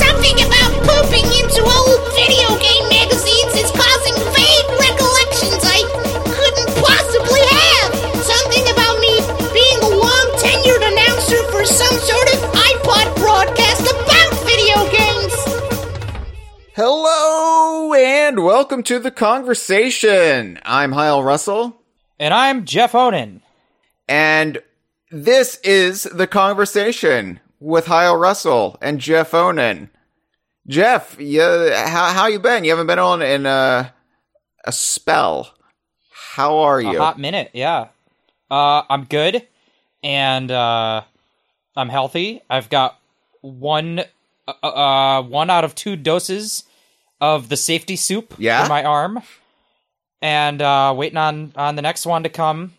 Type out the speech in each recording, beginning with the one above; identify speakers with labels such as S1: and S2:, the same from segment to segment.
S1: Something about pooping into old video game magazines is causing vague recollections I couldn't possibly have. Something about me being a long tenured announcer for some sort of iPod broadcast about video games.
S2: Hello and welcome to the conversation. I'm Hyle Russell
S3: And I'm Jeff Onan.
S2: and this is the conversation with Hyle Russell and Jeff Onan. Jeff, yeah, how how you been? You haven't been on in a a spell. How are
S3: A
S2: you?
S3: hot minute, yeah. Uh, I'm good, and uh, I'm healthy. I've got one, uh, uh, one out of two doses of the safety soup
S2: Yeah?
S3: for my arm, and uh, waiting on on the next one to come.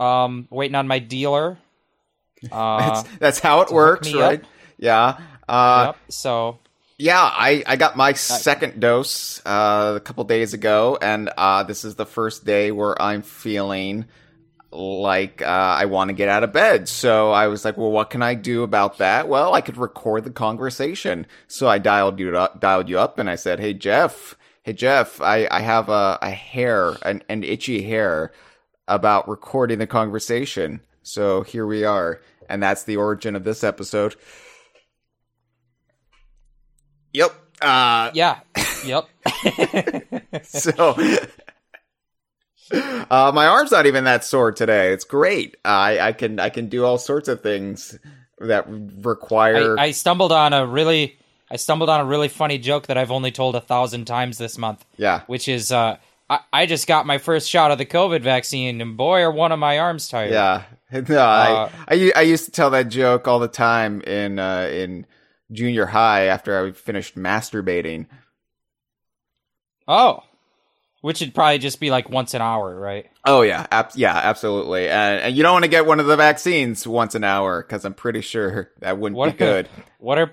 S3: Um, waiting on my dealer. Uh,
S2: that's that's how it works, right?
S3: up.
S2: Yeah. Uh,
S3: yep. So
S2: Yeah, I, I got my second dose uh, a couple days ago, and uh, this is the first day where I'm feeling like uh, I want to get out of bed. So I was like, well, what can I do about that? Well, I could record the conversation. So I dialed you up, dialed you up, and I said, hey Jeff, hey Jeff, I, I have a, a hair, an, an itchy hair about recording the conversation. So here we are, and that's the origin of this episode. Yep. Uh,
S3: yeah, yep.
S2: so uh, my arm's not even that sore today. It's great. I I can I can do all sorts of things that require.
S3: I, I stumbled on a really, I stumbled on a really funny joke that I've only told a thousand times this month.
S2: yeah.
S3: which is uh, I, I just got my first shot of the COVID vaccine, and boy, are one of my arms tired.
S2: Yeah. No,
S3: Uh,
S2: I, I I used to tell that joke all the time in uh, in junior high after I finished masturbating.
S3: Oh, which would probably just be like once an hour, right?
S2: Oh yeah, ab- yeah, absolutely. And, and you don't want to get one of the vaccines once an hour because I'm pretty sure that wouldn't
S3: What
S2: be good.
S3: What are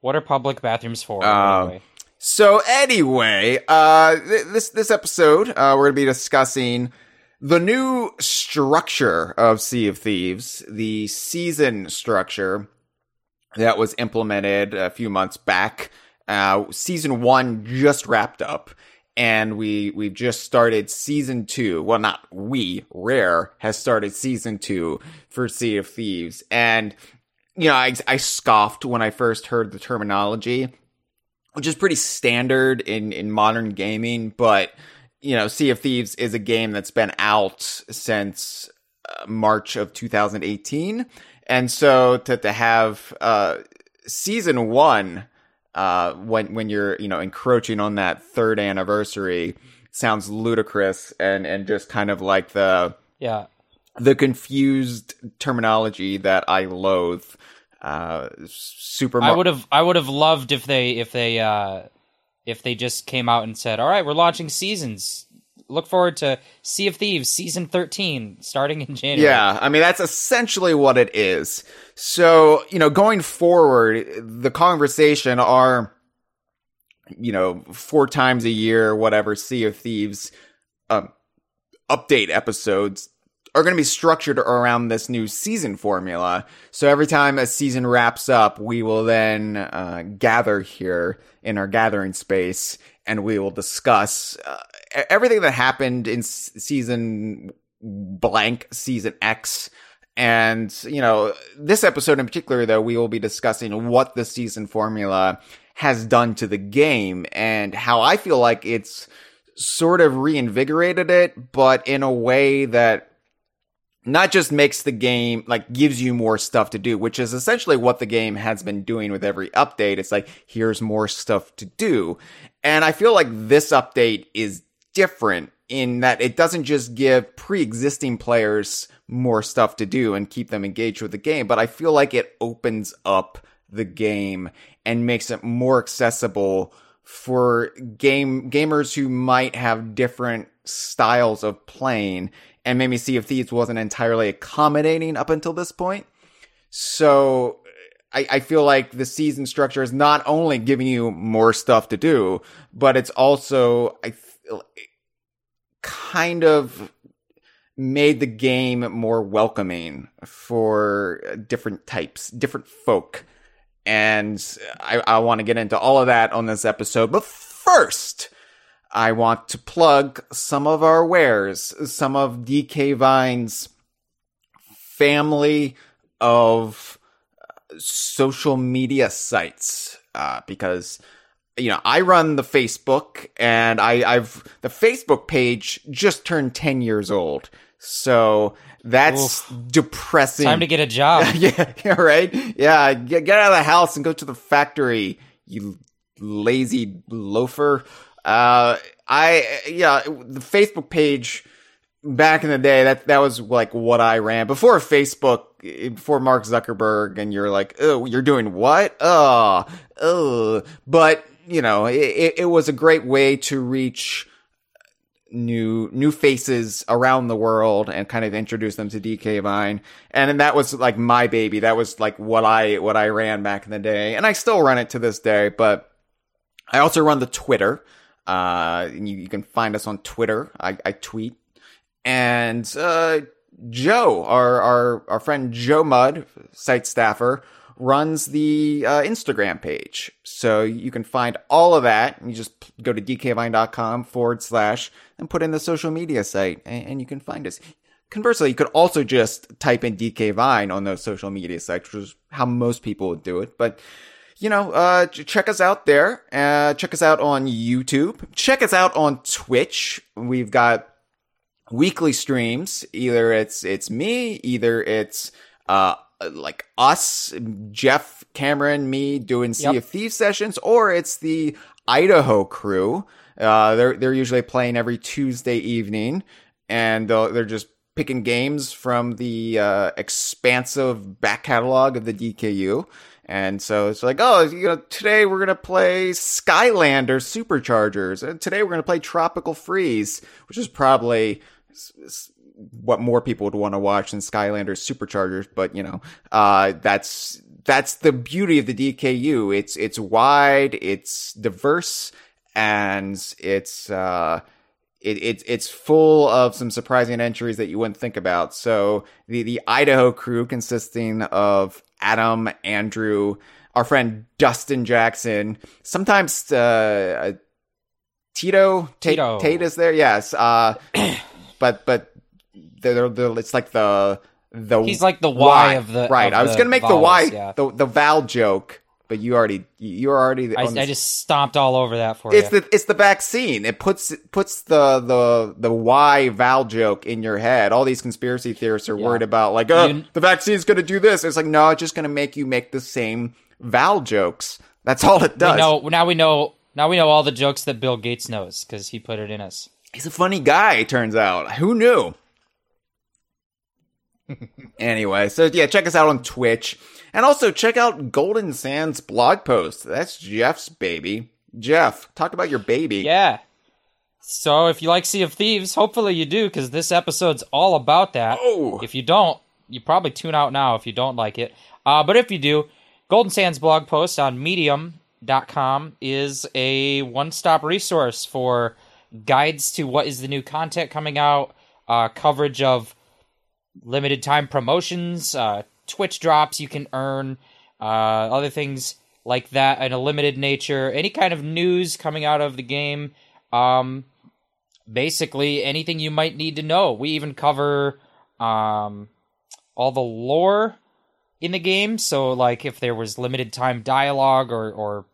S3: what are public bathrooms for? Anyway?
S2: So anyway, uh, th- this this episode, uh, we're gonna be discussing the new structure of Sea of Thieves, the season structure that was implemented a few months back. Uh, season one just wrapped up, and we we've just started season two. Well, not we, Rare has started season two for Sea of Thieves, and you know, I I scoffed when I first heard the terminology which is pretty standard in, in modern gaming, but you know, Sea of Thieves is a game that's been out since uh, March of 2018. And so to, to have, uh, season one, uh, when, when you're, you know, encroaching on that third anniversary sounds ludicrous and, and just kind of like the,
S3: yeah,
S2: the confused terminology that I loathe. Uh, Super
S3: I would have I would have loved if they if they uh if they just came out and said, "All right, we're launching seasons. Look forward to Sea of Thieves season thirteen starting in January."
S2: Yeah, I mean that's essentially what it is. So, you know, going forward, the conversation are you know, four times a year, whatever Sea of Thieves um update episodes are going to be structured around this new season formula. So every time a season wraps up, we will then uh, gather here in our gathering space and we will discuss uh, everything that happened in season blank, season X. And, you know, this episode in particular, though, we will be discussing what the season formula has done to the game and how I feel like it's sort of reinvigorated it, but in a way that not just makes the game like gives you more stuff to do, which is essentially what the game has been doing with every update. It's like, here's more stuff to do. And I feel like this update is different in that it doesn't just give pre-existing players more stuff to do and keep them engaged with the game, but I feel like it opens up the game and makes it more accessible for game gamers who might have different styles of playing and maybe Sea of Thieves wasn't entirely accommodating up until this point. So I, I feel like the season structure is not only giving you more stuff to do, but it's also I feel, kind of made the game more welcoming for different types, different folk. And I, I want to get into all of that on this episode. But first, I want to plug some of our wares, some of DK Vine's family of social media sites, uh, because you know, I run the Facebook and I, I've, the Facebook page just turned 10 years old. So that's
S3: Oof.
S2: depressing.
S3: Time to get a job.
S2: yeah, yeah, right. Yeah, get, get out of the house and go to the factory, you lazy loafer. Uh, I, yeah, the Facebook page back in the day, that, that was like what I ran before Facebook, before Mark Zuckerberg, and you're like, oh, you're doing what? Oh, oh, but you know, it, it was a great way to reach new new faces around the world and kind of introduce them to DK Vine. And that was like my baby. That was like what I what I ran back in the day. And I still run it to this day, but I also run the Twitter. Uh you, you can find us on Twitter. I, I tweet. And uh Joe, our our our friend Joe Mudd, site staffer, runs the uh, Instagram page. So you can find all of that. You just go to dkvine.com forward slash and put in the social media site and, and, you can find us. Conversely, you could also just type in dkvine on those social media sites, which is how most people would do it. But you know, uh, check us out there. Uh, check us out on YouTube. Check us out on Twitch. We've got weekly streams. Either it's, it's me, either it's, uh, like us, Jeff, Cameron, me doing Sea yep. of Thieves sessions, or it's the Idaho crew. Uh, they're they're usually playing every Tuesday evening, and they're just picking games from the uh, expansive back catalog of the DKU. And so it's like, oh, you know, today we're gonna play Skylander Superchargers, and today we're gonna play Tropical Freeze, which is probably what more people would want to watch than Skylanders Superchargers, but you know, uh, that's that's the beauty of the DKU. It's it's wide, it's diverse, and it's uh, it, it it's full of some surprising entries that you wouldn't think about. So the the Idaho crew, consisting of Adam, Andrew, our friend Dustin Jackson, sometimes uh, Tito,
S3: Tito.
S2: Tate is there, yes. Uh, but but they're, they're, it's like the the
S3: he's like the Y, of the
S2: right.
S3: Of
S2: I was
S3: the
S2: gonna make
S3: vowels,
S2: the Y
S3: yeah.
S2: the the Val joke, but you already you are already.
S3: I, I just stomped all over that for
S2: it's
S3: you.
S2: the it's the vaccine. It puts it puts the the the Y Val joke in your head. All these conspiracy theorists are
S3: Yeah.
S2: worried about like, oh,
S3: You-
S2: the vaccine's gonna do this. It's like no, it's just gonna make you make the same Val jokes. That's all it does.
S3: know now we know now we know all the jokes that Bill Gates knows because he put it in us.
S2: He's a funny guy, it turns out. Who knew? Anyway, so yeah, check us out on Twitch. And also check out Golden Sands blog post. That's Jeff's baby. Jeff, talk about your baby.
S3: Yeah. So if you like Sea of Thieves, hopefully you do because this episode's all about that.
S2: Oh.
S3: If you don't, you probably tune out now if you don't like it. Uh, but if you do, Golden Sands blog post on medium.com is a one-stop resource for guides to what is the new content coming out, uh, coverage of limited time promotions, uh, Twitch drops you can earn, uh, other things like that in a limited nature, any kind of news coming out of the game. Um, basically anything you might need to know. We even cover um, all the lore in the game. So, like, if there was limited time dialogue or, or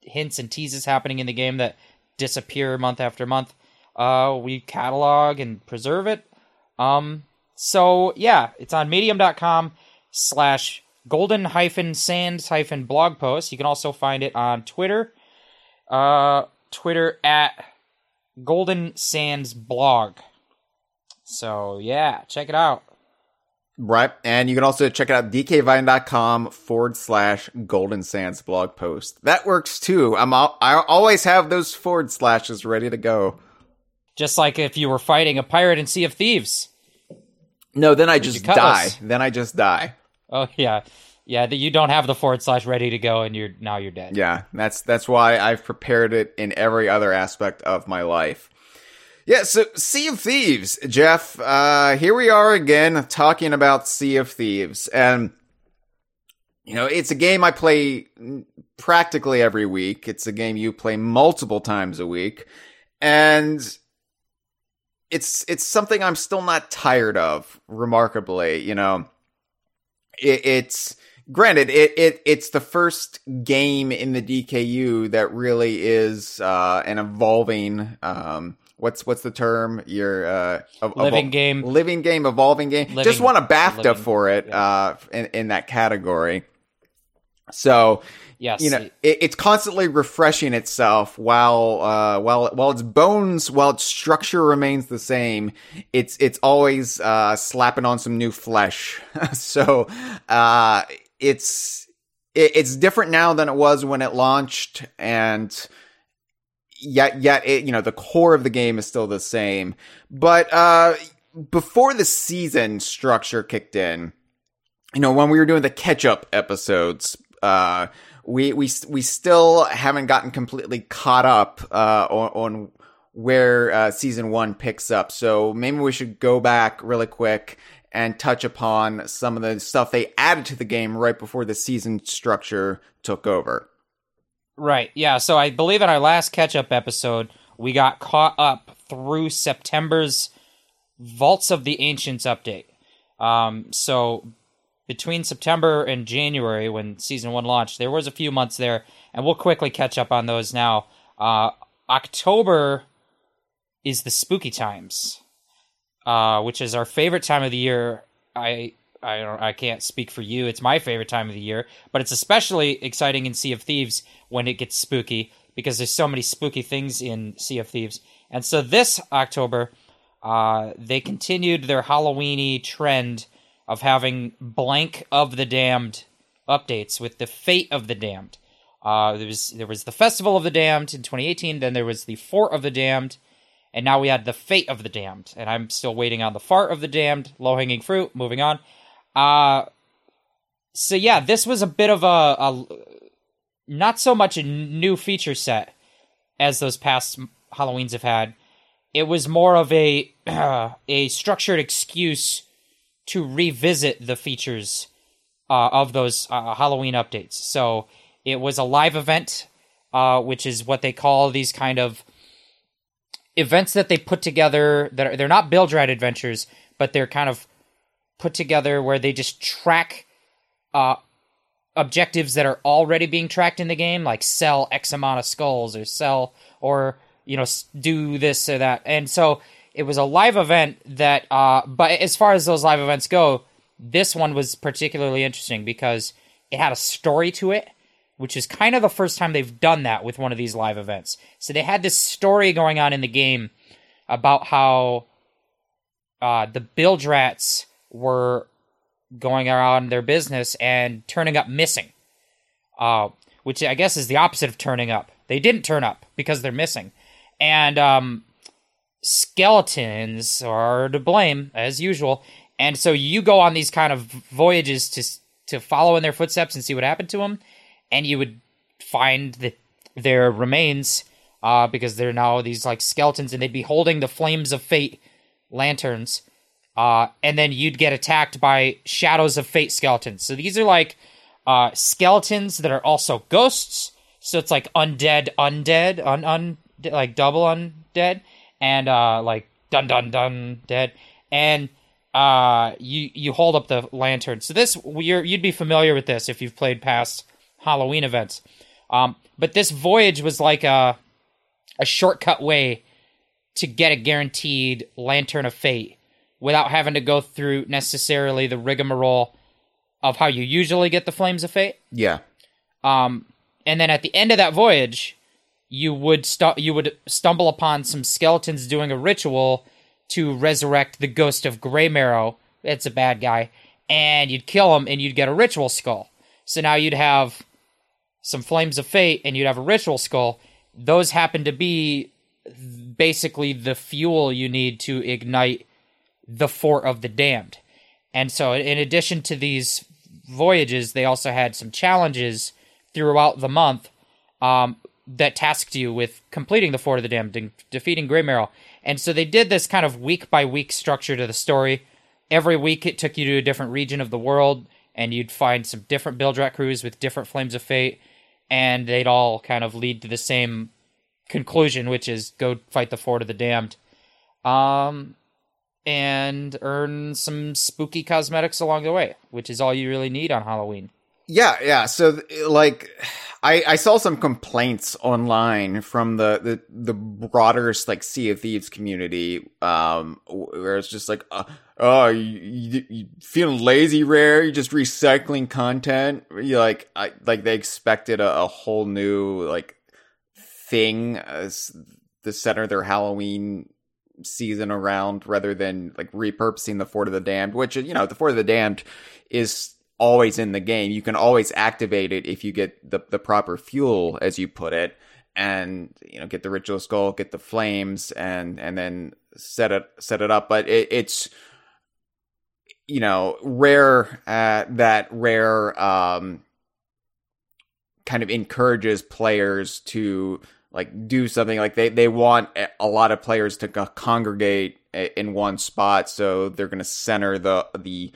S3: hints and teases happening in the game that disappear month after month, uh, we catalog and preserve it. Um, so yeah, it's on medium.com slash golden hyphen sands hyphen blog post. You can also find it on Twitter. Uh, Twitter at golden sands blog. So yeah, check it out.
S2: Right. And you can also check it out dkvine.com forward slash golden sands blog post. That works too. I'm al- I always have those forward slashes ready to go.
S3: Just like if you were fighting a pirate in Sea of Thieves.
S2: No, then I just die.
S3: cutlass.
S2: Then I just die.
S3: Oh yeah, yeah. That you don't have the forward slash ready to go, and you're now you're dead.
S2: Yeah, that's that's why I've prepared it in every other aspect of my life. Yeah, so Sea of Thieves, Jeff. Uh, here we are again talking about Sea of Thieves, and you know it's a game I play practically every week. It's a game you play multiple times a week, and it's it's something I'm still not tired of. Remarkably, you know, it, it's granted it, it it's the first game in the DKU that really is uh, an evolving. Um, what's what's the term? Your uh, ev-
S3: Living
S2: evol-
S3: game.
S2: living game, evolving game.
S3: Living-
S2: Just won a BAFTA
S3: living,
S2: for it
S3: yeah.
S2: uh, in in that category. So
S3: Yes.
S2: you know it, it's constantly refreshing itself while uh while while its bones while its structure remains the same it's it's always uh slapping on some new flesh so uh it's it, it's different now than it was when it launched and yet yet it you know the core of the game is still the same but uh before the season structure kicked in you know when we were doing the catch up episodes uh we we we still haven't gotten completely caught up uh on, on where uh, season 1 picks up so maybe we should go back really quick and touch upon some of the stuff they added to the game right before the season structure took over
S3: Right. Yeah. So I believe in our last catch up episode, we got caught up through September's Vaults of the Ancients update. Um, so between September and January, when season one launched, there was a few months there, and we'll quickly catch up on those now. Uh, October is the spooky times, uh, which is our favorite time of the year. I I don't I can't speak for you. It's my favorite time of the year, but it's especially exciting in Sea of Thieves when it gets spooky because there's so many spooky things in Sea of Thieves. And so this October, uh, they continued their Halloweeny trend of having blank of the damned updates with the fate of the damned. Uh, there was there was the Festival of the Damned in 2018. Then there was the Fort of the Damned, and now we had the Fate of the Damned. And I'm still waiting on the Fart of the Damned. Low hanging fruit. Moving on. Uh so yeah, this was a bit of a, a not so much a new feature set as those past Halloweens have had. It was more of a a structured excuse to revisit the features uh, of those uh, Halloween updates. So it was a live event, uh, which is what they call these kind of events that they put together. That are, they're not Bilge Rat adventures, but they're kind of put together where they just track uh, objectives that are already being tracked in the game, like sell X amount of skulls or sell or you know do this or that. And so it was a live event that. Uh, but as far as those live events go, this one was particularly interesting because it had a story to it. Which is kind of the first time they've done that with one of these live events. So they had this story going on in the game about how uh, the bilge rats were going around their business and turning up missing. Uh, which I guess is the opposite of turning up. They didn't turn up because they're missing. And um, skeletons are to blame, as usual. And so you go on these kind of voyages to to follow in their footsteps and see what happened to them. And you would find the, their remains uh, because they're now these like skeletons and they'd be holding the flames of fate lanterns uh, and then you'd get attacked by shadows of fate skeletons. So these are like uh, skeletons that are also ghosts. So it's like undead, undead, un, un like double undead, and uh, like dun dun dun dead, and uh, you you hold up the lantern. So this you're, you'd be familiar with this if you've played past Halloween events. Um, but this voyage was like a a shortcut way to get a guaranteed lantern of fate without having to go through necessarily the rigmarole of how you usually get the flames of fate.
S2: yeah
S3: Um, and then at the end of that voyage, you would stu- you would stumble upon some skeletons doing a ritual to resurrect the ghost of Graymarrow. It's a bad guy, and you'd kill him, and you'd get a ritual skull. So now you'd have some flames of fate, and you'd have a ritual skull. Those happen to be basically the fuel you need to ignite the fort of the damned. And so, in addition to these voyages, they also had some challenges throughout the month. Um, that tasked you with completing the Fort of the Damned and defeating Graymarrow. And so they did this kind of week by week structure to the story. Every week it took you to a different region of the world, and you'd find some different Bilge Rat crews with different flames of fate, and they'd all kind of lead to the same conclusion, which is go fight the Fort of the Damned. Um, and earn some spooky cosmetics along the way, which is all you really need on Halloween.
S2: Yeah, yeah. So like I, I saw some complaints online from the, the, the broader like Sea of Thieves community, um, where it's just like, uh, oh, you, you, feeling lazy, rare? You're just recycling content. You like, I like they expected a, a whole new like thing as the center of their Halloween season around, rather than like repurposing the Fort of the Damned, which you know the Fort of the Damned is always in the game. You can always activate it if you get the, the proper fuel, as you put it, and you know get the ritual skull, get the flames, and and then set it set it up. But it, it's you know rare uh, that rare um, kind of encourages players to like do something like they they want a lot of players to congregate in one spot so they're going to center the the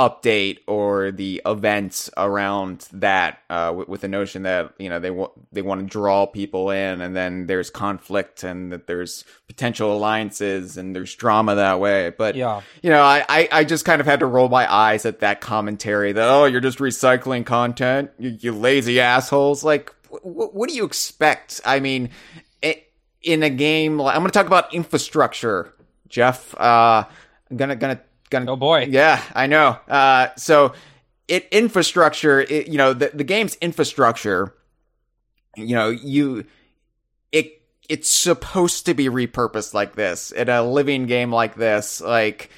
S2: update or the events around that uh, with, with, the notion that you know they want they want to draw people in and then there's conflict and that there's potential alliances and there's drama that way. But
S3: yeah.
S2: you know I, I, I just kind of had to roll my eyes at that commentary that oh you're just recycling content you, you lazy assholes. Like w- what do you expect? I mean in a game i'm going to talk about infrastructure jeff. Uh i'm gonna gonna gonna.
S3: Oh boy.
S2: Yeah, I know. Uh, so it infrastructure. It, you know, the the game's infrastructure. You know, you it it's supposed to be repurposed like this in a living game like this. Like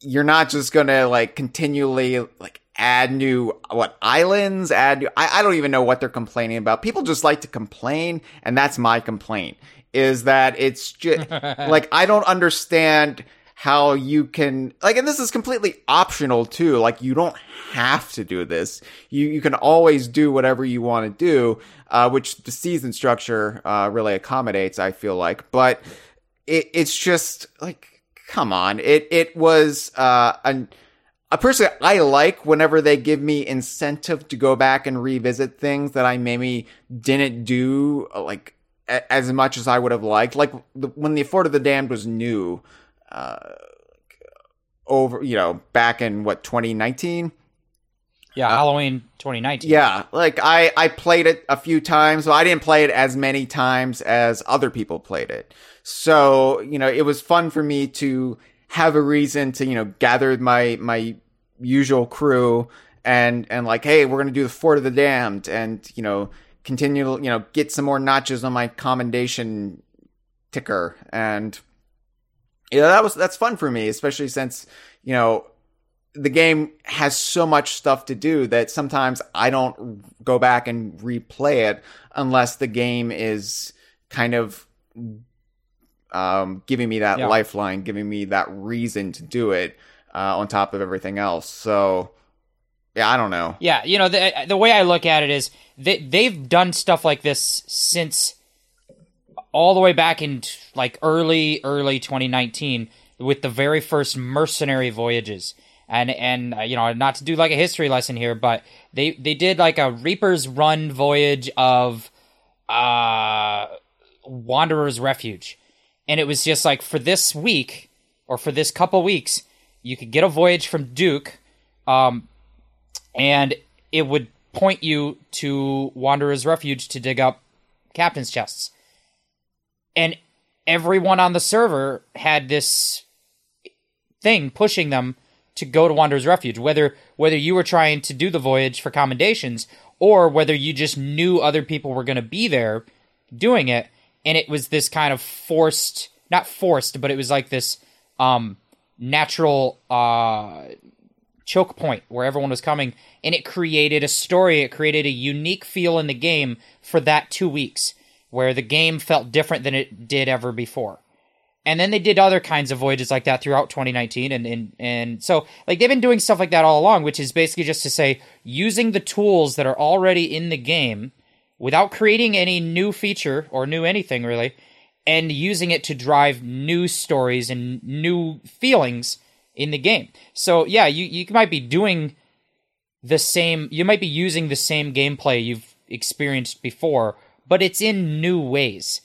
S2: you're not just gonna like continually like add new what islands add new, I, I don't even know what they're complaining about people just like to complain and that's my complaint is that it's just like i don't understand how you can like and this is completely optional too like you don't have to do this you you can always do whatever you want to do uh, which the season structure uh, really accommodates i feel like but it, it's just like come on it it was uh an a person I like whenever they give me incentive to go back and revisit things that I maybe didn't do like a- as much as I would have liked. Like when the Fort of the Damned was new, uh, over, you know, back in what 2019.
S3: Yeah, uh, Halloween 2019.
S2: Yeah, like I I played it a few times, but I didn't play it as many times as other people played it. So you know, it was fun for me to have a reason to you know gather my my usual crew and and like, hey, we're gonna do the Fort of the Damned, and you know continue to you know get some more notches on my commendation ticker and yeah, that was that's fun for me, especially since you know the game has so much stuff to do that sometimes I don't go back and replay it unless the game is kind of um, giving me that yeah. lifeline, giving me that reason to do it uh, on top of everything else. So, yeah, I don't know.
S3: Yeah, you know the the way I look at it is they they've done stuff like this since all the way back in like early early 2019 with the very first mercenary voyages. And and uh, you know not to do like a history lesson here but they they did like a reaper's run voyage of uh wanderer's refuge. And it was just like for this week or for this couple weeks you could get a voyage from duke um and it would point you to wanderer's refuge to dig up captain's chests and everyone on the server had this thing pushing them to go to Wanderer's Refuge, whether whether you were trying to do the voyage for commendations or whether you just knew other people were going to be there doing it, and it was this kind of forced, not forced, but it was like this um, natural uh, choke point where everyone was coming, and it created a story. It created a unique feel in the game for that two weeks where the game felt different than it did ever before. And then they did other kinds of voyages like that throughout 2019 and, and and so like they've been doing stuff like that all along, which is basically just to say using the tools that are already in the game without creating any new feature or new anything really, and using it to drive new stories and new feelings in the game. So yeah, you, you might be doing the same you might be using the same gameplay you've experienced before, but it's in new ways.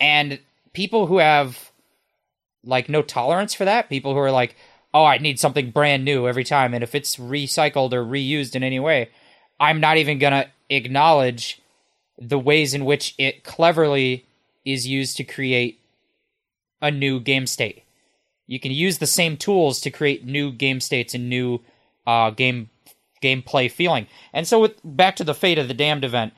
S3: And people who have like no tolerance for that, people who are like, "Oh, I need something brand new every time," and if it's recycled or reused in any way, I'm not even going to acknowledge the ways in which it cleverly is used to create a new game state. You can use the same tools to create new game states and new uh, game gameplay feeling. And so, with back to the Fate of the Damned event,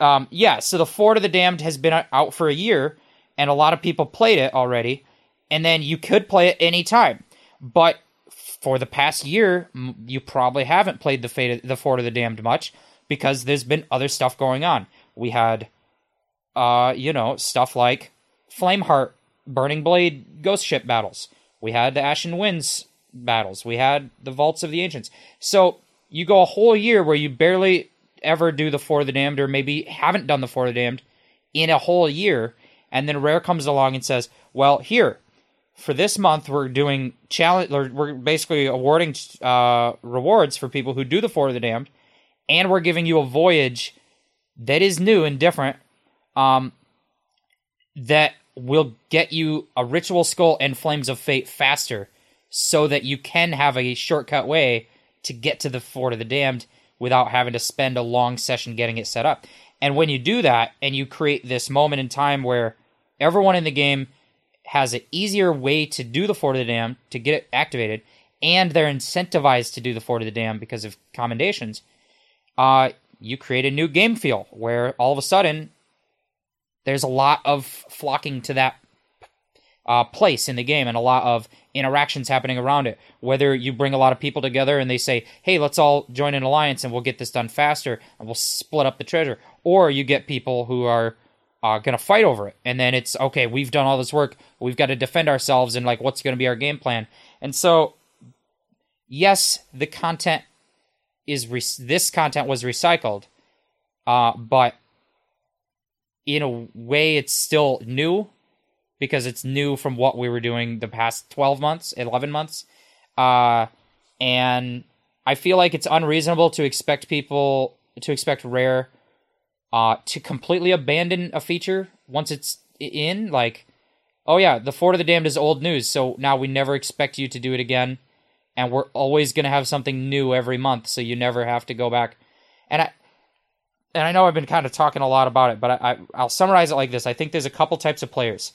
S3: um, yeah. So the Fort of the Damned has been out for a year, and a lot of people played it already. And then you could play it anytime, but for the past year, you probably haven't played the Fate of the Fort of the Damned much because there's been other stuff going on. We had, uh, you know, stuff like Flameheart, Burning Blade, Ghost Ship battles. We had the Ashen Winds battles. We had the Vaults of the Ancients. So you go a whole year where you barely ever do the For the Damned or maybe haven't done the For the Damned in a whole year. And then Rare comes along and says, well, here, for this month, we're doing challenge, or we're basically awarding uh, rewards for people who do the For the Damned. And we're giving you a voyage that is new and different um, that will get you a ritual skull and flames of fate faster so that you can have a shortcut way to get to the Fort of the Damned without having to spend a long session getting it set up. And when you do that and you create this moment in time where everyone in the game has an easier way to do the Fort of the Dam to get it activated, and they're incentivized to do the Fort of the Dam because of commendations, uh, you create a new game feel where all of a sudden there's a lot of flocking to that uh, place in the game and a lot of interactions happening around it. Whether you bring a lot of people together and they say, hey, let's all join an alliance and we'll get this done faster and we'll split up the treasure. Or you get people who are uh, going to fight over it. And then it's, okay, we've done all this work. We've got to defend ourselves and like, what's going to be our game plan? And so, yes, the content is, re- this content was recycled, uh, but in a way, it's still new because it's new from what we were doing the past 12 months, 11 months. Uh, and I feel like it's unreasonable to expect people to expect Rare uh, to completely abandon a feature once it's in. Like, oh yeah, the Fort of the Damned is old news, so now we never expect you to do it again, and we're always gonna have something new every month, so you never have to go back. And I and I know I've been kind of talking a lot about it, but I, I I'll summarize it like this: I think there's a couple types of players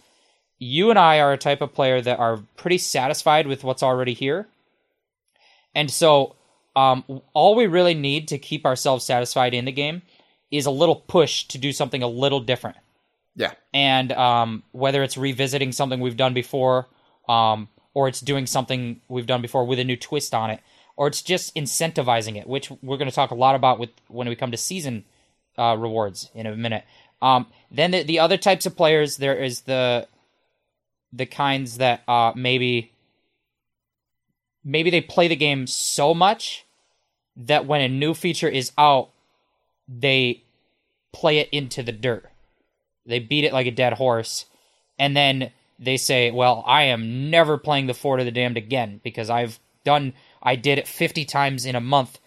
S3: you and I are a type of player that are pretty satisfied with what's already here. And so, um, all we really need to keep ourselves satisfied in the game is a little push to do something a little different.
S2: Yeah.
S3: And um, whether it's revisiting something we've done before, um, or it's doing something we've done before with a new twist on it, or it's just incentivizing it, which we're going to talk a lot about with when we come to season uh, rewards in a minute. Um, then the, the other types of players, there is the the kinds that uh, maybe maybe they play the game so much that when a new feature is out, they play it into the dirt. They beat it like a dead horse, and then they say, "Well, I am never playing the Fort of the Damned again because I've done I did it 50 times in a month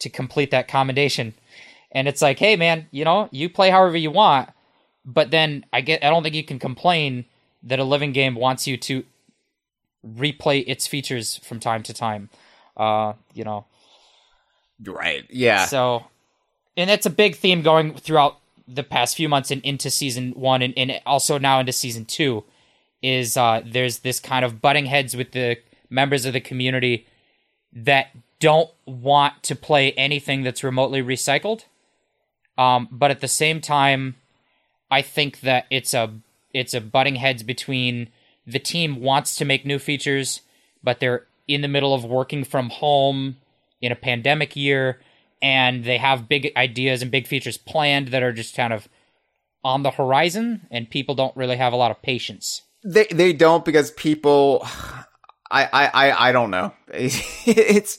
S3: to complete that commendation." And it's like, "Hey man, you know, you play however you want, but then I get I don't think you can complain that a living game wants you to replay its features from time to time. Uh, you know.
S2: Right. Yeah.
S3: So, and it's a big theme going throughout the past few months and into season one and, and also now into season two is uh, there's this kind of butting heads with the members of the community that don't want to play anything that's remotely recycled. Um, but at the same time, I think that it's a it's a butting heads between the team wants to make new features, but they're in the middle of working from home in a pandemic year, and they have big ideas and big features planned that are just kind of on the horizon, and people don't really have a lot of patience.
S2: They they don't because people, I I I, don't know. it's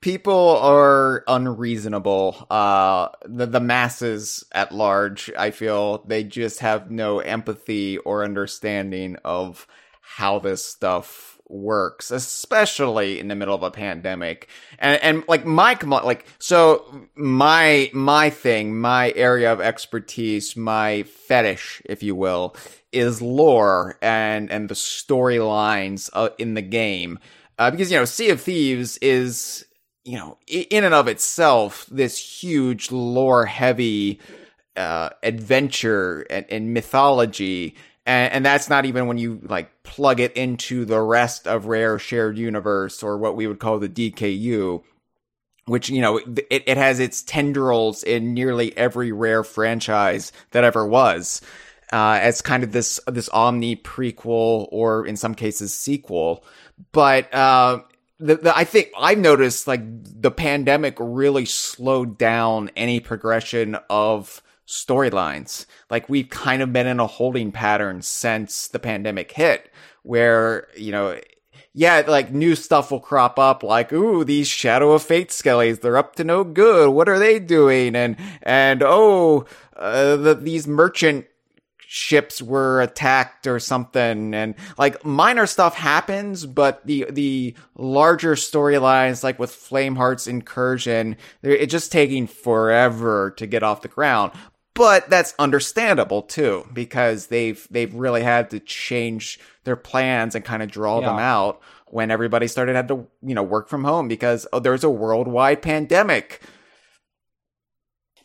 S2: people are unreasonable. Uh, the the masses at large, I feel they just have no empathy or understanding of how this stuff works, especially in the middle of a pandemic. And and like my like so my my thing, my area of expertise, my fetish, if you will, is lore and and the storylines uh, in the game. Uh, because you know, Sea of Thieves is you know in and of itself this huge lore heavy uh, adventure and, and mythology and, and that's not even when you like plug it into the rest of Rare Shared Universe or what we would call the DKU, which you know it, it has its tendrils in nearly every Rare franchise that ever was. Uh, as kind of this this omni prequel or in some cases sequel, but uh, the, the, I think I've noticed like the pandemic really slowed down any progression of storylines. Like we've kind of been in a holding pattern since the pandemic hit where, you know, yeah, like new stuff will crop up like, ooh, these Shadow of Fate skellies, they're up to no good. What are they doing? And, and oh, uh, the, these merchant ships were attacked or something and like minor stuff happens but the the larger storylines like with flameheart's incursion it's just taking forever to get off the ground but that's understandable too because they've they've really had to change their plans and kind of draw yeah. them out when everybody started had to you know work from home because oh, there's a worldwide pandemic.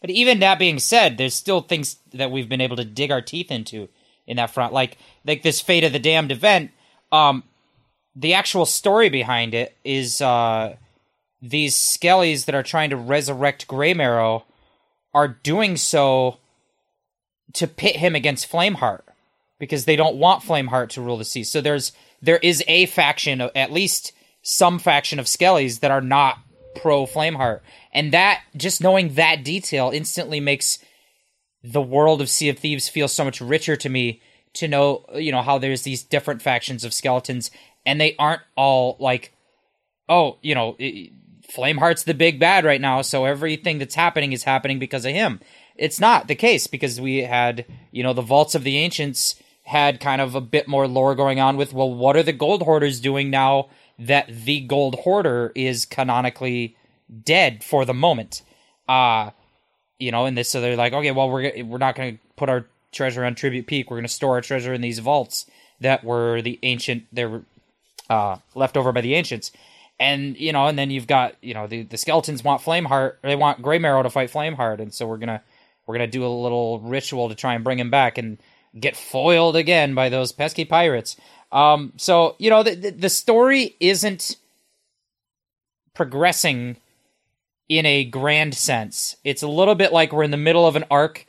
S3: But even that being said, there's still things that we've been able to dig our teeth into in that front, like like this fate of the damned event. Um, the actual story behind it is uh, these skellies that are trying to resurrect Graymarrow are doing so to pit him against Flameheart because they don't want Flameheart to rule the sea. So there's there is a faction, at least some faction of Skellies that are not pro Flameheart, and that just knowing that detail instantly makes the world of Sea of Thieves feel so much richer to me. To know, you know, how there's these different factions of skeletons, and they aren't all like, oh, you know, Flameheart's the big bad right now, so everything that's happening is happening because of him. It's not the case because we had, you know, the Vaults of the Ancients had kind of a bit more lore going on with, well, what are the Gold Hoarders doing now that the Gold Hoarder is canonically dead for the moment? Uh, you know, and this, so they're like, okay, well, we're, we're not going to put our treasure on Tribute Peak. We're going to store our treasure in these vaults that were the ancient, they were uh, left over by the ancients and you know, and then you've got you know the the skeletons want Flameheart, they want Graymarrow to fight Flameheart, and so we're gonna we're gonna do a little ritual to try and bring him back and get foiled again by those pesky pirates. Um, so you know the the, the story isn't progressing in a grand sense. It's a little bit like we're in the middle of an arc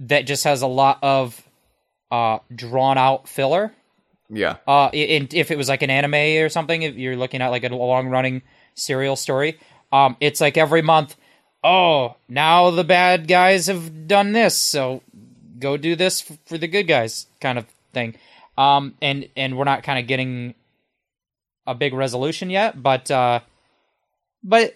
S3: that just has a lot of uh, drawn out filler
S2: yeah.
S3: Uh, in, if it was like an anime or something, if you're looking at like a long running serial story, um, it's like every month. Oh, now the bad guys have done this, so go do this for the good guys, kind of thing. Um, and and we're not kind of getting a big resolution yet, but uh, but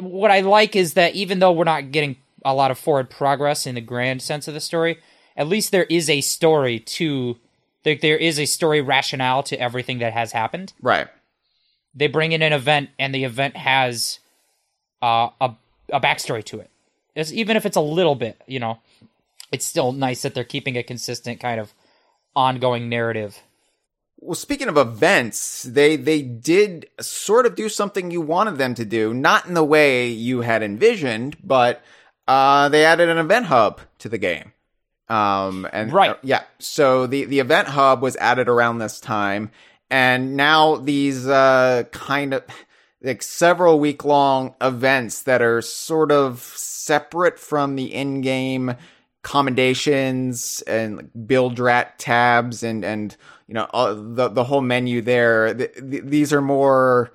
S3: what I like is that even though we're not getting a lot of forward progress in the grand sense of the story, at least there is a story to there, there is a story rationale to everything that has happened.
S2: Right.
S3: They bring in an event, and the event has uh, a a backstory to it. It's, even if it's a little bit, you know, it's still nice that they're keeping a consistent kind of ongoing narrative.
S2: Well, speaking of events, they they did sort of do something you wanted them to do, not in the way you had envisioned, but uh, they added an event hub to the game. Um, and
S3: right. Uh,
S2: yeah. So the, the event hub was added around this time. And now these, uh, kind of like several week long events that are sort of separate from the in game commendations and bilge rat tabs and, and, you know, uh, the, the whole menu there. The, the, these are more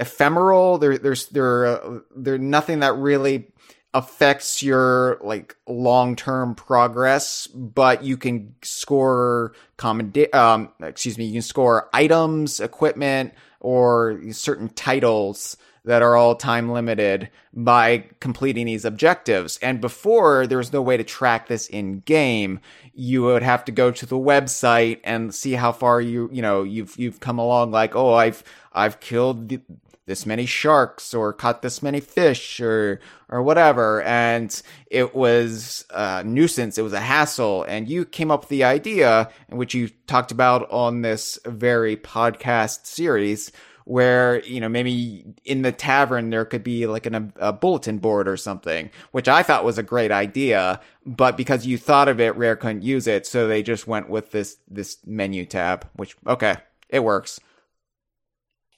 S2: ephemeral. There, there's, there, uh, nothing that really affects your like long-term progress, but you can score common, um, excuse me, you can score items, equipment, or certain titles that are all time limited by completing these objectives. And before, there was no way to track this in game. You would have to go to the website and see how far you, you know, you've, you've come along. Like, oh, I've, I've killed this many sharks or caught this many fish or or whatever and it was a nuisance it was a hassle and you came up with the idea which you talked about on this very podcast series where you know maybe in the tavern there could be like an, a bulletin board or something which i thought was a great idea but because you thought of it rare couldn't use it so they just went with this this menu tab which okay it works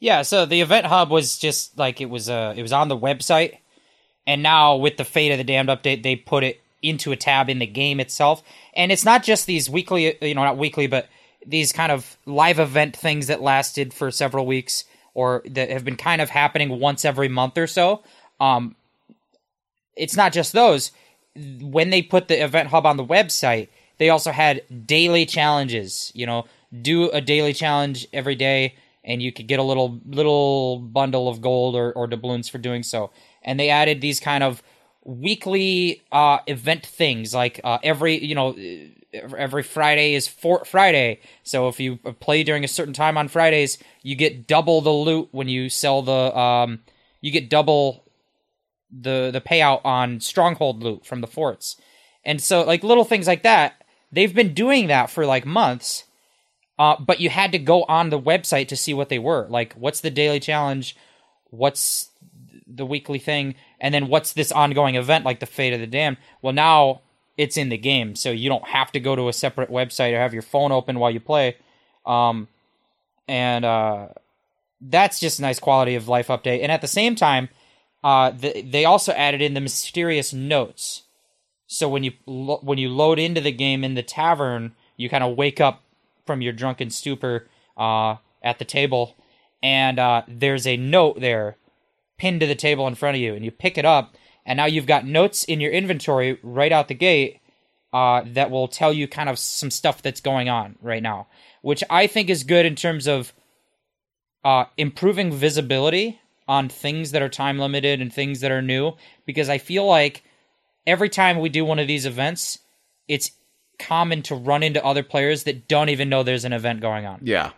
S3: Yeah, so the event hub was just like it was uh it was on the website and now with the Fate of the Damned update they put it into a tab in the game itself. And it's not just these weekly you know, not weekly, but these kind of live event things that lasted for several weeks or that have been kind of happening once every month or so. Um it's not just those. When they put the event hub on the website, they also had daily challenges, you know, do a daily challenge every day and you could get a little little bundle of gold or, or doubloons for doing so. And they added these kind of weekly uh, event things, like uh, every you know every Friday is Fort Friday. So if you play during a certain time on Fridays, you get double the loot when you sell the um, you get double the the payout on stronghold loot from the forts. And so like little things like that, they've been doing that for like months uh, but you had to go on the website to see what they were. Like, what's the daily challenge? What's the weekly thing? And then what's this ongoing event like the Fate of the Damned? Well, now it's in the game, so you don't have to go to a separate website or have your phone open while you play. Um, and uh, that's just a nice quality of life update. And at the same time, uh, the, they also added in the mysterious notes. So when you lo- when you load into the game in the tavern, you kind of wake up from your drunken stupor uh, at the table, and uh, there's a note there pinned to the table in front of you, and you pick it up, and now you've got notes in your inventory right out the gate uh, that will tell you kind of some stuff that's going on right now, which I think is good in terms of uh, improving visibility on things that are time limited and things that are new, because I feel like every time we do one of these events, it's common to run into other players that don't even know there's an event going on.
S2: Yeah.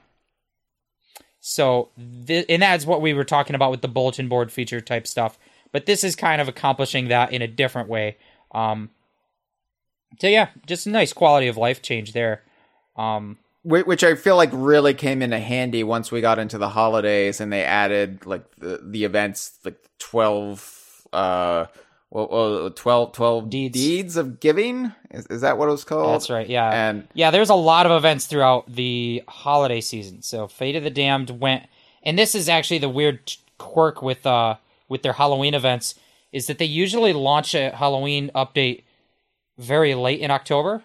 S3: So, th- and that's what we were talking about with the bulletin board feature type stuff. But this is kind of accomplishing that in a different way. Um, so yeah, just a nice quality of life change there. Um,
S2: Which I feel like really came into handy once we got into the holidays and they added like the, the events, like 12, uh, well, well 12, 12
S3: Deeds.
S2: deeds of giving. Is, is that what it was called?
S3: that's right. Yeah.
S2: And
S3: yeah, there's a lot of events throughout the holiday season. So Fate of the Damned went, and this is actually the weird quirk with uh with their Halloween events is that they usually launch a Halloween update very late in October,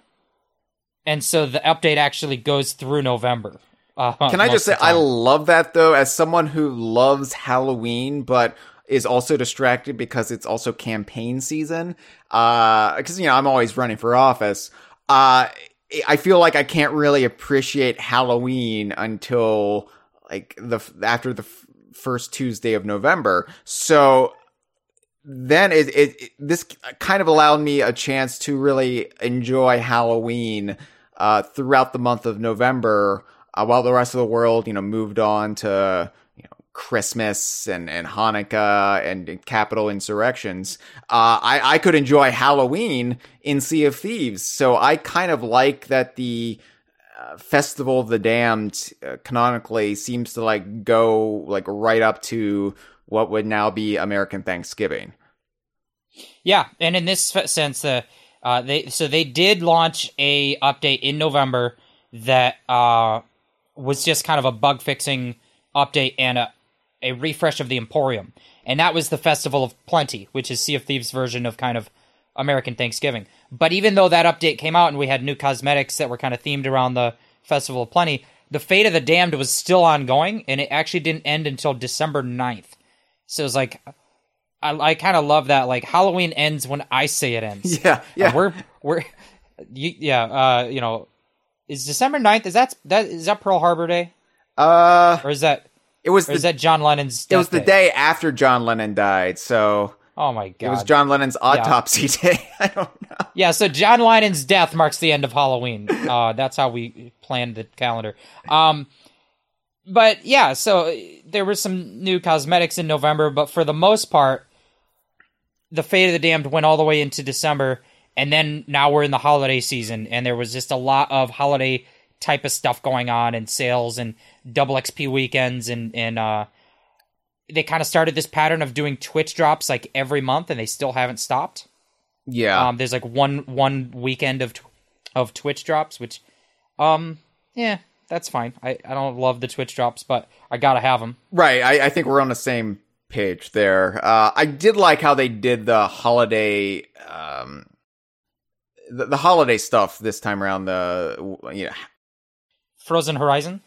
S3: and so the update actually goes through November. Uh,
S2: Can I just say I love that though as someone who loves Halloween but is also distracted because it's also campaign season. Uh cuz you know I'm always running for office. Uh I feel like I can't really appreciate Halloween until like the after the f- first Tuesday of November. So then it, it, it this kind of allowed me a chance to really enjoy Halloween uh, throughout the month of November, uh, while the rest of the world, you know, moved on to Christmas and and Hanukkah and capitol insurrections. Uh, I I could enjoy Halloween in Sea of Thieves, so I kind of like that the. Uh, Festival of the Damned uh, canonically seems to like go like right up to what would now be American Thanksgiving.
S3: Yeah, and in this sense, uh, uh, they so they did launch a update in November that uh, was just kind of a bug fixing update and a, a refresh of the Emporium, and that was the Festival of Plenty, which is Sea of Thieves' version of kind of American Thanksgiving. But even though that update came out and we had new cosmetics that were kind of themed around the Festival of Plenty, the Fate of the Damned was still ongoing, and it actually didn't end until December 9th. So it was like I, I kind of love that. Like Halloween ends when I say it ends.
S2: Yeah, yeah.
S3: We're we're you, yeah. Uh, you know, is December 9th, Is that that is that Pearl Harbor Day
S2: Uh,
S3: or is that
S2: It was the
S3: that John Lennon's?
S2: it was the day after John Lennon died, so
S3: Oh my god!
S2: it was John Lennon's autopsy day. I don't know.
S3: Yeah, so John Lennon's death marks the end of Halloween. Uh, that's how we planned the calendar. Um, but yeah, so there were some new cosmetics in November, but for the most part, the Fate of the Damned went all the way into December, and then now we're in the holiday season, and there was just a lot of holiday type of stuff going on, and sales, and double XP weekends, and and uh, they kind of started this pattern of doing Twitch drops like every month, and they still haven't stopped.
S2: Yeah.
S3: Um, there's like one one weekend of tw- of Twitch drops, which, um, yeah, that's fine. I, I don't love the Twitch drops, but I gotta have them.
S2: Right. I, I think we're on the same page there. Uh, I did like how they did the holiday, um, the, the holiday stuff this time around. The you know,
S3: Frozen Horizon.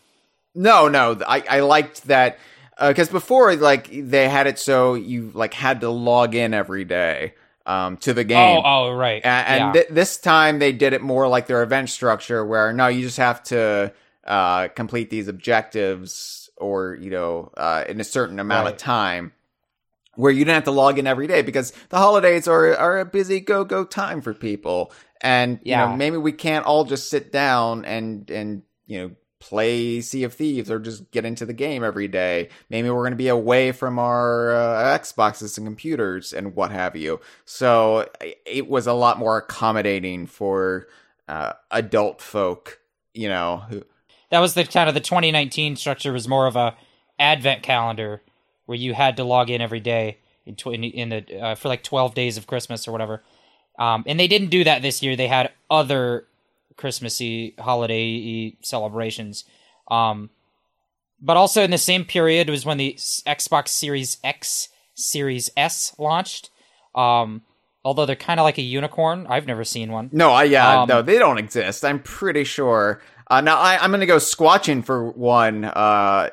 S2: No, no. I I liked that because before like they had it so you like had to log in every day um to the game.
S3: Oh, oh, right.
S2: A- and
S3: yeah.
S2: th- this time they did it more like their event structure where no you just have to uh complete these objectives or you know uh in a certain amount of time where you didn't have to log in every day because the holidays are are a busy go go time for people and you
S3: Yeah.
S2: know maybe we can't all just sit down and and you know play Sea of Thieves or just get into the game every day. Maybe we're going to be away from our uh, Xboxes and computers and what have you. So it was a lot more accommodating for uh, adult folk, you know, who
S3: that was the kind of the 2019 structure was more of a advent calendar where you had to log in every day in, tw- in, the uh, for like 12 days of Christmas or whatever. Um, and they didn't do that this year. They had other Christmassy holiday celebrations. Um, but also in the same period was when the Xbox Series X, Series S launched. Um, although they're kind of like a unicorn. I've never seen one.
S2: No, I yeah,
S3: Um,
S2: no, they don't exist. I'm pretty sure. Uh, now I, I'm gonna go squatching for one. Uh,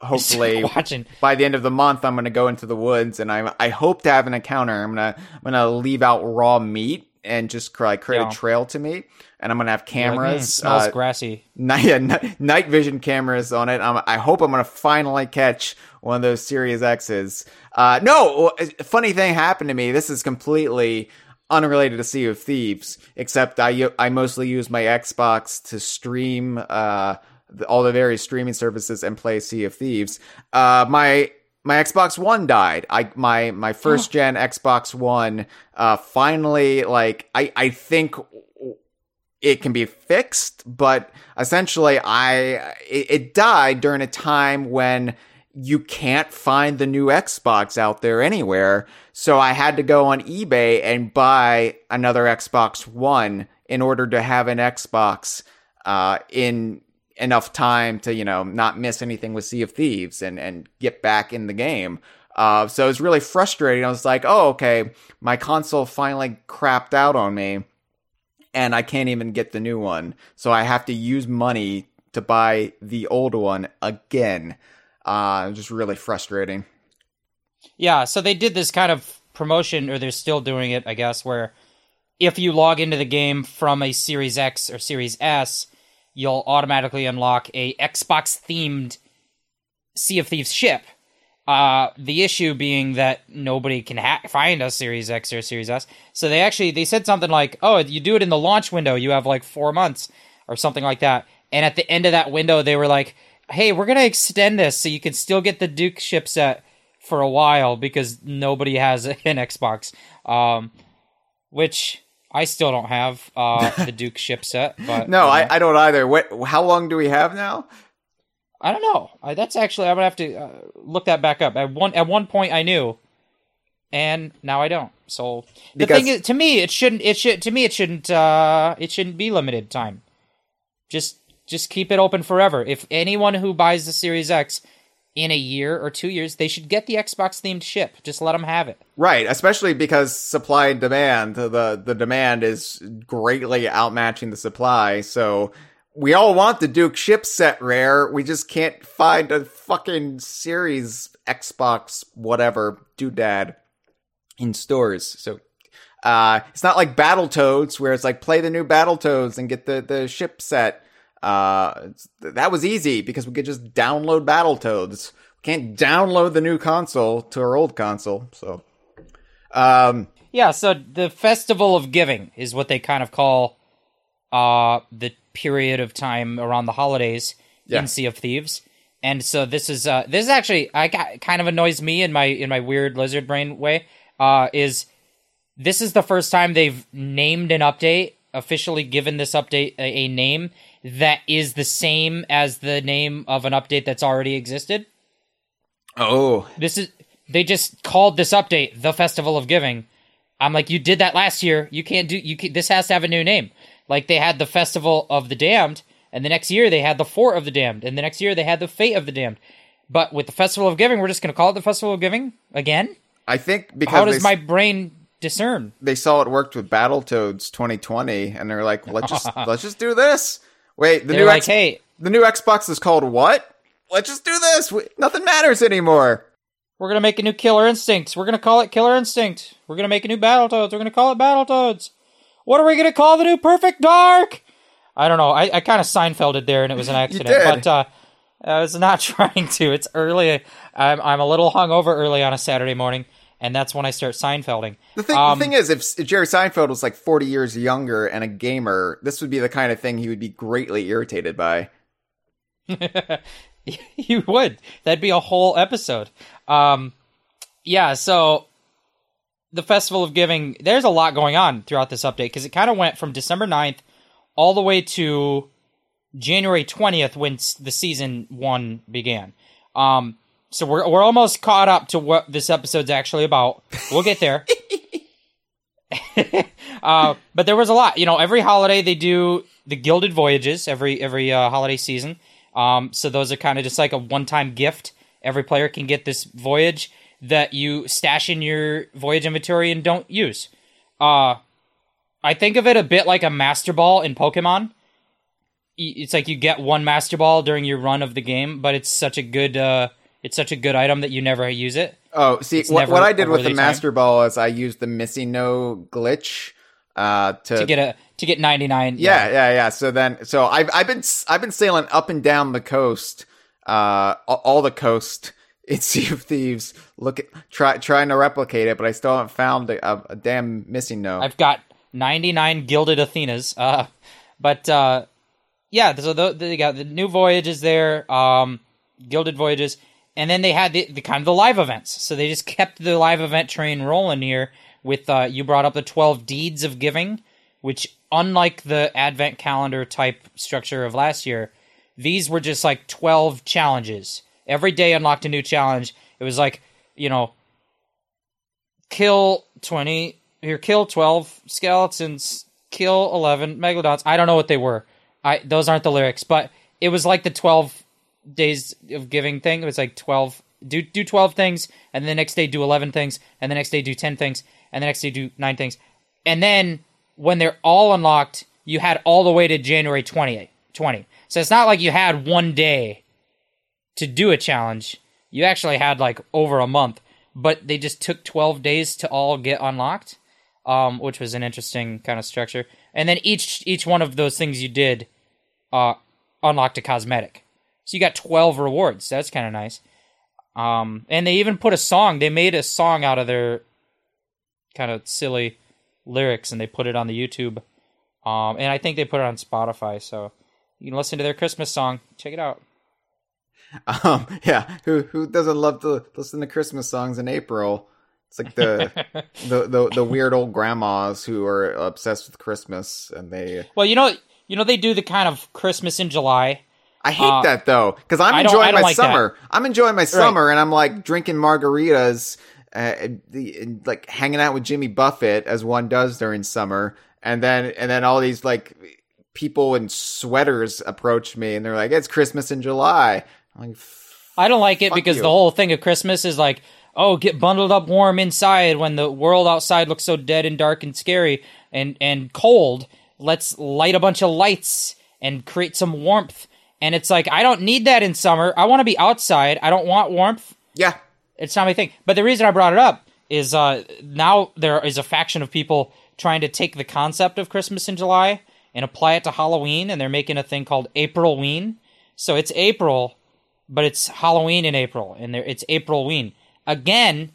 S2: hopefully by the end of the month, I'm gonna go into the woods and I I hope to have an encounter. I'm gonna I'm gonna leave out raw meat and just like create
S3: Yeah.
S2: a trail to meet, and I'm gonna have
S3: Like, mm,
S2: cameras.
S3: smells
S2: uh,
S3: grassy.
S2: night, yeah, ni- night vision cameras on it. Um, I hope I'm gonna finally catch one of those Series X's. Uh, no, funny thing happened to me. This is completely unrelated to Sea of Thieves, except I I mostly use my Xbox to stream uh the, all the various streaming services and play Sea of Thieves. Uh, my my Xbox One died. I my my first gen Xbox One uh finally like I I think it can be fixed, but essentially I it, it died during a time when you can't find the new Xbox out there anywhere. So I had to go on eBay and buy another Xbox One in order to have an Xbox uh, in enough time to you know not miss anything with Sea of Thieves and and get back in the game. Uh, so it was really frustrating. I was like, oh okay, my console finally crapped out on me and I can't even get the new one. So I have to use money to buy the old one again. Uh, just really frustrating.
S3: Yeah, so they did this kind of promotion, or they're still doing it, I guess, where if you log into the game from a Series X or Series S, you'll automatically unlock a Xbox themed Sea of Thieves ship. Uh, the issue being that nobody can ha- find a Series X or Series S. So they actually they said something like, "Oh, you do it in the launch window. You have like four months or something like that." And at the end of that window, they were like, "Hey, we're gonna extend this so you can still get the Duke ship set for a while because nobody has an Xbox." Um, which I still don't have uh, the Duke ship set. But
S2: No,
S3: you know.
S2: I, I don't either. What? How long do we have now?
S3: I don't know. I, that's actually I'm gonna have to uh, look that back up. At one at one point I knew, and now I don't. So the
S2: Because-
S3: thing is, to me, it shouldn't. It should to me it shouldn't. Uh, it shouldn't be limited time. Just just keep it open forever. If anyone who buys the Series X in a year or two years, they should get the Xbox themed ship. Just let them have it.
S2: Right, especially because supply and demand. The the demand is greatly outmatching the supply. So we all want the Duke ship set rare. We just can't find a fucking Series Xbox whatever doodad in stores. So uh, it's not like Battletoads where it's like play the new Battletoads and get the the ship set. Uh, that was easy because we could just download Battletoads. We can't download the new console to our old console, so. Um,
S3: Yeah, so the Festival of Giving is what they kind of call uh the period of time around the holidays
S2: Yeah.
S3: in Sea of Thieves. And so this is uh this is actually I got kind of annoys me in my in my weird lizard brain way uh is this is the first time they've named an update officially given this update a, a name that is the same as the name of an update that's already existed.
S2: oh,
S3: This is they just called this update the Festival of Giving. I'm like, you did that last year. You can't do you. Can, this has to have a new name. Like they had the Festival of the Damned, and the next year they had the Fort of the Damned, and the next year they had the Fate of the Damned. But with the Festival of Giving, we're just going to call it the Festival of Giving again.
S2: I think because
S3: How does my brain discern?
S2: they saw it worked with Battletoads 2020, and they're like, let's just let's just do this. Wait, the
S3: They're
S2: new
S3: like,
S2: X-
S3: hey,
S2: the new Xbox is called what? Let's just do this. We, nothing matters anymore.
S3: we're going to make a new Killer Instinct. We're going to call it Killer Instinct. We're going to make a new Battletoads. We're going to call it Battletoads. What are we going to call the new Perfect Dark? I don't know. I, I kind of Seinfelded there, and it was an accident. But uh, I was not trying to. It's early. I'm I'm a little hungover early on a Saturday morning, and that's when I start Seinfelding.
S2: The thing,
S3: Um,
S2: the thing is, if, if Jerry Seinfeld was like 40 years younger and a gamer, this would be the kind of thing he would be greatly irritated by.
S3: you would. That'd be a whole episode. Um, yeah. So the Festival of Giving. There's a lot going on throughout this update because it kind of went from December 9th all the way to January 20th when s- the season one began. Um, so we're we're almost caught up to what this episode's actually about. We'll get there. uh, but there was a lot. You know, every holiday they do the Gilded Voyages every every uh, holiday season. Um, so those are kind of just like a one time gift. Every player can get this voyage that you stash in your voyage inventory and don't use. Uh, I think of it a bit like a Master Ball in Pokemon. It's like you get one Master Ball during your run of the game, but it's such a good uh, it's such a good item that you never use it.
S2: Oh, see, what, what I did with the
S3: time.
S2: Master Ball is I used the MissingNo glitch uh, to,
S3: To get a to get ninety nine.
S2: yeah, yeah, yeah. So then, so I've I've been I've been sailing up and down the coast, uh, all the coast in Sea of Thieves, look at try trying to replicate it, but I still haven't found a, a, a damn missing note.
S3: I've got 99 gilded Athenas. Uh, but uh, yeah, so the, they got the new voyages there, um, gilded voyages, and then they had the, the kind of the live events. So they just kept the live event train rolling here. With uh, you brought up the 12 deeds of giving, which unlike the advent calendar type structure of last year, these were just like 12 challenges. Every day unlocked a new challenge. It was like you know kill 20 here kill 12 skeletons kill 11 megalodons. I don't know what they were. I those aren't the lyrics but it was like the 12 days of giving thing. It was like 12 do do 12 things and the next day do 11 things and the next day do 10 things and the next day do 9 things. And then when they're all unlocked you had all the way to january 20 20 so it's not like you had one day to do a challenge. You actually had like over a month, but they just took 12 days to all get unlocked, um, which was an interesting kind of structure. And then each each one of those things you did uh, unlocked a cosmetic. So you got 12 rewards. That's kind of nice. Um, and they even put a song. They made a song out of their kind of silly lyrics and they put it on the YouTube. Um, and I think they put it on Spotify. So you can listen to their Christmas song. Check it out.
S2: Um, yeah, who who doesn't love to listen to Christmas songs in April? It's like the the, the the weird old grandmas who are obsessed with Christmas, and they.
S3: Well, you know, you know they do the kind of Christmas in July.
S2: I hate
S3: Uh,
S2: that though, because I'm enjoying my
S3: like
S2: summer. I'm enjoying my summer, and I'm like drinking margaritas, uh, the, and, like hanging out with Jimmy Buffett as one does during summer, and then and then all these like people in sweaters approach me, and they're like, "It's Christmas in July." Like,
S3: I don't like it because
S2: you.
S3: the whole thing of Christmas is like, oh, get bundled up warm inside when the world outside looks so dead and dark and scary and and cold. Let's light a bunch of lights and create some warmth. And it's like I don't need that in summer. I want to be outside. I don't want warmth.
S2: yeah,
S3: It's not my thing. But the reason I brought it up is uh, now there is a faction of people trying to take the concept of Christmas in July and apply it to Halloween, and they're making a thing called Aprilween. So it's April, but it's Halloween in April, and there it's Aprilween. Again,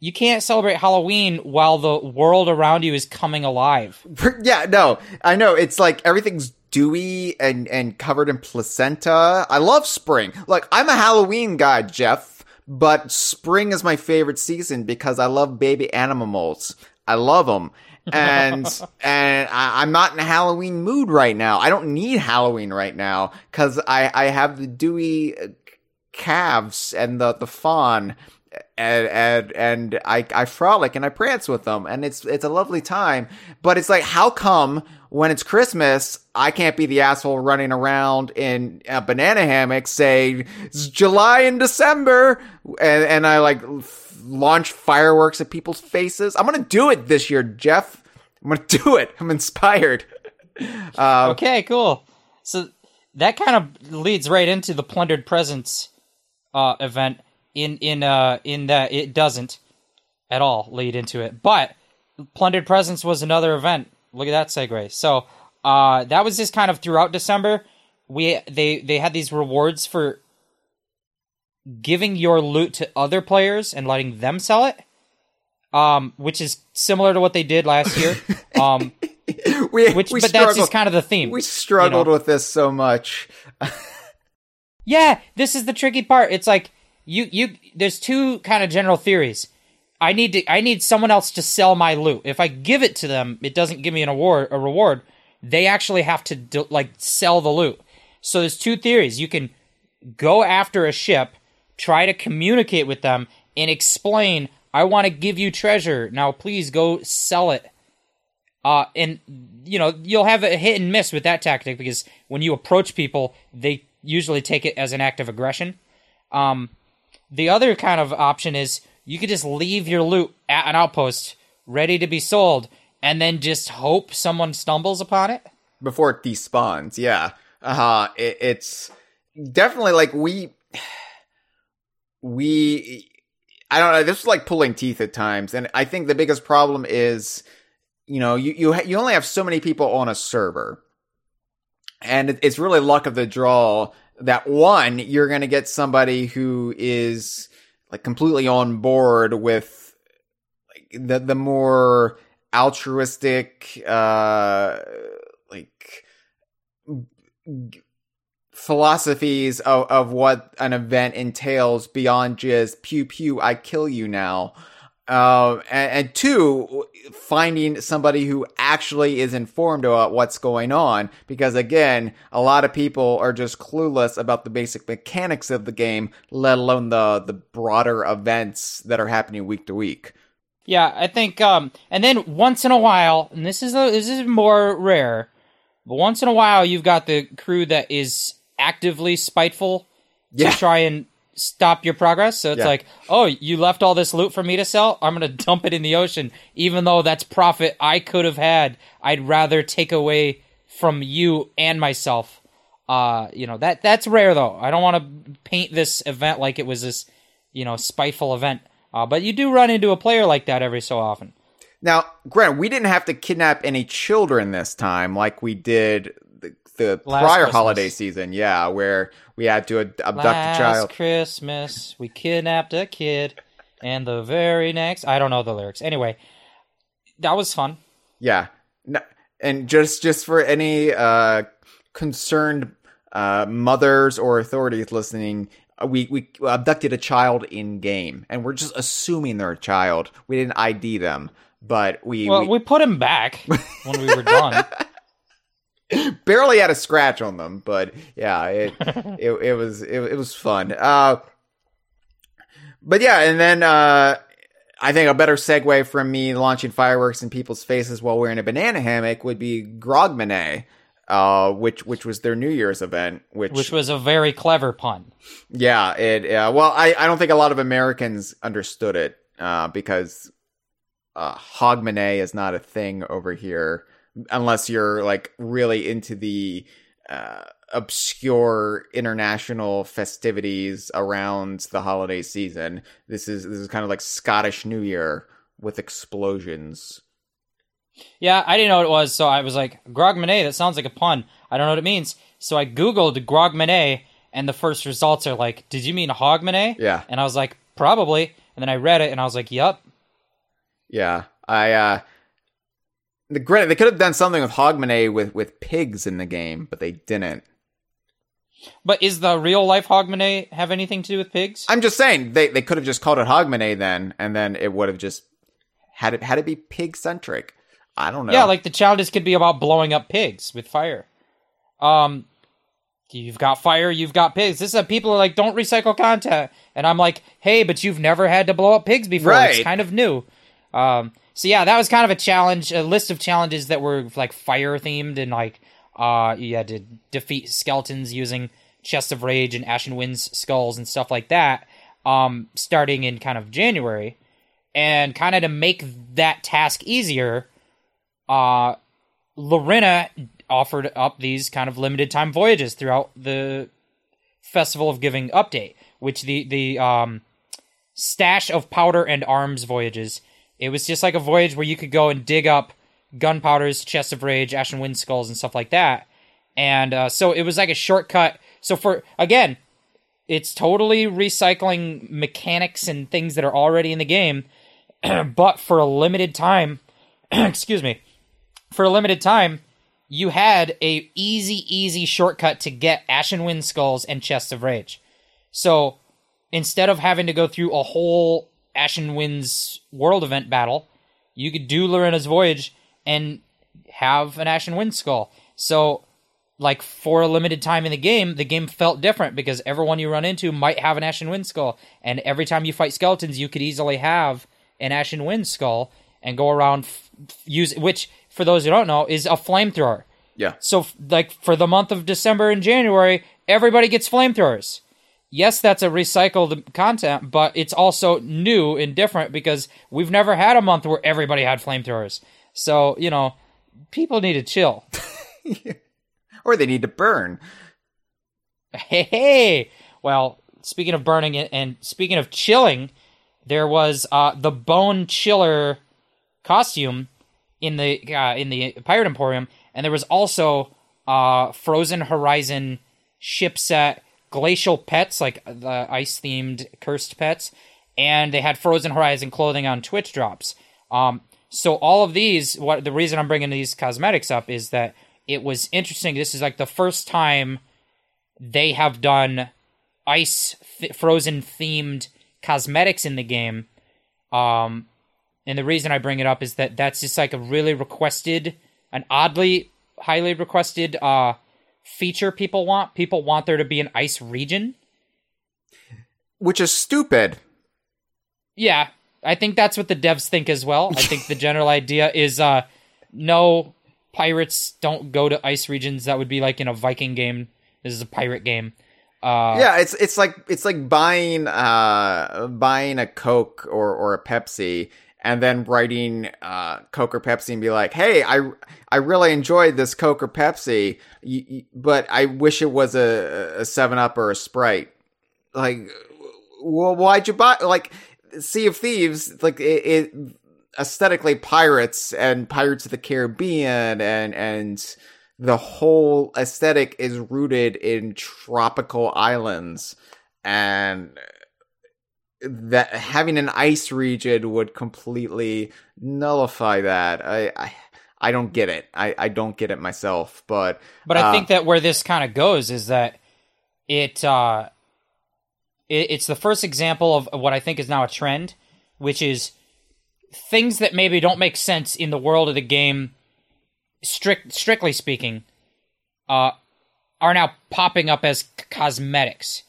S3: you can't celebrate Halloween while the world around you is coming alive.
S2: yeah, no, I know. It's like everything's dewy and, and covered in placenta. I love spring. Like, I'm a Halloween guy, Jeff, but spring is my favorite season because I love baby animals. I love them. and and I, am not in a Halloween mood right now. I don't need Halloween right now because I I have the dewy calves and the the fawn and and and I I frolic and I prance with them, and it's it's a lovely time. But it's like, how come when it's Christmas, I can't be the asshole running around in a banana hammock saying it's July and December, and and I like launch fireworks at people's faces. I'm gonna do it this year, Jeff. I'm gonna do it. I'm inspired.
S3: Uh, okay, cool. So that kind of leads right into the plundered presents uh, event in in uh in that it doesn't at all lead into it. But Plundered Presents was another event. Look at that segue. So uh that was just kind of throughout December. We they they had these rewards for giving your loot to other players and letting them sell it. Um, which is similar to what they did last year. Um,
S2: we,
S3: which,
S2: we
S3: but
S2: struggled,
S3: that's just kind of the theme.
S2: We struggled
S3: you know?
S2: with this so much.
S3: yeah, this is the tricky part. It's like you you there's two kind of general theories. I need to I need someone else to sell my loot. If I give it to them, it doesn't give me an award a reward. They actually have to do, like sell the loot. So there's two theories. You can go after a ship, try to communicate with them and explain, "I want to give you treasure. Now please go sell it." Uh, and you know you'll have a hit and miss with that tactic because when you approach people, they usually take it as an act of aggression. Um, the other kind of option is you could just leave your loot at an outpost ready to be sold and then just hope someone stumbles upon it
S2: before it despawns. Yeah. Uh-huh. It, it's definitely like we we I don't know, this is like pulling teeth at times and I think the biggest problem is you know, you you you only have so many people on a server. And it's really luck of the draw that one, you're going to get somebody who is like completely on board with like the, the more altruistic, uh, like philosophies of, of what an event entails beyond just pew pew, I kill you now. Uh, and, and, two, finding somebody who actually is informed about what's going on. Because again, a lot of people are just clueless about the basic mechanics of the game, let alone the, the broader events that are happening week to week.
S3: Yeah, I think, um, and then once in a while, and this is a, this is more rare, but once in a while, you've got the crew that is actively spiteful
S2: yeah.
S3: to try and stop your progress. So it's
S2: Yeah.
S3: like, oh, you left all this loot for me to sell. I'm gonna dump it in the ocean, even though that's profit I could have had. I'd rather take away from you and myself. Uh, you know that that's rare though. I don't want to paint this event like it was this, you know, spiteful event. Uh, but you do run into a player like that every so often.
S2: Now, Grant, we didn't have to kidnap any children this time like we did the,
S3: Last
S2: prior
S3: Christmas.
S2: holiday season. Yeah, where we had to abduct
S3: Last
S2: a child.
S3: Christmas, we kidnapped a kid, and the very next, I don't know the lyrics. Anyway, that was fun.
S2: Yeah. No, and just just for any uh concerned uh mothers or authorities listening, uh, we we abducted a child in game and we're just assuming they're a child. We didn't ID them, but we,
S3: Well,
S2: we
S3: we put him back when we were done.
S2: barely had a scratch on them, but yeah, it it, it was it, it was fun. Uh but yeah, and then uh I think a better segue from me launching fireworks in people's faces while wearing a banana hammock would be Grogmanay, uh, which which was their New Year's event. Which,
S3: which was a very clever pun.
S2: yeah, it yeah. Well, I I don't think a lot of Americans understood it uh, because uh, Hogmanay is not a thing over here unless you're like really into the uh, obscure international festivities around the holiday season. This is this is kind of like Scottish New Year with explosions.
S3: Yeah, I didn't know what it was, so I was like, Grogmanay, that sounds like a pun. I don't know what it means. So I Googled Grogmanay, and the first results are like, did you mean Hogmanay?
S2: Yeah.
S3: And I was like, probably. And then I read it, and I was like, yup.
S2: Yeah, I. uh the granted, they could have done something with Hogmanay with with pigs in the game, but they didn't.
S3: But is the real life Hogmanay have anything to do with pigs?
S2: I'm just saying they they could have just called it Hogmanay then, and then it would have just had it had it be pig centric. I don't know.
S3: Yeah, like the challenges could be about blowing up pigs with fire. Um, you've got fire, you've got pigs. This is a, people are like, don't recycle content, and I'm like, hey, but you've never had to blow up pigs before. It's kind of new. Um, so yeah, that was kind of a challenge, a list of challenges that were like fire themed and like, uh, you had to defeat skeletons using chests of Rage and Ashen Winds skulls and stuff like that. Um, starting in kind of January, and kind of to make that task easier, uh, Larinna offered up these kind of limited time voyages throughout the Festival of Giving update, which the the um, stash of powder and arms voyages. It was just like a voyage where you could go and dig up gunpowders, chests of rage, ashen wind skulls, and stuff like that. And uh, so it was like a shortcut. So for again, it's totally recycling mechanics and things that are already in the game, but for a limited time. excuse me for a limited time, you had a easy, easy shortcut to get Ashen Wind Skulls and Chests of Rage. So instead of having to go through a whole Ashen Winds world event battle, you could do Larinna's Voyage and have an Ashen Wind Skull. So, like, for a limited time in the game, the game felt different because everyone you run into might have an Ashen Wind Skull. And every time you fight skeletons, you could easily have an Ashen Wind Skull and go around f- use which for those who don't know is a flamethrower.
S2: yeah,
S3: So like for the month of December and January, everybody gets flamethrowers. Yes, that's a recycled content, but it's also new and different because we've never had a month where everybody had flamethrowers. So, you know, people need to chill.
S2: or they need to burn.
S3: Hey, hey. Well, speaking of burning and speaking of chilling, there was uh, the bone chiller costume in the uh, in the Pirate Emporium, and there was also uh, Frozen Horizon ship set glacial pets, like the ice themed cursed pets, and they had Frozen Horizon clothing on Twitch drops. Um, so all of these, what the reason I'm bringing these cosmetics up is that it was interesting. This is like the first time they have done ice th- frozen themed cosmetics in the game. Um, and the reason I bring it up is that that's just like a really requested, an oddly highly requested uh feature people want. People want there to be an ice region.
S2: Which is stupid.
S3: Yeah, I think that's what the devs think as well. I think the general idea is uh no pirates don't go to ice regions. That would be like in a Viking game. This is a pirate game. Uh
S2: yeah, it's it's like it's like buying uh buying a Coke or or a Pepsi and then writing uh Coke or Pepsi and be like, "Hey, I I really enjoyed this Coke or Pepsi, but I wish it was a a 7 Up or a Sprite." Like well, why'd you buy like Sea of Thieves like it, it aesthetically pirates and Pirates of the Caribbean and and the whole aesthetic is rooted in tropical islands and that having an ice region would completely nullify that. I i, I don't get it. I i don't get it myself but
S3: But I
S2: uh,
S3: think that where this kind of goes is that it, uh, it it's the first example of what I think is now a trend, which is things that maybe don't make sense in the world of the game, strict strictly speaking, uh, are now popping up as c- cosmetics,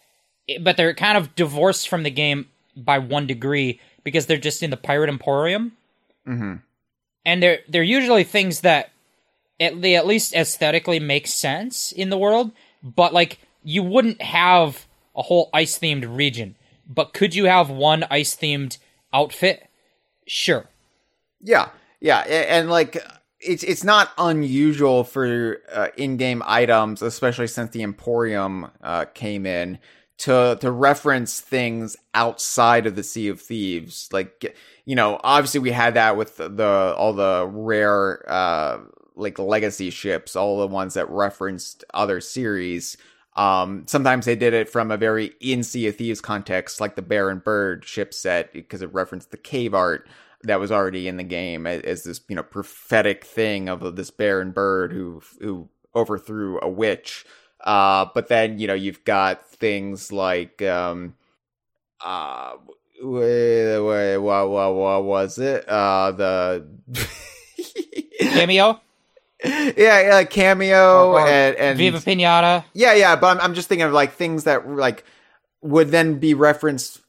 S3: but they're kind of divorced from the game by one degree because they're just in the pirate emporium,
S2: mhm.
S3: and they're they're usually things that at they at least aesthetically make sense in the world, but like you wouldn't have a whole ice themed region. But could you have one ice themed outfit? Sure.
S2: Yeah, yeah, and like it's it's not unusual for uh, in-game items, especially since the Emporium uh, came in, to to reference things outside of the Sea of Thieves. Like you know, obviously we had that with the, the all the rare uh like legacy ships, all the ones that referenced other series. Um, sometimes they did it from a very in Sea of Thieves context, like the Baron Bird ship set, because it referenced the cave art that was already in the game as, as this, you know, prophetic thing of this Baron bird who who overthrew a witch. Uh, but then you know you've got things like um, uh, wait, wait, what, what, what was it? Uh, the
S3: Kameo,
S2: yeah, yeah, Kameo
S3: Or- or
S2: and, and
S3: Viva Pinata.
S2: yeah, yeah, but I'm, I'm just thinking of like things that like would then be referenced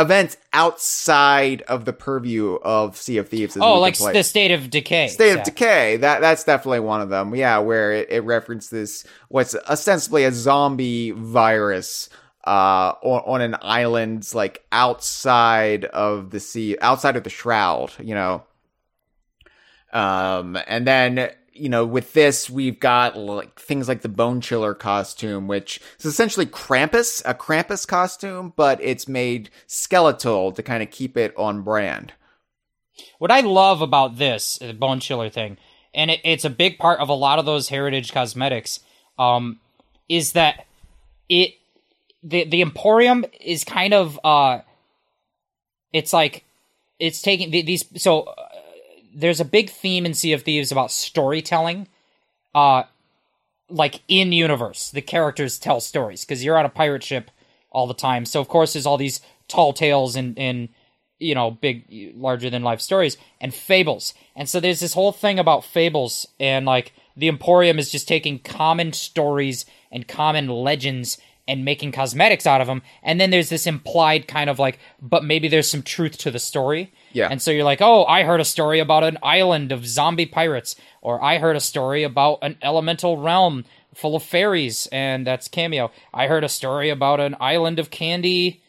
S2: events outside of the purview of Sea of Thieves. as
S3: Oh, like
S2: play.
S3: the State of Decay.
S2: State of. Decay. That that's definitely one of them. Yeah, where it, it references what's ostensibly a zombie virus uh on, on an island like outside of the sea outside of the shroud you know um and then you know with this we've got like things like the bone chiller costume which is essentially krampus a krampus costume but it's made skeletal to kind of keep it on brand
S3: What I love about this the bone chiller thing, and it, it's a big part of a lot of those heritage cosmetics, um, is that it the the Emporium is kind of uh, it's like it's taking these so. There's a big theme in Sea of Thieves about storytelling, uh, like in universe. The characters tell stories because you're on a pirate ship all the time. So of course there's all these tall tales and and you know big larger than life stories and fables. And so there's this whole thing about fables and like the Emporium is just taking common stories and common legends and making cosmetics out of them. And then there's this implied kind of like, but maybe there's some truth to the story.
S2: Yeah.
S3: And so you're like, oh, I heard a story about an island of zombie pirates, or I heard a story about an elemental realm full of fairies, and that's Kameo. I heard a story about an island of candy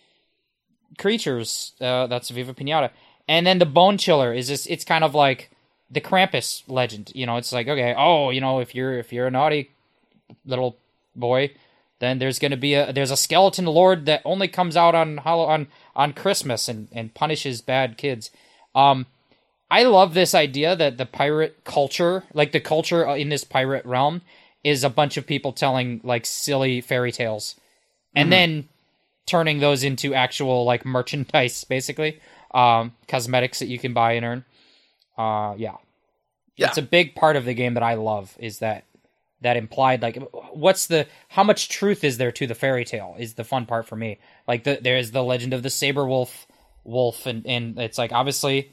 S3: creatures. Uh, that's Viva Pinata. And then the Bone Chiller is just it's kind of like the Krampus legend. You know, it's like okay, oh, you know, if you're if you're a naughty little boy, then there's gonna be a there's a skeleton lord that only comes out on Hollow on on Christmas and and punishes bad kids. Um, I love this idea that the pirate culture, like the culture in this pirate realm, is a bunch of people telling like silly fairy tales, and then turning those into actual like merchandise, basically, um, cosmetics that you can buy and earn. Uh, yeah,
S2: Yeah.
S3: it's a big part of the game that I love. Is that that implied like what's the how much truth is there to the fairy tale is the fun part for me. Like the there's the legend of the Sabrewulf wolf and and it's like obviously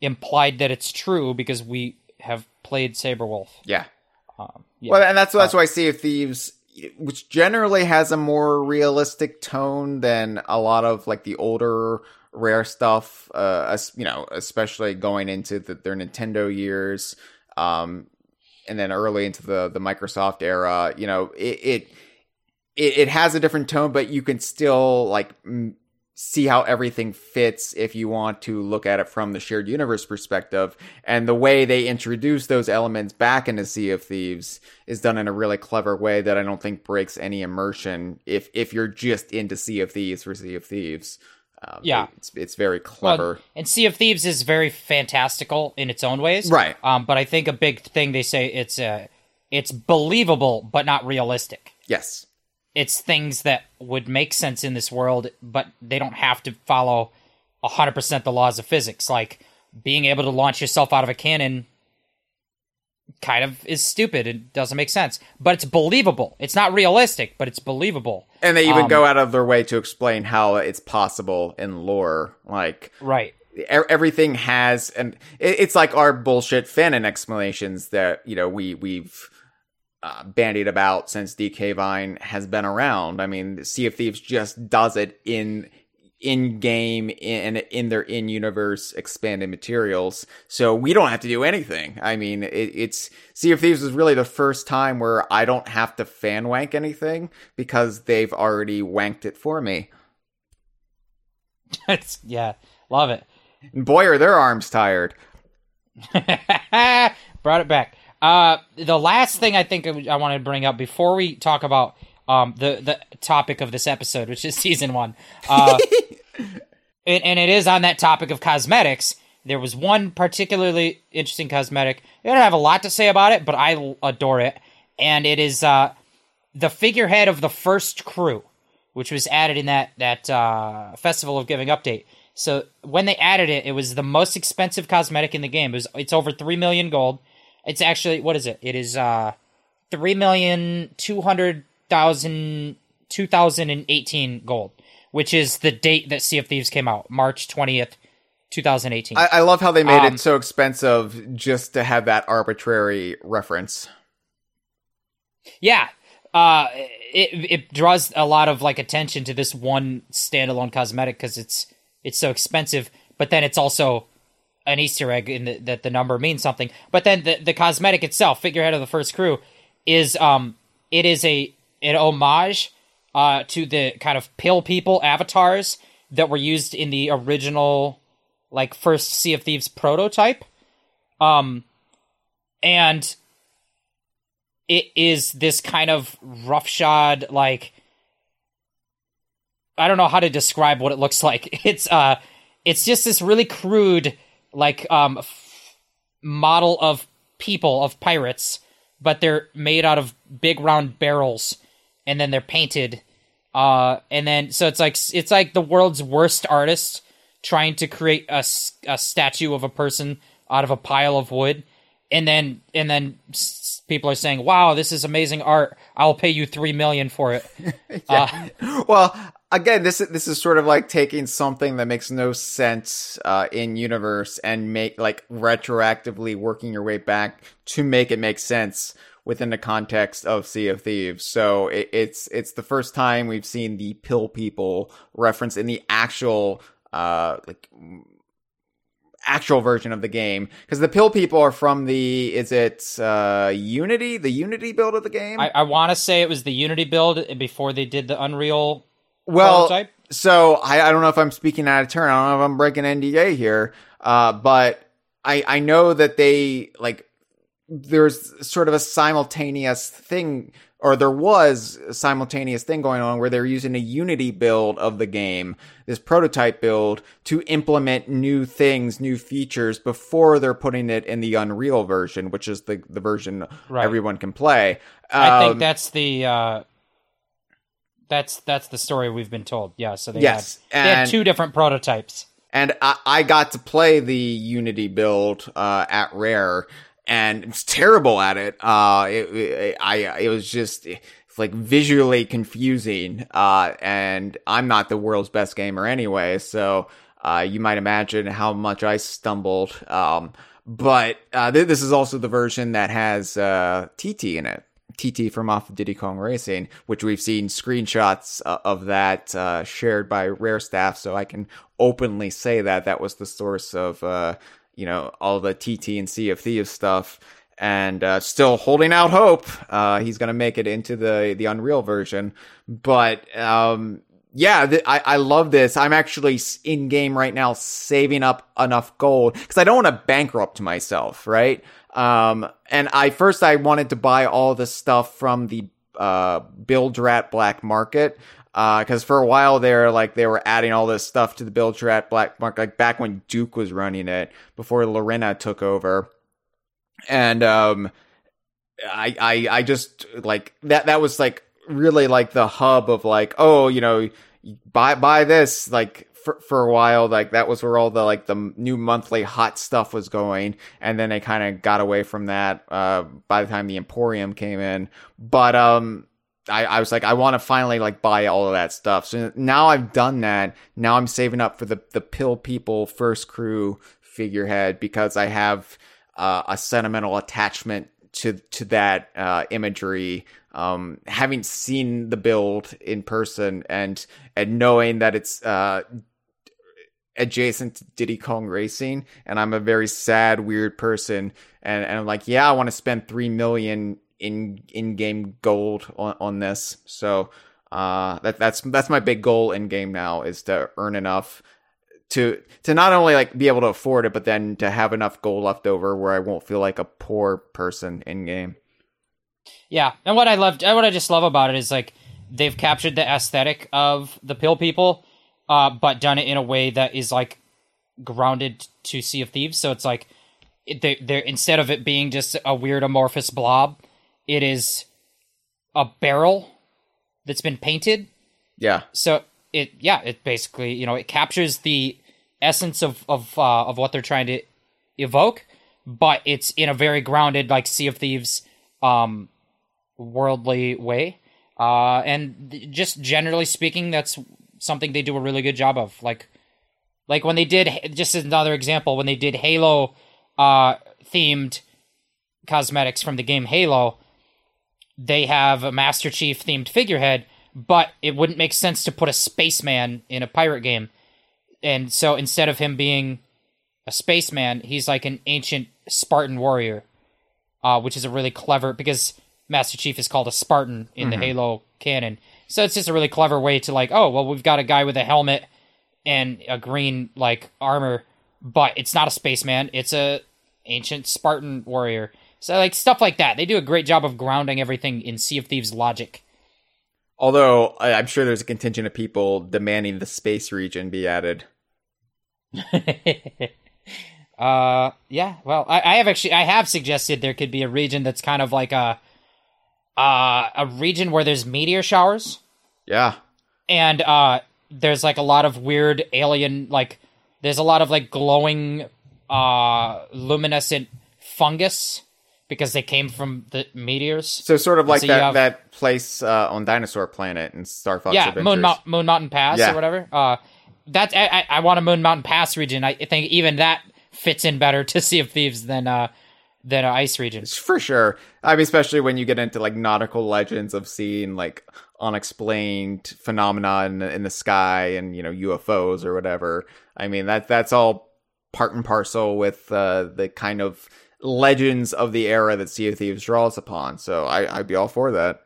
S3: implied that it's true because we have played Sabrewulf.
S2: yeah
S3: Um, yeah.
S2: Well, and that's that's why Sea of Thieves, which generally has a more realistic tone than a lot of like the older rare stuff. Uh, as, you know, especially going into the, their Nintendo years, um, and then early into the the Microsoft era. You know, it it it, has a different tone, but you can still like. m- see how everything fits if you want to look at it from the shared universe perspective. And the way they introduce those elements back into Sea of Thieves is done in a really clever way that I don't think breaks any immersion if if you're just into Sea of Thieves for Sea of Thieves. Um,
S3: Yeah.
S2: it's it's very
S3: Well,
S2: clever.
S3: and Sea of Thieves is very fantastical in its own ways,
S2: Right.
S3: Um, but I think a big thing they say it's uh, it's believable but not realistic.
S2: yes.
S3: It's things that would make sense in this world, but they don't have to follow hundred percent the laws of physics. Like being able to launch yourself out of a cannon, kind of is stupid. It doesn't make sense, but it's believable. It's not realistic, but it's believable.
S2: And they even
S3: Um,
S2: go out of their way to explain how it's possible in lore. Like
S3: Right.
S2: everything has and it's like our bullshit fanon explanations that you know we we've uh, bandied about since DK Vine has been around. I mean, Sea of Thieves just does it in in game in in their in universe expanded materials, so we don't have to do anything. I mean, it, it's Sea of Thieves is really the first time where I don't have to fan wank anything because they've already wanked it for me.
S3: it's yeah, love it.
S2: And boy, are their arms tired.
S3: Brought it back. Uh, the last thing I think I wanted to bring up before we talk about um, the the topic of this episode, which is season one. Uh, and, and it is on that topic of cosmetics. There was one particularly interesting cosmetic. I don't have a lot to say about it, but I adore it, and it is uh, the figurehead of the first crew, which was added in that that uh, Festival of Giving update. So when they added it, it was the most expensive cosmetic in the game. It was it's over three million gold. It's actually what is it? It is uh three million two hundred thousand two thousand and eighteen gold, which is the date that Sea of Thieves came out, March twentieth, two thousand eighteen.
S2: I, I love how they made
S3: Um,
S2: it so expensive just to have that arbitrary reference.
S3: Yeah. Uh, it it draws a lot of like attention to this one standalone cosmetic because it's it's so expensive, but then it's also an Easter egg in the, that the number means something. But then the the cosmetic itself, figurehead of the first crew, is um it is a an homage uh to the kind of pill people avatars that were used in the original like first Sea of Thieves prototype. Um and it is this kind of roughshod like I don't know how to describe what it looks like. It's uh it's just this really crude like um f- model of people of pirates, but they're made out of big round barrels and then they're painted uh and then so it's like it's like the world's worst artist trying to create a, a statue of a person out of a pile of wood and then and then s- people are saying wow this is amazing art. I'll pay you 3 million for it. Uh,
S2: Well, again, this is this is sort of like taking something that makes no sense uh, in universe and make like retroactively working your way back to make it make sense within the context of Sea of Thieves. So it, it's it's the first time we've seen the pill people reference in the actual uh like actual version of the game. Because the pill people are from the is it uh unity? The unity build of the game?
S3: I, I want to say it was the unity build before they did the unreal
S2: well
S3: prototype.
S2: so I, I don't know if i'm speaking out of turn. I don't know if i'm breaking nda here. Uh but i i know that they like there's sort of a simultaneous thing or there was a simultaneous thing going on where they're using a unity build of the game this prototype build to implement new things new features before they're putting it in the unreal version which is the the version
S3: Right.
S2: everyone can play.
S3: I
S2: Um,
S3: think that's the uh that's that's the story we've been told. Yeah so they
S2: Yes,
S3: had, they had two different prototypes.
S2: And I, I got to play the Unity build uh, at Rare, and it's terrible at it. Uh, it, it I it was just like visually confusing, uh, and I'm not the world's best gamer anyway, so uh, you might imagine how much I stumbled. Um, but uh, th- this is also the version that has uh, TT in it. TT from off of Diddy Kong Racing, which we've seen screenshots uh, of that uh, shared by Rare staff, so I can openly say that that was the source of uh, you know all the TT and Sea of Thieves stuff, and uh, still holding out hope. Uh, he's gonna make it into the the Unreal version, but um, yeah, th- I I love this. I'm actually in game right now, saving up enough gold because I don't want to bankrupt myself, right? Um, and I first I wanted to buy all the stuff from the uh Bilge Rat Black Market. Uh, cause for a while there, like they were adding all this stuff to the Bilge Rat Black Mark, like back when Duke was running it before Larinna took over. And, um, I, I, I just like that, that was like really like the hub of like, oh, you know, buy, buy this, like, for, for a while, like that was where all the like the new monthly hot stuff was going, and then they kind of got away from that uh, by the time the Emporium came in. But um, I, I was like, I want to finally like buy all of that stuff. So now I've done that. Now I'm saving up for the the Pill People First Crew figurehead because I have uh, a sentimental attachment to to that uh, imagery. Um, having seen the build in person and and knowing that it's uh, adjacent to Diddy Kong Racing, and I'm a very sad, weird person, and, and I'm like, yeah, I want to spend three million in in game gold on, on this. So uh, that that's that's my big goal in game now is to earn enough to to not only like be able to afford it, but then to have enough gold left over where I won't feel like a poor person in game.
S3: Yeah, and what I loved, what I just love about it is like they've captured the aesthetic of the pill people, uh, but done it in a way that is like grounded to Sea of Thieves. So it's like they they're instead of it being just a weird amorphous blob, it is a barrel that's been painted.
S2: Yeah.
S3: So it yeah, it basically you know it captures the essence of of uh, of what they're trying to evoke, but it's in a very grounded like Sea of Thieves um worldly way. Uh and th- just generally speaking that's something they do a really good job of. Like like when they did just another example when they did Halo uh themed cosmetics from the game Halo, they have a Master Chief themed figurehead, but it wouldn't make sense to put a spaceman in a pirate game. And so instead of him being a spaceman, he's like an ancient Spartan warrior, uh, which is a really clever because Master Chief is called a Spartan in the Halo canon. So it's just a really clever way to like, oh well, we've got a guy with a helmet and a green like armor, but it's not a spaceman; it's a ancient Spartan warrior. So like stuff like that, they do a great job of grounding everything in Sea of Thieves logic.
S2: Although I- I'm sure there's a contingent of people demanding the space region be added.
S3: uh, yeah. Well, I, I have actually I have suggested there could be a region that's kind of like a uh, a region where there's meteor showers
S2: Yeah.
S3: and uh, there's like a lot of weird alien like there's a lot of like glowing uh luminescent fungus because they came from the meteors.
S2: So sort of like
S3: So
S2: that
S3: have-
S2: that place uh, on Dinosaur Planet in Star Fox
S3: yeah,
S2: Adventures.
S3: Moon, Mount, Moon Mountain Pass
S2: Yeah.
S3: or whatever. Uh, that I, I, I want a Moon Mountain Pass region. I think even that fits in better to Sea of Thieves than uh than an ice region.
S2: For sure. I mean, especially when you get into like nautical legends of seeing like unexplained phenomena in, in the sky and you know UFOs or whatever. I mean that that's all part and parcel with uh, the kind of legends of the era that Sea of Thieves draws upon. So I, I'd be all for that.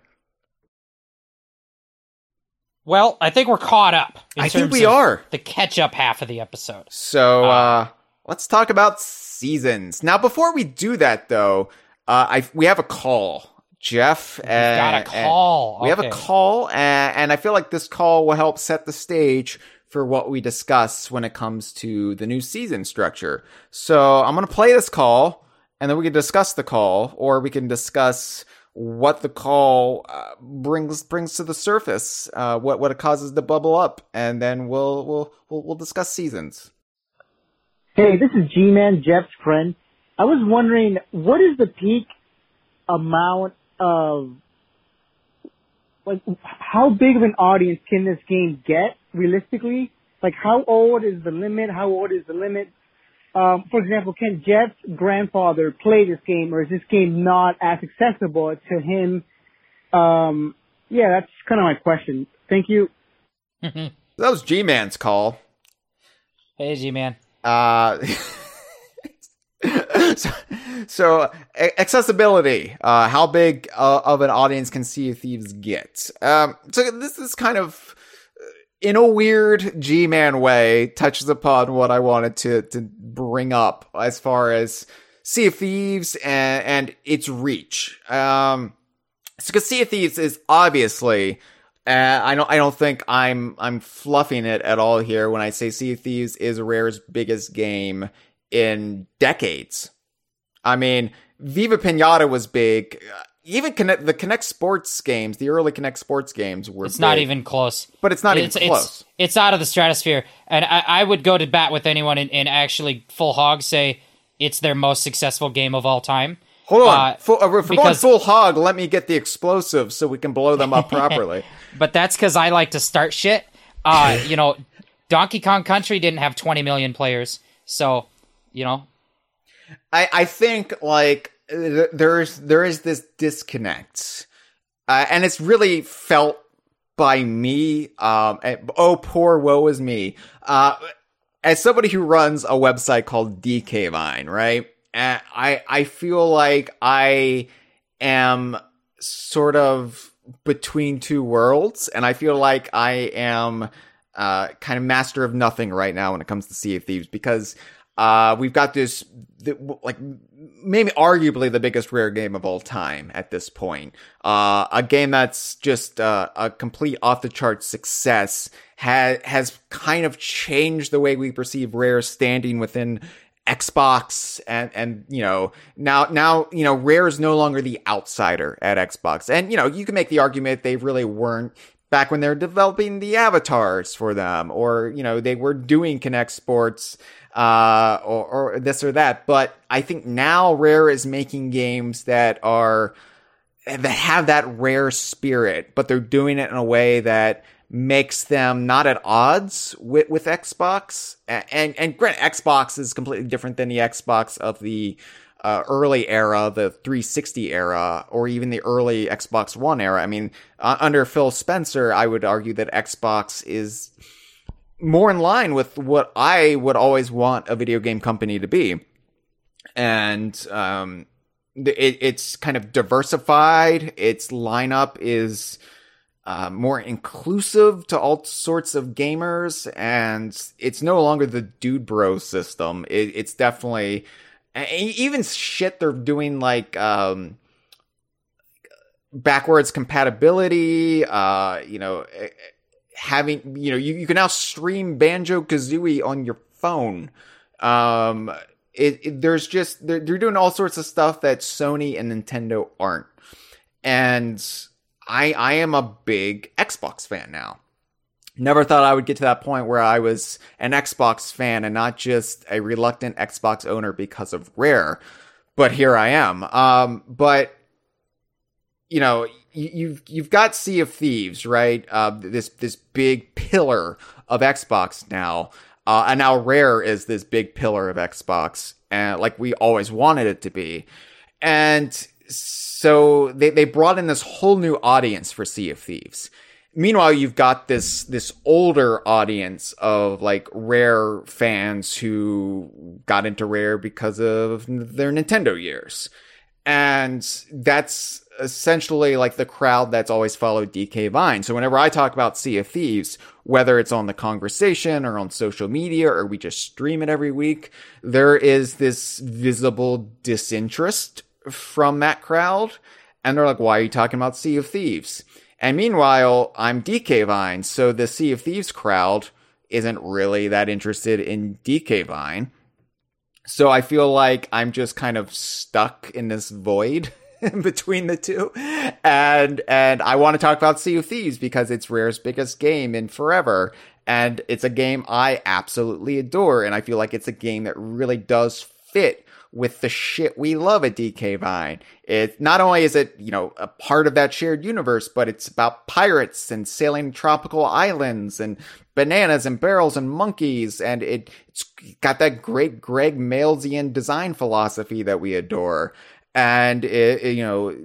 S3: Well, I think we're caught up.
S2: I think we are.
S3: the catch up half of the episode.
S2: So
S3: Uh,
S2: uh, let's talk about seasons. Now, before we do that, though, uh, I we have a call, Jeff. We've
S3: got a call.
S2: We have a call, and, and I feel like this call will help set the stage for what we discuss when it comes to the new season structure. So I'm gonna play this call, and then we can discuss the call, or we can discuss what the call uh, brings brings to the surface, uh, what what it causes to bubble up, and then we'll we'll we'll, we'll discuss seasons.
S4: Hey, this is G-Man, Jeff's friend. I was wondering, what is the peak amount of, like, how big of an audience can this game get realistically? Like, how old is the limit? How old is the limit? Um, for example, can Jeff's grandfather play this game, or is this game not as accessible to him? Um, yeah, that's kind of my question. Thank you.
S2: That was G Man's call.
S3: Hey, G man.
S2: Uh, so, so a- accessibility. Uh, how big uh, of an audience can Sea of Thieves get? Um, so this is kind of, in a weird G-Man way, touches upon what I wanted to to bring up as far as Sea of Thieves and, and its reach. Um, because Sea of Thieves is obviously. Uh, I don't. I don't think I'm. I'm fluffing it at all here when I say Sea of Thieves is Rare's biggest game in decades. I mean, Viva Pinata was big. Even Kinect, the Kinect Sports games, the early Kinect Sports games were.
S3: It's not even close.
S2: but it's not
S3: it's,
S2: even close.
S3: It's, it's out of the stratosphere. And I, I would go to bat with anyone and, and actually full hog say it's their most successful game of all time.
S2: Hold on,
S3: uh,
S2: full, uh, if we're going
S3: because-
S2: full hog. Let me get the explosives so we can blow them up properly.
S3: But that's because I like to start shit. Uh, you know, Donkey Kong Country didn't have 20 million players. So, you know,
S2: I, I think like there's there is this disconnect, uh, and it's really felt by me. Um, and- oh, poor woe is me. Uh, as somebody who runs a website called DK Vine, right? And I I feel like I am sort of between two worlds, and I feel like I am uh, kind of master of nothing right now when it comes to Sea of Thieves because Uh, we've got this, the, like, maybe arguably the biggest rare game of all time at this point. Uh, a game that's just uh, a complete off the chart success has has kind of changed the way we perceive rare standing within Xbox and and you know now now you know Rare is no longer the outsider at Xbox and you know you can make the argument they really weren't back when they were developing the avatars for them or you know they were doing Kinect Sports uh or, or this or that but I think now Rare is making games that are that have that rare spirit but they're doing it in a way that makes them not at odds with, with Xbox. And, and, and grant Xbox is completely different than the Xbox of the uh, early era, the 360 era, or even the early Xbox One era. I mean, uh, under Phil Spencer, I would argue that Xbox is more in line with what I would always want a video game company to be. And, um, it, it's kind of diversified. Its lineup is, uh, more inclusive to all sorts of gamers, and it's no longer the dude bro system. It, it's definitely even shit they're doing like um, backwards compatibility. Uh, you know, eh, having you know you, you can now stream Banjo Kazooie on your phone. Um, it, it, there's just they're, they're doing all sorts of stuff that Sony and Nintendo aren't, and I I am a big Xbox fan now. Never thought I would get to that point where I was an Xbox fan and not just a reluctant Xbox owner because of Rare, but here I am. Um, but you know, you've you've got Sea of Thieves, right? Uh, this this big pillar of Xbox now, uh, and now Rare is this big pillar of Xbox, and like we always wanted it to be, and so they, they brought in this whole new audience for Sea of Thieves. Meanwhile, you've got this this older audience of like rare fans who got into rare because of their Nintendo years. And that's essentially like the crowd that's always followed DK Vine. So whenever I talk about Sea of Thieves, whether it's on the conversation or on social media or we just stream it every week, there is this visible disinterest from that crowd. And they're like, why are you talking about Sea of Thieves? And meanwhile, I'm DK Vine, so the Sea of Thieves crowd isn't really that interested in DK Vine. So I feel like I'm just kind of stuck in this void between the two. And and I want to talk about Sea of Thieves because it's Rare's biggest game in forever. And it's a game I absolutely adore. And I feel like it's a game that really does fit with the shit we love at DK Vine. It not only is it, you know, a part of that shared universe, but it's about pirates and sailing tropical islands and bananas and barrels and monkeys. And it, it's got that great Greg Malesian design philosophy that we adore. And it, it, you know,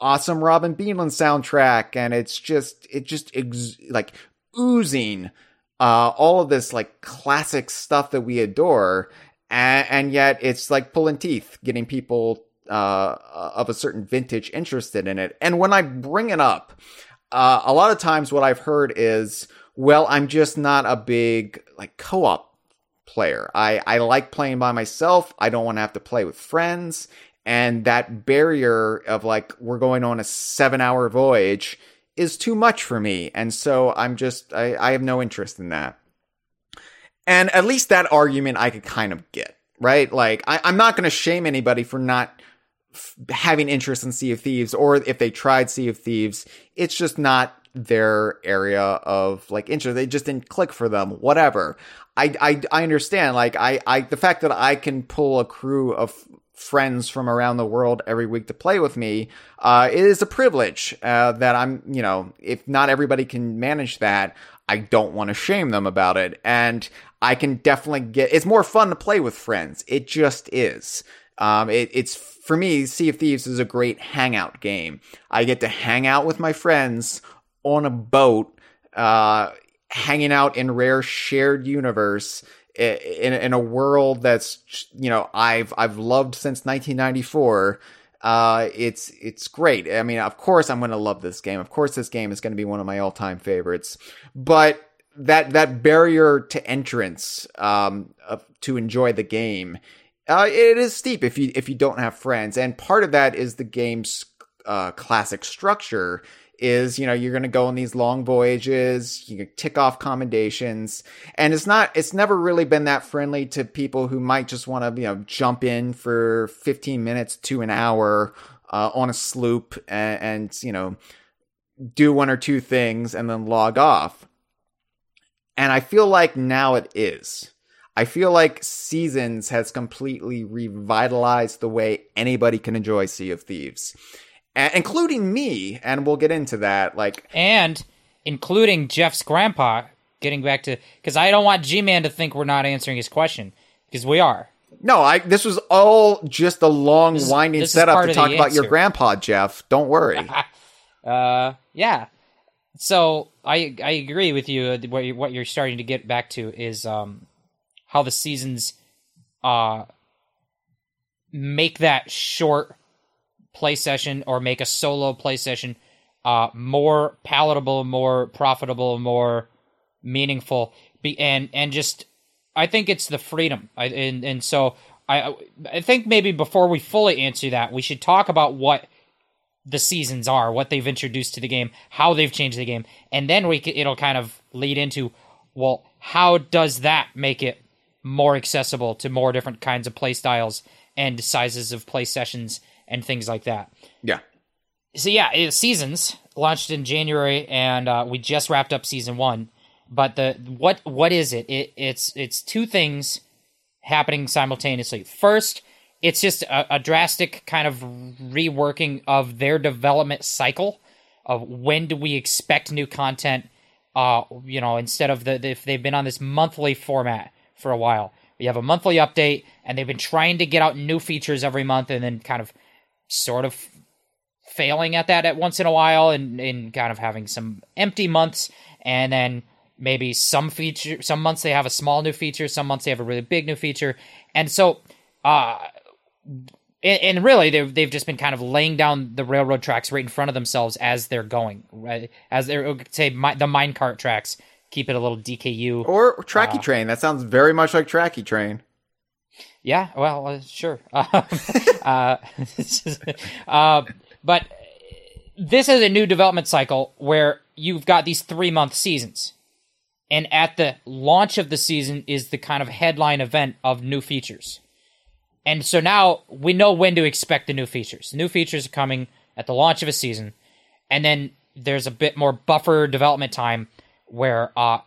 S2: awesome Robin Beanland soundtrack. And it's just, it just ex- like oozing, uh, all of this like classic stuff that we adore and, and yet it's like pulling teeth getting people uh, of a certain vintage interested in it. And when I bring it up, uh, a lot of times what I've heard is, well, I'm just not a big like co-op player. I, I like playing by myself. I don't want to have to play with friends. And that barrier of like, we're going on a seven hour voyage is too much for me. And so I'm just, I, I have no interest in that. And at least that argument I could kind of get, right? Like, I, am not going to shame anybody for not f- having interest in Sea of Thieves, or if they tried Sea of Thieves, it's just not their area of like interest. They just didn't click for them, whatever. I, I, I understand. Like, I, I, the fact that I can pull a crew of friends from around the world every week to play with me uh, it is a privilege uh, that I'm, you know, if not everybody can manage that, I don't want to shame them about it. And I can definitely get, it's more fun to play with friends. It just is. Um, it, it's for me, Sea of Thieves is a great hangout game. I get to hang out with my friends on a boat, uh, hanging out in rare shared universe in, in a world that's, you know, I've, I've loved since 1994. Uh, it's, it's great. I mean, of course I'm going to love this game. Of course this game is going to be one of my all time favorites, but that that barrier to entrance um, of, to enjoy the game, uh, it is steep if you if you don't have friends, and part of that is the game's uh, classic structure. Is you know you're going to go on these long voyages, you tick off commendations, and it's not it's never really been that friendly to people who might just want to you know jump in for 15 minutes to an hour uh, on a sloop and, and you know do one or two things and then log off. And I feel like now it is. I feel like Seasons has completely revitalized the way anybody can enjoy Sea of Thieves, a- including me. And we'll get into that. Like,
S3: and including Jeff's grandpa. Getting back to because I don't want G Man to think we're not answering his question because we are.
S2: no, I this was all just a long,
S3: This
S2: winding
S3: this
S2: setup to talk about your grandpa, Jeff. Don't worry.
S3: Uh, yeah. So I I agree with you. uh, What you, what you're starting to get back to is um how the seasons uh make that short play session or make a solo play session uh more palatable, more profitable, more meaningful. Be and and just I think it's the freedom. I and and so I I think maybe before we fully answer that, we should talk about what the seasons are, what they've introduced to the game, how they've changed the game, and then we it'll kind of lead into well, how does that make it more accessible to more different kinds of play styles and sizes of play sessions and things like that.
S2: yeah.
S3: So yeah, it, seasons launched in January, and uh, we just wrapped up season one. But the what what is it? It it's it's two things happening simultaneously. First, it's just a, a drastic kind of reworking of their development cycle of when do we expect new content. Uh, you know, instead of the if they've been on this monthly format for a while, we have a monthly update, and they've been trying to get out new features every month, and then kind of sort of failing at that at once in a while and, and kind of having some empty months and then maybe some feature some months they have a small new feature some months they have a really big new feature and so uh and, and really they've, they've just been kind of laying down the railroad tracks right in front of themselves as they're going right as they're say mi- the minecart tracks keep it a little dku
S2: Or Tracky Train. That sounds very much like Tracky Train.
S3: Yeah, well, uh, sure. Um, uh, uh, but this is a new development cycle where you've got these three month seasons. And at the launch of the season is the kind of headline event of new features. And so now we know when to expect the new features. New features are coming at the launch of a season. And then there's a bit more buffer development time where uh,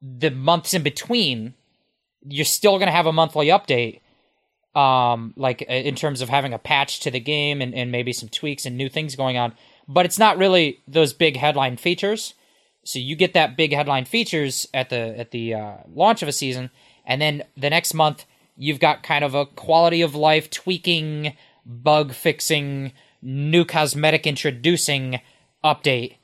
S3: the months in between you're still going to have a monthly update um like uh, in terms of having a patch to the game and, and maybe some tweaks and new things going on but it's not really those big headline features. So you get that big headline features at the at the uh, launch of a season and then the next month you've got kind of a quality of life tweaking bug fixing new cosmetic introducing update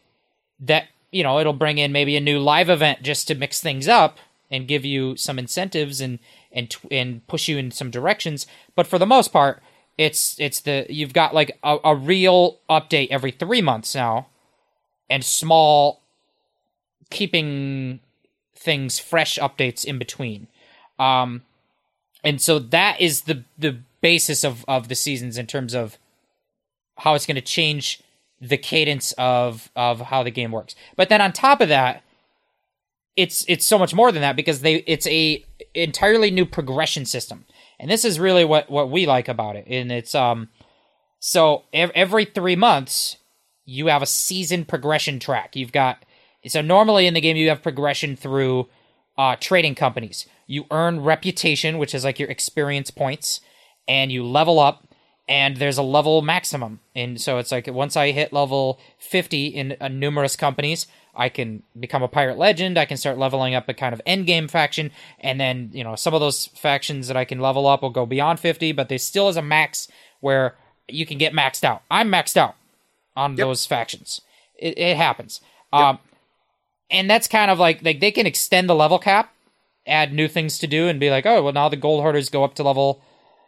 S3: that you know it'll bring in maybe a new live event just to mix things up and give you some incentives and and and push you in some directions but for the most part it's it's the you've got like a, a real update every 3 months now and small keeping things fresh updates in between um and so that is the the basis of of the seasons in terms of how it's going to change the cadence of of how the game works. But then on top of that, it's it's so much more than that because they it's a entirely new progression system. And this is really what what we like about it. And it's um so ev- every 3 months you have a season progression track. You've got so normally in the game you have progression through uh, trading companies. You earn reputation, which is like your experience points, and you level up. And there's a level maximum, and so it's like once I hit level 50 in uh, numerous companies, I can become a pirate legend. I can start leveling up a kind of end game faction, and then you know some of those factions that I can level up will go beyond 50, but there still is a max where you can get maxed out. I'm maxed out on those factions. It, it happens. Um, and that's kind of like like they can extend the level cap, add new things to do, and be like, oh well, now the gold hoarders go up to level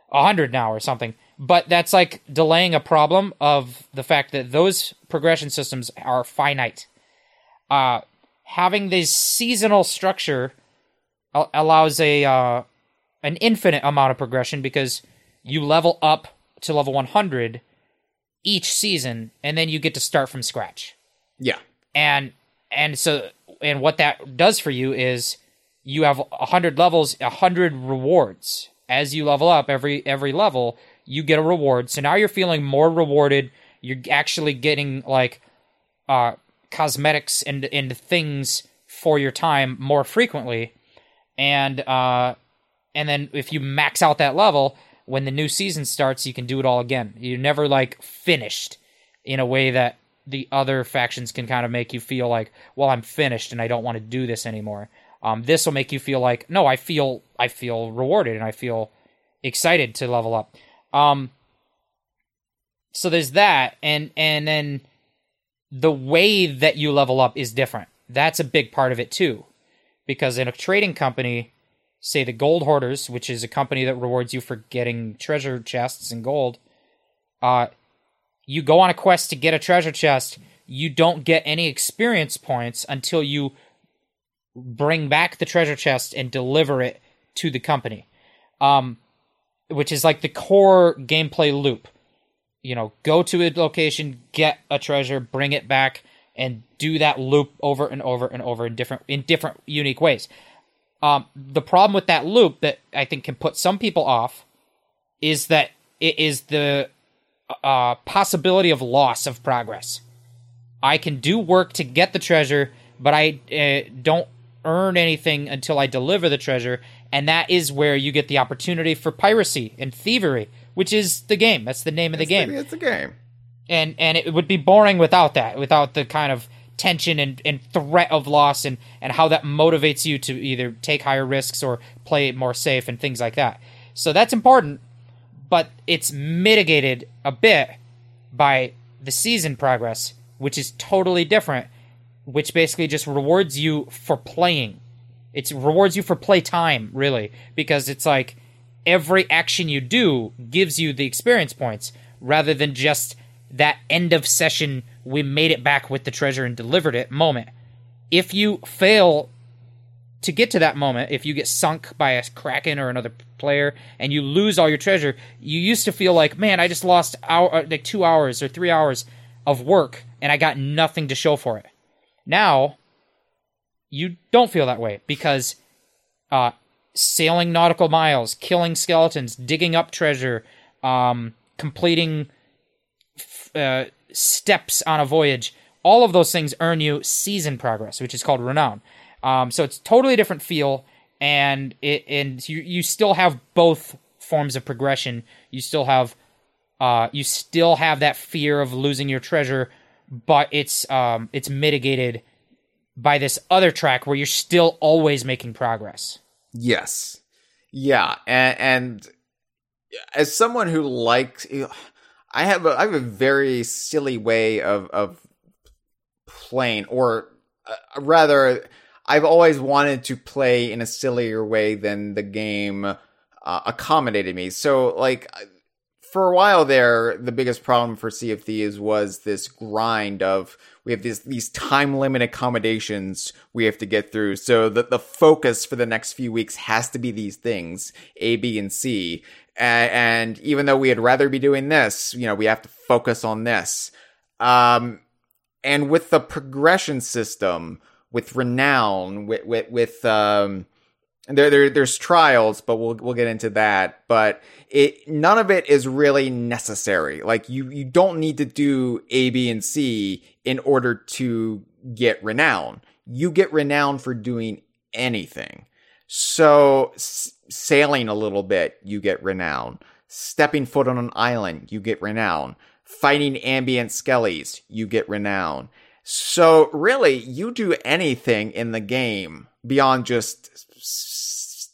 S3: 100 now or something. But that's like delaying a problem of the fact that those progression systems are finite. Uh, having this seasonal structure allows a uh, an infinite amount of progression because you level up to level 100 each season and then you get to start from scratch
S2: Yeah.
S3: and and so and what that does for you is you have 100 levels 100 rewards as you level up every every level you get a reward. So now you're feeling more rewarded. You're actually getting like uh cosmetics and and things for your time more frequently. And uh and then if you max out that level when the new season starts you can do it all again. You're never like finished in a way that the other factions can kind of make you feel like well i'm finished and i don't want to do this anymore. Um, this will make you feel like no i feel i feel rewarded and i feel excited to level up um, so there's that and and then the way that you level up is different. That's a big part of it too. Because in a trading company say the gold hoarders which is a company that rewards you for getting treasure chests and gold uh you go on a quest to get a treasure chest. You don't get any experience points until you bring back the treasure chest and deliver it to the company. Um which is like the core gameplay loop you know go to a location get a treasure bring it back and do that loop over and over and over in different in different unique ways um, the problem with that loop that I think can put some people off is that it is the uh, possibility of loss of progress. I can do work to get the treasure, but I uh, don't earn anything until I deliver the treasure, and that is where you get the opportunity for piracy and thievery, which is the game. That's the name of the game
S2: It's a game.
S3: and and it would be boring without that without the kind of tension and, and threat of loss and and how that motivates you to either take higher risks or play it more safe and things like that so that's important but it's mitigated a bit by the season progress which is totally different which basically just rewards you for playing it rewards you for play time really because it's like every action you do gives you the experience points rather than just that end of session we made it back with the treasure and delivered it moment. If you fail to get to that moment if you get sunk by a kraken or another player and you lose all your treasure you used to feel like man i just lost hour, uh, like two hours or three hours of work and i got nothing to show for it. Now you don't feel that way because uh, sailing nautical miles, killing skeletons, digging up treasure, um, completing f- uh, steps on a voyage. All of those things earn you season progress, which is called renown. Um, so it's totally different feel, and it and you you still have both forms of progression. You still have uh, you still have that fear of losing your treasure, but it's um, it's mitigated by this other track where you're still always making progress.
S2: Yes. Yeah, and, and as someone who likes, I have a I have a very silly way of of playing, or uh, rather, I've always wanted to play in a sillier way than the game uh, accommodated me. So, like for a while there, the biggest problem for Sea of Thieves was this grind of we have these these time limited commendations we have to get through. So the the focus for the next few weeks has to be these things A, B, and C. And, and even though we'd rather be doing this, you know, we have to focus on this. Um, and with the progression system, with renown, with with, with um, there, there there's trials, but we'll we'll get into that. But it none of it is really necessary. Like you you don't need to do A, B, and C in order to get renown. You get renown for doing anything. So s- sailing a little bit, you get renown. Stepping foot on an island, you get renown. Fighting ambient skellies, you get renown. So really, you do anything in the game beyond just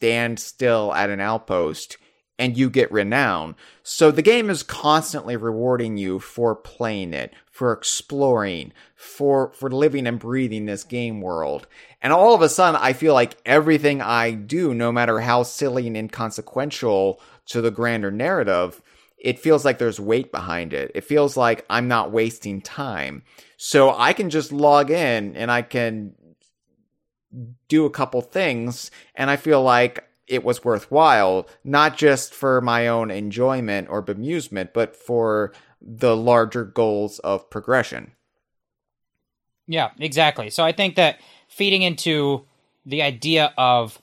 S2: stand still at an outpost and you get renown. So the game is constantly rewarding you for playing it, for exploring, for for living and breathing this game world. And all of a sudden I feel like everything I do, no matter how silly and inconsequential to the grander narrative, it feels like there's weight behind it. It feels like I'm not wasting time. So I can just log in and I can do a couple things, and I feel like it was worthwhile, not just for my own enjoyment or bemusement, but for the larger goals of progression.
S3: Yeah, exactly. So I think that feeding into the idea of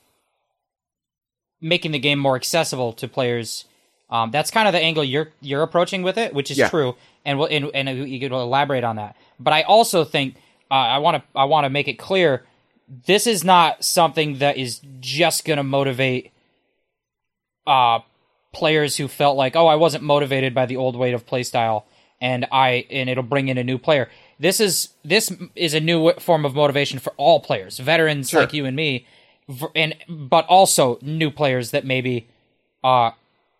S3: making the game more accessible to players, um, that's kind of the angle you're you're approaching with it, which is
S2: Yeah.
S3: true, and we'll, and and you could elaborate on that. But I also think uh, I want to I want to make it clear this is not something that is just going to motivate uh players who felt like oh I wasn't motivated by the old way of playstyle and I and it'll bring in a new player. This is this is a new form of motivation for all players, veterans
S2: Sure.
S3: like you and me, and but also new players that maybe uh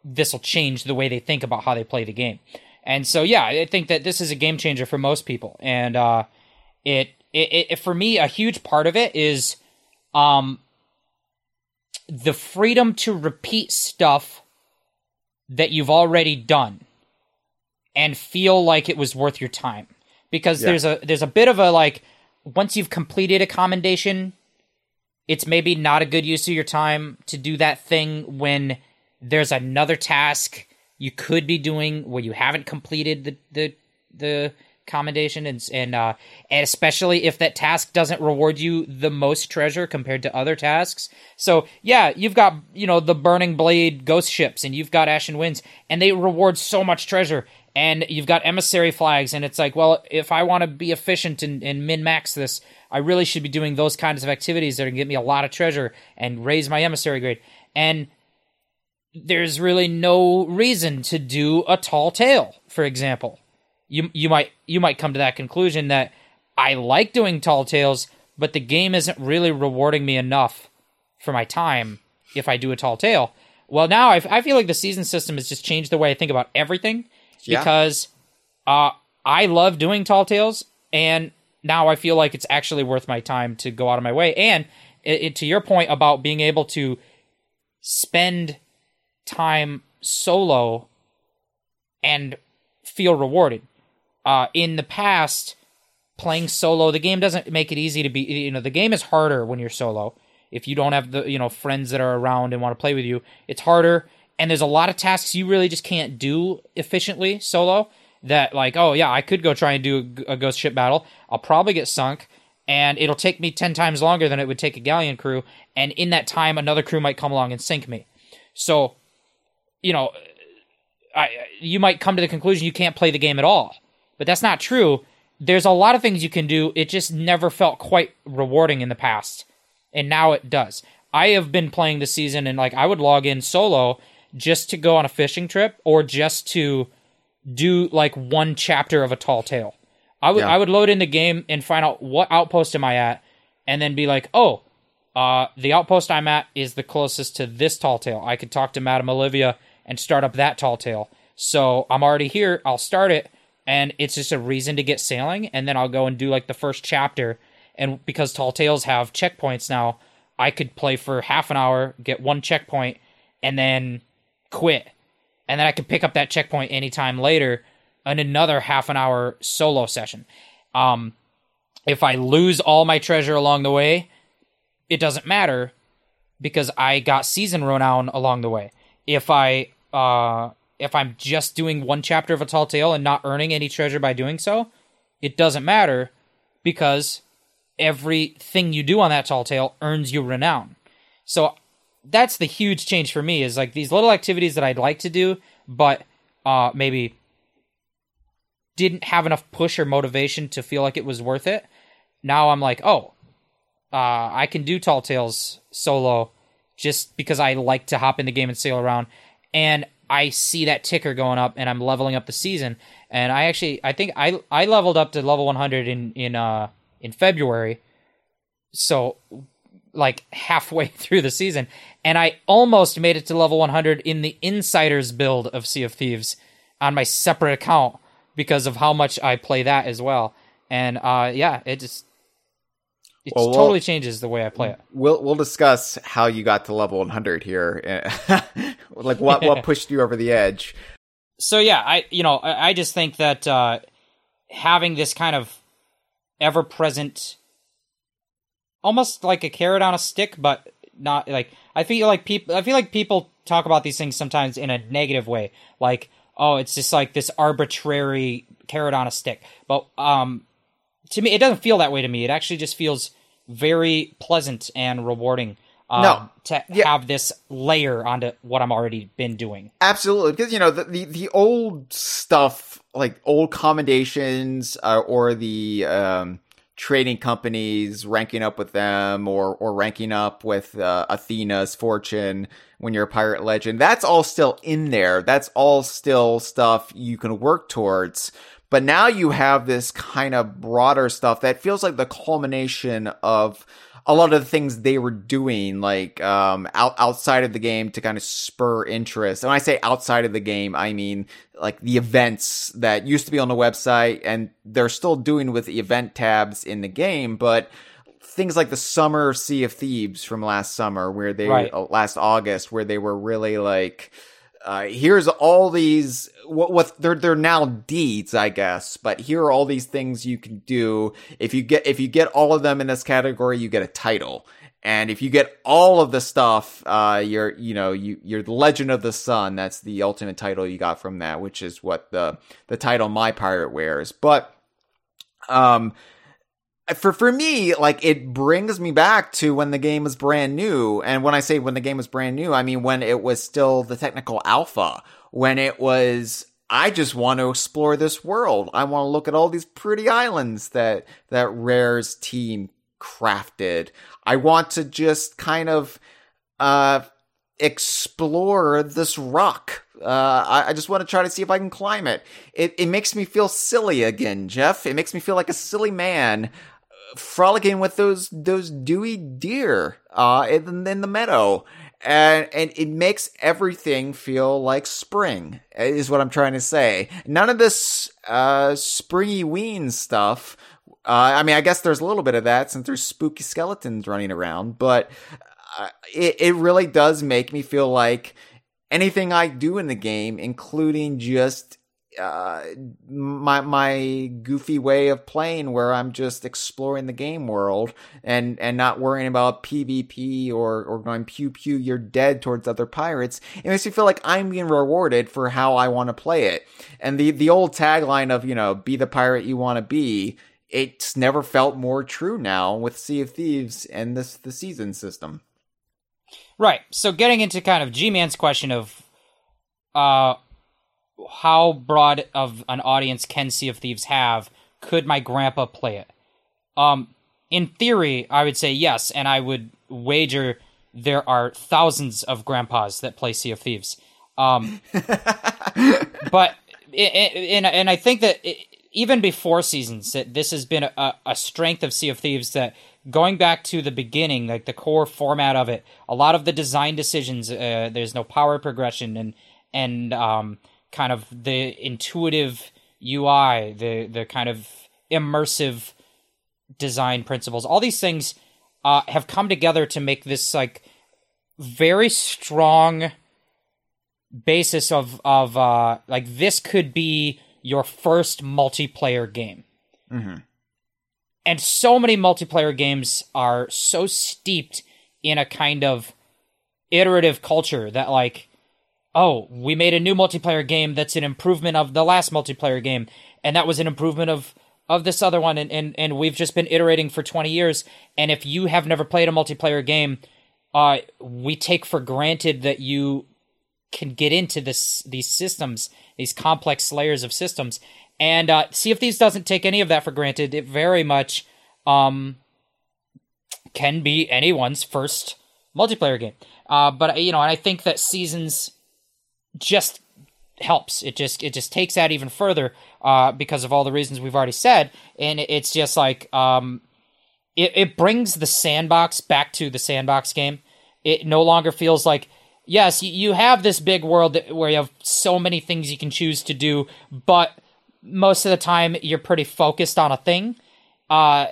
S3: this will change the way they think about how they play the game. And so yeah, I think that this is a game changer for most people. And uh it it, it for me a huge part of it is um the freedom to repeat stuff that you've already done and feel like it was worth your time because
S2: Yeah.
S3: there's a there's a bit of a like once you've completed a commendation it's maybe not a good use of your time to do that thing when there's another task you could be doing where you haven't completed the the the commendation and and uh and especially if that task doesn't reward you the most treasure compared to other tasks. So yeah, you've got you know the burning blade ghost ships and you've got ashen winds and they reward so much treasure and you've got emissary flags and it's like well if I want to be efficient and, and min max this I really should be doing those kinds of activities that are get me a lot of treasure and raise my emissary grade and there's really no reason to do a tall tale, for example. You you might you might come to that conclusion that I like doing tall tales, but the game isn't really rewarding me enough for my time if I do a tall tale. Well, now I, I feel like the season system has just changed the way I think about everything
S2: Yeah.
S3: because uh, I love doing tall tales, and now I feel like it's actually worth my time to go out of my way. And it, it, to your point about being able to spend time solo and feel rewarded. Uh, in the past, playing solo, the game doesn't make it easy to be. You know, the game is harder when you're solo. If you don't have the you know friends that are around and want to play with you, it's harder. And there's a lot of tasks you really just can't do efficiently solo. That like, oh yeah, I could go try and do a, ghost ship battle. I'll probably get sunk, and it'll take me ten times longer than it would take a galleon crew. And in that time, another crew might come along and sink me. So, you know, I, you might come to the conclusion you can't play the game at all, but that's not true. There's a lot of things you can do. It just never felt quite rewarding in the past, and now it does. I have been playing this season, and like I would log in solo just to go on a fishing trip or just to do like one chapter of a tall tale. I would
S2: Yeah.
S3: I would load in the game and find out what outpost am I at, and then be like, oh, uh, the outpost I'm at is the closest to this tall tale. I could talk to Madame Olivia and start up that tall tale. So I'm already here. I'll start it, and it's just a reason to get sailing, and then I'll go and do like the first chapter. And because tall tales have checkpoints now, I could play for half an hour, get one checkpoint, and then quit. And then I could pick up that checkpoint anytime later in another half an hour solo session. Um, if I lose all my treasure along the way, it doesn't matter because I got season renown along the way. If I uh if I'm just doing one chapter of a tall tale and not earning any treasure by doing so, it doesn't matter because everything you do on that tall tale earns you renown. So that's the huge change for me is like these little activities that I'd like to do, but uh maybe didn't have enough push or motivation to feel like it was worth it. Now I'm like, oh, uh, I can do Tall Tales solo just because I like to hop in the game and sail around. And I see that ticker going up and I'm leveling up the season. And I actually I think I I leveled up to level 100 in in uh in February. So like halfway through the season and I almost made it to level 100 in the insiders build of Sea of Thieves on my separate account because of how much I play that as well. And uh yeah, it just it
S2: Well, well-
S3: totally changes the way I play it.
S2: We'll we'll discuss how you got to level 100 here. like what what pushed you over the edge.
S3: so yeah, I you know I, I just think that uh, having this kind of ever present, almost like a carrot on a stick, but not like I feel like people. I feel like people talk about these things sometimes in a negative way, like oh, it's just like this arbitrary carrot on a stick. But um, to me, it doesn't feel that way to me. It actually just feels very pleasant and rewarding. Um,
S2: No.
S3: to
S2: Yeah.
S3: have this layer onto what I'm already been doing.
S2: Absolutely, because you know the the, the old stuff, like old commendations, uh, or the um, trading companies ranking up with them, or or ranking up with uh, Athena's fortune when you're a pirate legend. That's all still in there. That's all still stuff you can work towards. But now you have this kind of broader stuff that feels like the culmination of a lot of the things they were doing, like um, out, outside of the game to kind of spur interest. And when I say outside of the game, I mean like the events that used to be on the website and they're still doing with the event tabs in the game, but things like the summer Sea of Thieves from last summer, where they
S3: Right.
S2: uh, last August, where they were really like. Uh, here's all these what what they're they're now deeds, I guess, but here are all these things you can do. If you get if you get all of them in this category, you get a title. And if you get all of the stuff, uh, you're you know you you're the Legend of the Sun. That's the ultimate title you got from that, which is what the the title My Pirate wears. But um, for for me, like it brings me back to when the game was brand new. And when I say when the game was brand new, I mean when it was still the technical alpha, when it was I just want to explore this world. I want to look at all these pretty islands that that Rare's team crafted. I want to just kind of uh explore this rock. Uh, I, I just want to try to see if I can climb it. It it makes me feel silly again, Jeff. It makes me feel like a silly man frolicking with those those dewy deer uh in, in the meadow. And and it makes everything feel like spring is what I'm trying to say. None of this uh springy ween stuff. Uh, I mean, I guess there's a little bit of that since there's spooky skeletons running around, but uh, it it really does make me feel like anything I do in the game, including just uh, my my goofy way of playing, where I'm just exploring the game world and and not worrying about PvP or or going pew pew you're dead towards other pirates. It makes me feel like I'm being rewarded for how I want to play it. And the the old tagline of you know be the pirate you want to be. It's never felt more true now with Sea of Thieves and this the season system.
S3: Right. So getting into kind of G Man's question of uh how broad of an audience can Sea of Thieves have? Could my grandpa play it? Um in theory, I would say yes, and I would wager there are thousands of grandpas that play Sea of Thieves. Um but and and I think that i even before seasons, that this has been a, a strength of Sea of Thieves that going back to the beginning, like the core format of it, a lot of the design decisions, uh, there's no power progression and and um, kind of the intuitive UI, the the kind of immersive design principles, all these things uh, have come together to make this like very strong basis of of uh like this could be your first multiplayer game. And so many multiplayer games are so steeped in a kind of iterative culture that like oh, we made a new multiplayer game that's an improvement of the last multiplayer game and that was an improvement of of this other one and and, and we've just been iterating for 20 years and if you have never played a multiplayer game uh we take for granted that you can get into this these systems, these complex layers of systems. And uh, Sea of Thieves doesn't take any of that for granted. It very much um, can be anyone's first multiplayer game. Uh, but you know, and I think that seasons just helps. It just it just takes that even further uh, because of all the reasons we've already said. And it's just like um, it, it brings the sandbox back to the sandbox game. It no longer feels like yes, you, have this big world where you have so many things you can choose to do, but most of the time you're pretty focused on a thing. Uh,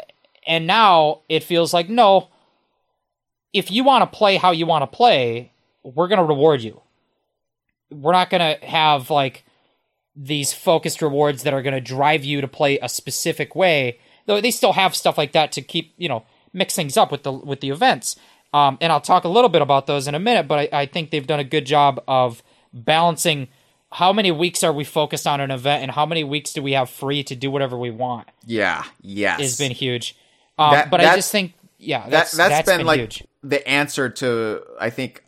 S3: and now it feels like no, if you want to play how you want to play, we're gonna reward you. We're not gonna have like these focused rewards that are gonna drive you to play a specific way. Though they still have stuff like that to keep you know mix things up with the with the events. Um, and I'll talk a little bit about those in a minute, but I, I think they've done a good job of balancing how many weeks are we focused on an event and how many weeks do we have free to do whatever we want
S2: Yeah. Yes.
S3: has been huge. Um,
S2: That-
S3: but I just think, yeah,
S2: that
S3: that's,
S2: that's
S3: that's
S2: been,
S3: been
S2: like
S3: huge.
S2: the answer to I think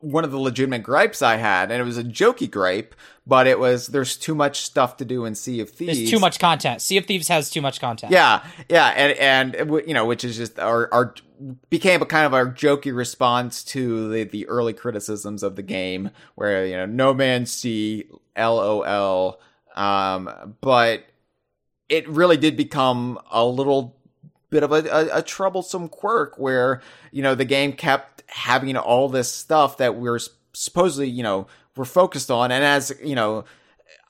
S2: one of the legitimate gripes I had, and it was a jokey gripe, but it was there's too much stuff to do in Sea of Thieves.
S3: There's too much content. Sea of Thieves has too much content.
S2: Yeah, yeah, and and you know, which is just our our became a kind of our jokey response to the the early criticisms of the game, where you know, No Man's Sea, LOL, um, but it really did become a little bit of a, a, a troublesome quirk where you know the game kept having all this stuff that we're supposedly you know we're focused on, and as you know.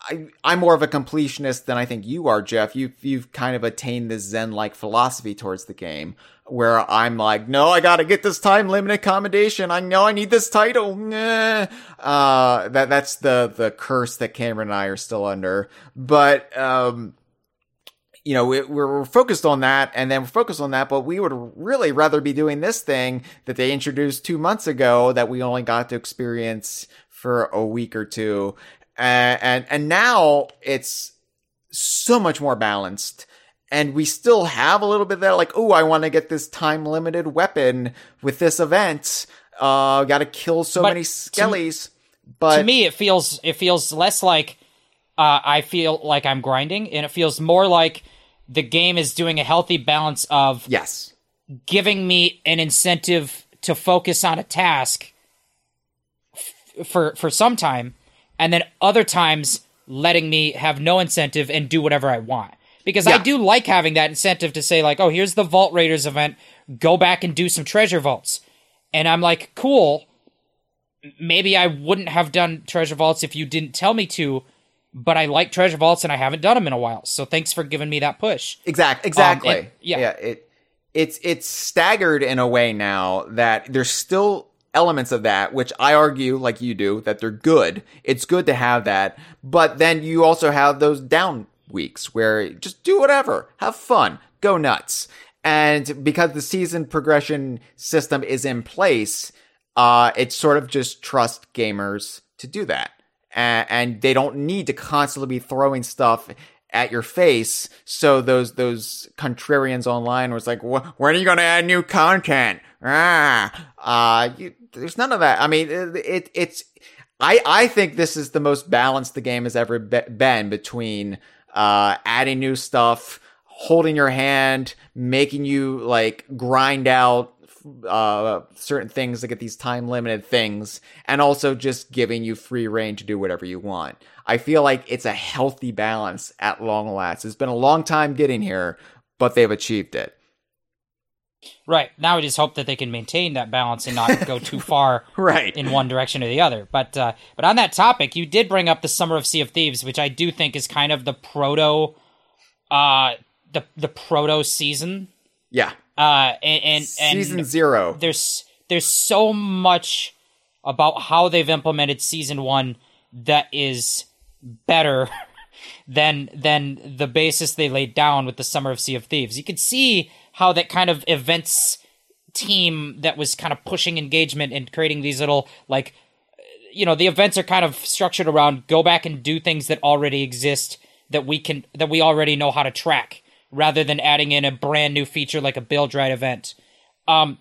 S2: I, I'm more of a completionist than I think you are, Jeff. You've you've kind of attained this Zen-like philosophy towards the game, where I'm like, no, I gotta get this time limited commendation. I know I need this title. Nah. Uh, that that's the the curse that Cameron and I are still under. But um, you know, we, we're focused on that and then we're focused on that, but we would really rather be doing this thing that they introduced two months ago that we only got to experience for a week or two. And, and, and now it's so much more balanced. And we still have a little bit of that, like, oh, I want to get this time limited weapon with this event. Uh, got to kill so
S3: But
S2: many
S3: to-
S2: skellies. But
S3: to me it feels it feels less like uh, I feel like I'm grinding, and it feels more like the game is doing a healthy balance of
S2: yes,
S3: giving me an incentive to focus on a task f- for for some time, and then other times letting me have no incentive and do whatever I want. Because I do like having that incentive to say like, oh, here's the Vault Raiders event, go back and do some treasure vaults, and I'm like, cool. Maybe I wouldn't have done treasure vaults if you didn't tell me to, but I like treasure vaults and I haven't done them in a while. So thanks for giving me that push.
S2: Exact, exactly.
S3: and- yeah.
S2: it it's it's staggered in a way now that there's still elements of that which I argue, like you do, that they're good. It's good to have that, but then you also have those down weeks where just do whatever, have fun, go nuts, and because the season progression system is in place, uh, it's sort of just trust gamers to do that and, and they don't need to constantly be throwing stuff at your face. So those those contrarians online was like, when are you going to add new content? Ah, uh, you, there's none of that. I mean, it, it it's. I I think this is the most balanced the game has ever be- been between uh adding new stuff, holding your hand, making you like grind out uh certain things to get these time limited things and also just giving you free reign to do whatever you want. I feel like it's a healthy balance at long last. It's been a long time getting here, but they've achieved it.
S3: Right. Now we just hope that they can maintain that balance and not go too far
S2: Right.
S3: in one direction or the other. But uh, but on that topic, you did bring up the Summer of Sea of Thieves, which I do think is kind of the proto uh the the proto season.
S2: Yeah.
S3: Uh and and, and
S2: Season 0.
S3: there's there's so much about how they've implemented season 1 that is better than than the basis they laid down with the Summer of Sea of Thieves. You could see how that kind of events team that was kind of pushing engagement and creating these little like you know the events are kind of structured around go back and do things that already exist that we can that we already know how to track rather than adding in a brand new feature like a Bilge Rat event um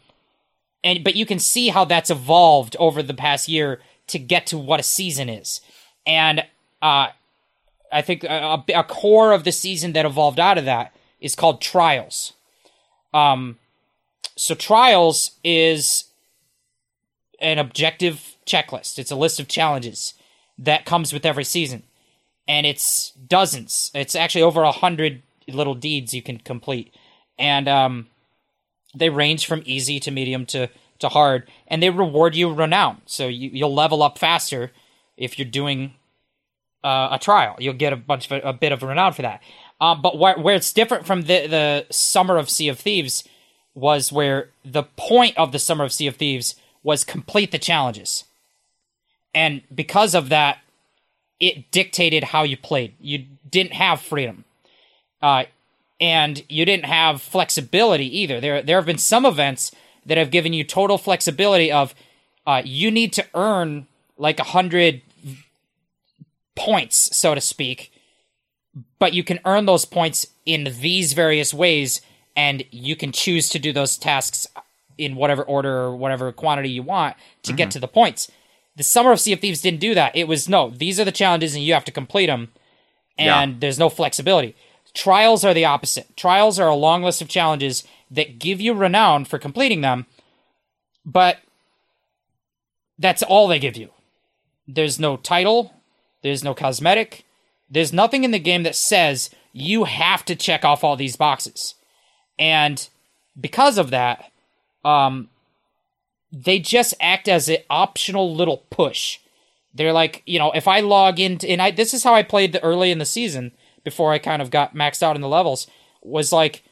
S3: and but you can see how that's evolved over the past year to get to what a season is and uh i think a, a core of the season that evolved out of that is called trials um so trials is an objective checklist. It's a list of challenges that comes with every season, and it's dozens. It's actually over a hundred little deeds you can complete, and um, they range from easy to medium to to hard, and they reward you renown. So you, you'll level up faster if you're doing uh, a trial. You'll get a bunch of a bit of renown for that. Um, but where, where it's different from the the Summer of Sea of Thieves was where the point of the Summer of Sea of Thieves was complete the challenges, and because of that, it dictated how you played. You didn't have freedom. Uh, and you didn't have flexibility either. There there have been some events that have given you total flexibility of uh, you need to earn like a hundred points, so to speak, but you can earn those points in these various ways, and you can choose to do those tasks in whatever order or whatever quantity you want to get to the points. The Summer of Sea of Thieves didn't do that. It was no, these are the challenges and you have to complete them, and
S2: Yeah.
S3: there's no flexibility. Trials are the opposite. Trials are a long list of challenges that give you renown for completing them, but that's all they give you. There's no title, there's no cosmetic, there's nothing in the game that says you have to check off all these boxes. And because of that, um, they just act as an optional little push. They're like, you know, if I log into, and I, this is how I played the early in the season before I kind of got maxed out in the levels, was like,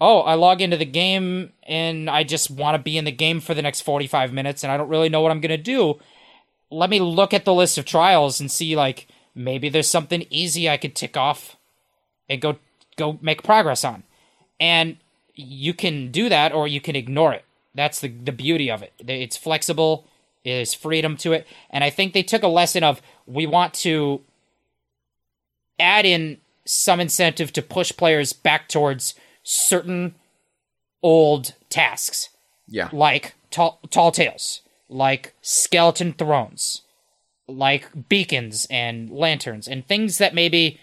S3: oh, I log into the game and I just want to be in the game for the next 45 minutes and I don't really know what I'm going to do. Let me look at the list of trials and see, like, maybe there's something easy I could tick off and go go make progress on. And you can do that or you can ignore it. That's the the beauty of it. It's flexible, there's freedom to it. And I think they took a lesson of we want to add in some incentive to push players back towards certain old tasks
S2: Yeah.
S3: like tall, tall tales, like skeleton thrones, like beacons and lanterns, and things that maybe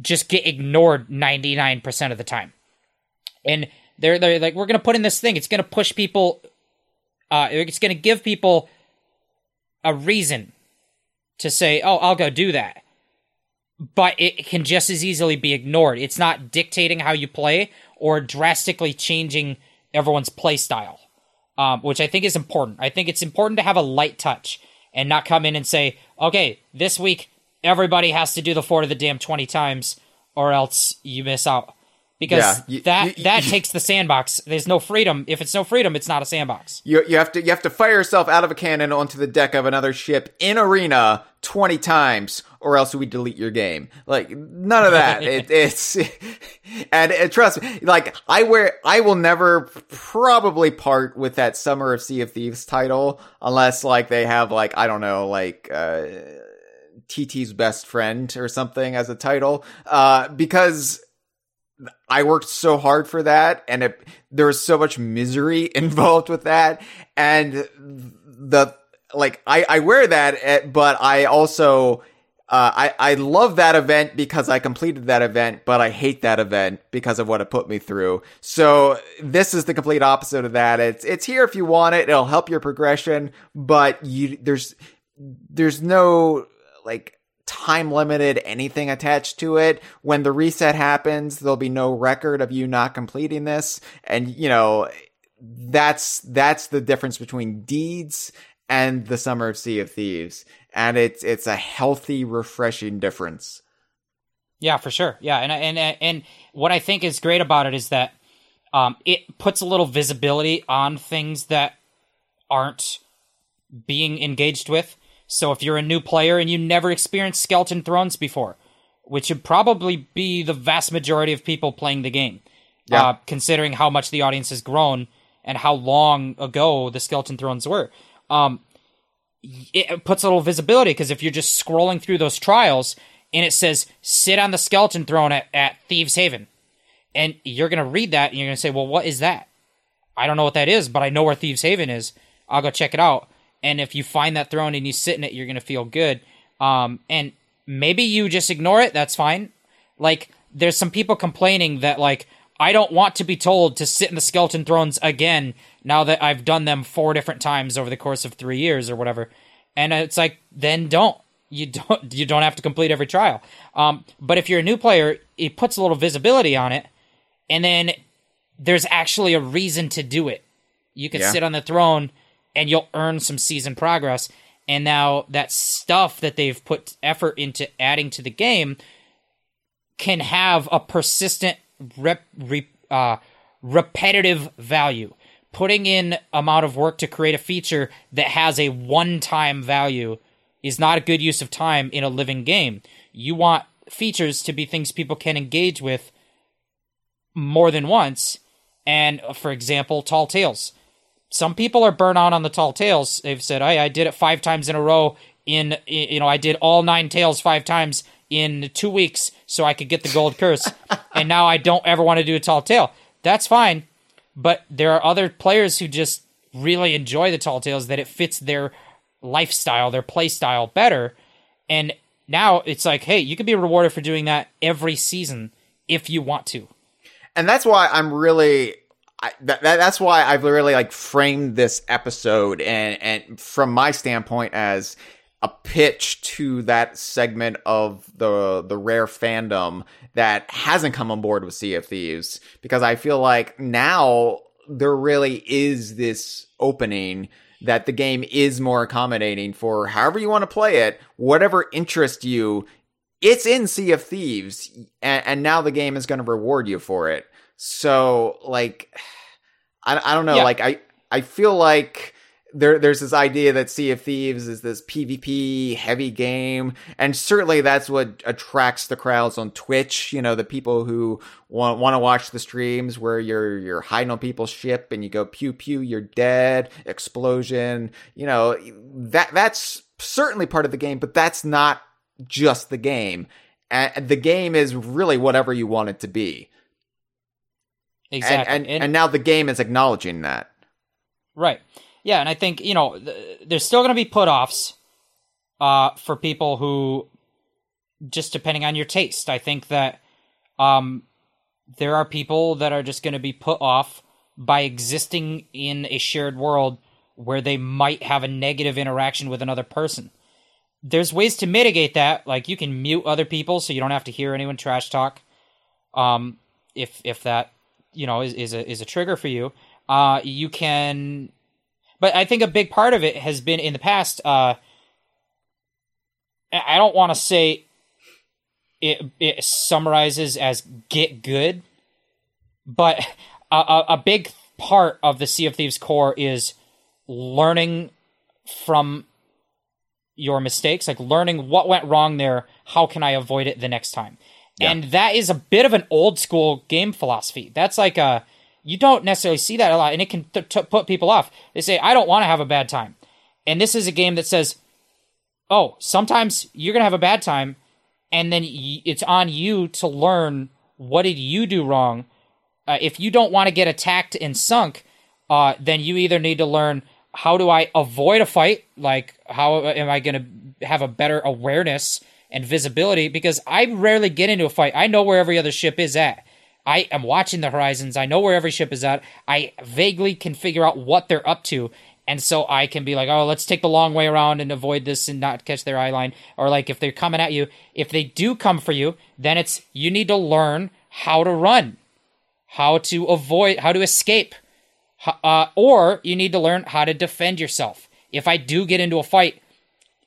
S3: just get ignored 99% of the time. And they're, they're like, we're going to put in this thing. It's going to push people, uh, it's going to give people a reason to say, oh, I'll go do that. But it can just as easily be ignored. It's not dictating how you play or drastically changing everyone's play style, um, which I think is important. I think it's important to have a light touch and not come in and say, okay, this week everybody has to do the Fort of the Damned 20 times or else you miss out. Because
S2: Yeah, you-
S3: that
S2: you-
S3: that
S2: you-
S3: takes the sandbox. There's no freedom. If it's no freedom, it's not a sandbox.
S2: You you have to you have to fire yourself out of a cannon onto the deck of another ship in arena twenty times, or else we delete your game. Like none of that. it, it's and, and trust me, like I wear I will never probably part with that Summer of Sea of Thieves title unless like they have like I don't know like. uh TT's best friend or something as a title, uh, because I worked so hard for that, and it, there was so much misery involved with that, and the like I I wear that, eh, but I also. Uh, I, I love that event because I completed that event, but I hate that event because of what it put me through. So this is the complete opposite of that. It's it's here if you want it. It'll help your progression, but you there's there's no like time limited anything attached to it. When the reset happens, there'll be no record of you not completing this. And you know, that's, that's the difference between deeds and the Summer of Sea of Thieves. And it's, it's a healthy, refreshing difference.
S3: Yeah, for sure. Yeah, and and and what I think is great about it is that um, it puts a little visibility on things that aren't being engaged with. So if you're a new player and you never experienced Skeleton Thrones before, which would probably be the vast majority of people playing the game,
S2: Yeah.
S3: uh, considering how much the audience has grown and how long ago the Skeleton Thrones were. Um, it puts a little visibility because if you're just scrolling through those trials and it says sit on the skeleton throne at, at Thieves Haven, and you're gonna read that and you're gonna say, well, what is that? I don't know what that is, but I know where Thieves Haven is. I'll go check it out. And if you find that throne and you sit in it, you're gonna feel good. Um, and maybe you just ignore it. That's fine. Like there's some people complaining that like I don't want to be told to sit in the skeleton thrones again now that I've done them four different times over the course of three years or whatever. And it's like then don't you don't you don't have to complete every trial. Um, but if you're a new player, it puts a little visibility on it, and then there's actually a reason to do it. You can
S2: Yeah.
S3: sit on the throne and you'll earn some season progress. And now that stuff that they've put effort into adding to the game can have a persistent, rep, re, uh, repetitive value. Putting in amount of work to create a feature that has a one-time value is not a good use of time in a living game. You want features to be things people can engage with more than once. And uh, for example, Tall Tales. Some people are burnt out on the Tall Tales. They've said, "Hey, I did it five times in a row. In you know, I did all nine tales five times in two weeks, so I could get the gold curse, and now I don't ever want to do a Tall Tale." That's fine, but there are other players who just really enjoy the Tall Tales that it fits their lifestyle, their play style better, and now it's like, hey, you can be rewarded for doing that every season if you want to.
S2: and that's why I'm really I, that, that that's why I've really like framed this episode and and from my standpoint as a pitch to that segment of the the rare fandom that hasn't come on board with Sea of Thieves because I feel like now there really is this opening that the game is more accommodating for however you want to play it, whatever interests you. It's in Sea of Thieves, and, and now the game is going to reward you for it. So, like, I, I don't know.
S3: Yeah.
S2: Like, I I feel like there there's this idea that Sea of Thieves is this PvP heavy game, and certainly that's what attracts the crowds on Twitch. You know, the people who want want to watch the streams where you're you're hiding on people's ship and you go pew pew, you're dead, explosion. You know, that that's certainly part of the game, but that's not just the game. And the game is really whatever you want it to be.
S3: Exactly.
S2: And, and, and now the game is acknowledging that.
S3: Right. Yeah, and I think you know th- there's still going to be put offs uh, for people who just depending on your taste. I think that um, there are people that are just going to be put off by existing in a shared world where they might have a negative interaction with another person. There's ways to mitigate that, like you can mute other people so you don't have to hear anyone trash talk. Um, if if that you know is, is a is a trigger for you, uh, you can but I think a big part of it has been in the past. Uh, I don't want to say it it summarizes as get good, but a, a, a big part of the Sea of Thieves core is learning from your mistakes, like learning what went wrong there. How can I avoid it the next time? And that is a bit of an old school game philosophy. That's like a you don't necessarily see that a lot, and it can t- put people off. They say, "I don't want to have a bad time," and this is a game that says, "Oh, sometimes you're gonna have a bad time, and then y- it's on you to learn what did you do wrong. Uh, if you don't want to get attacked and sunk, uh, then you either need to learn how do I avoid a fight, like how am I gonna have a better awareness." And visibility because I rarely get into a fight. I know where every other ship is at. I am watching the horizons. I know where every ship is at. I vaguely can figure out what they're up to. And so I can be like, oh, let's take the long way around and avoid this and not catch their eye line. Or like if they're coming at you, if they do come for you, then it's you need to learn how to run, how to avoid, how to escape. Uh, or you need to learn how to defend yourself. If I do get into a fight,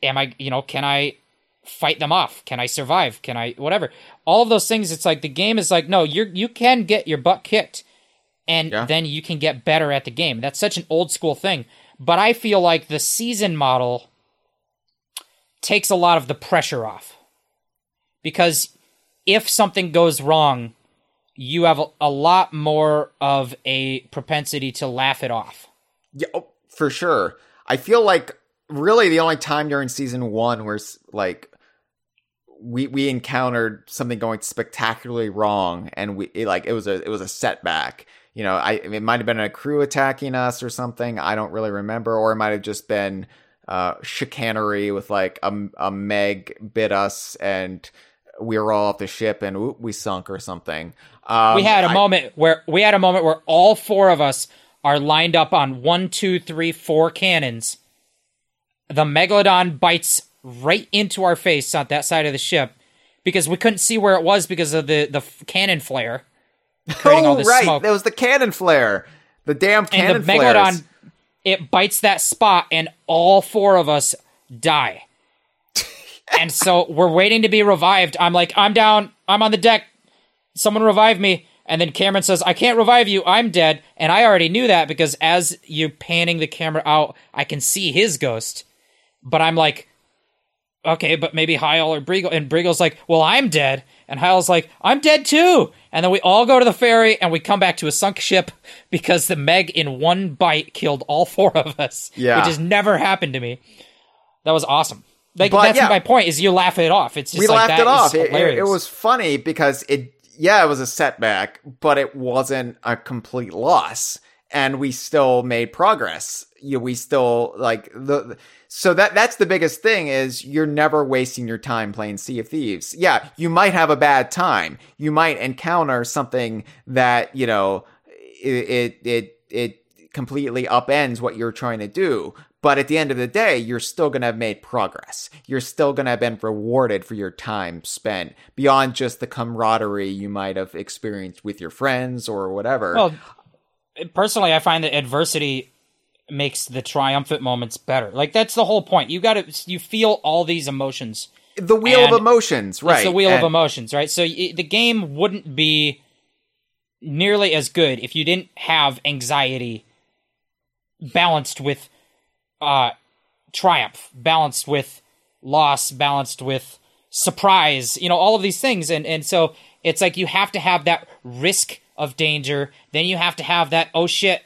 S3: am I, you know, can I fight them off? Can I survive? Can I whatever? All of those things. It's like the game is like no, you you can get your butt kicked, and
S2: Yeah.
S3: then you can get better at the game. That's such an old school thing. But I feel like the season model takes a lot of the pressure off because if something goes wrong, you have a, a lot more of a propensity to laugh it off.
S2: Yeah, oh, for sure. I feel like really the only time during season one where like we we encountered something going spectacularly wrong, and we it, like it was a it was a setback. You know, I it might have been a crew attacking us or something. I don't really remember, or it might have just been uh, chicanery with like a, a Meg bit us and we were all off the ship and oop, we sunk or something. Um,
S3: we had a
S2: I-
S3: moment where we had a moment where all four of us are lined up on one, two, three, four cannons. The megalodon bites right into our face on that side of the ship because we couldn't see where it was because of the the f- cannon flare creating all
S2: Oh,
S3: this
S2: right.
S3: smoke.
S2: That was the cannon flare. The damn cannon
S3: and the
S2: flares.
S3: megalodon it bites that spot and all four of us die and so we're waiting to be revived i'm like i'm down i'm on the deck someone revive me and then cameron says i can't revive you i'm dead and i already knew that because as you're panning the camera out i can see his ghost but i'm like okay, but maybe Hyle or Briegel. And Briegel's like, well, I'm dead. And Hyle's like, I'm dead too. And then we all go to the ferry and we come back to a sunk ship because the Meg in one bite killed all four of us.
S2: Yeah.
S3: Which has never happened to me. That was awesome. Like
S2: But,
S3: that's
S2: yeah.
S3: my point is you laugh it off. It's just
S2: we
S3: like
S2: laughed
S3: that
S2: it off. It, it, it was funny because it, yeah, it was a setback, but it wasn't a complete loss, and we still made progress. You, we still like the. So that that's the biggest thing is you're never wasting your time playing Sea of Thieves. Yeah, you might have a bad time. You might encounter something that you know it it it, it completely upends what you're trying to do. But at the end of the day, you're still going to have made progress. You're still going to have been rewarded for your time spent beyond just the camaraderie you might have experienced with your friends or whatever.
S3: Well, personally, I find that adversity makes the triumphant moments better. Like that's the whole point. You got to you feel all these emotions.
S2: the wheel of emotions, right?
S3: It's the wheel of emotions, right? So y- the game wouldn't be nearly as good if you didn't have anxiety balanced with uh triumph, balanced with loss, balanced with surprise, you know, all of these things and and so it's like you have to have that risk of danger, then you have to have that oh shit,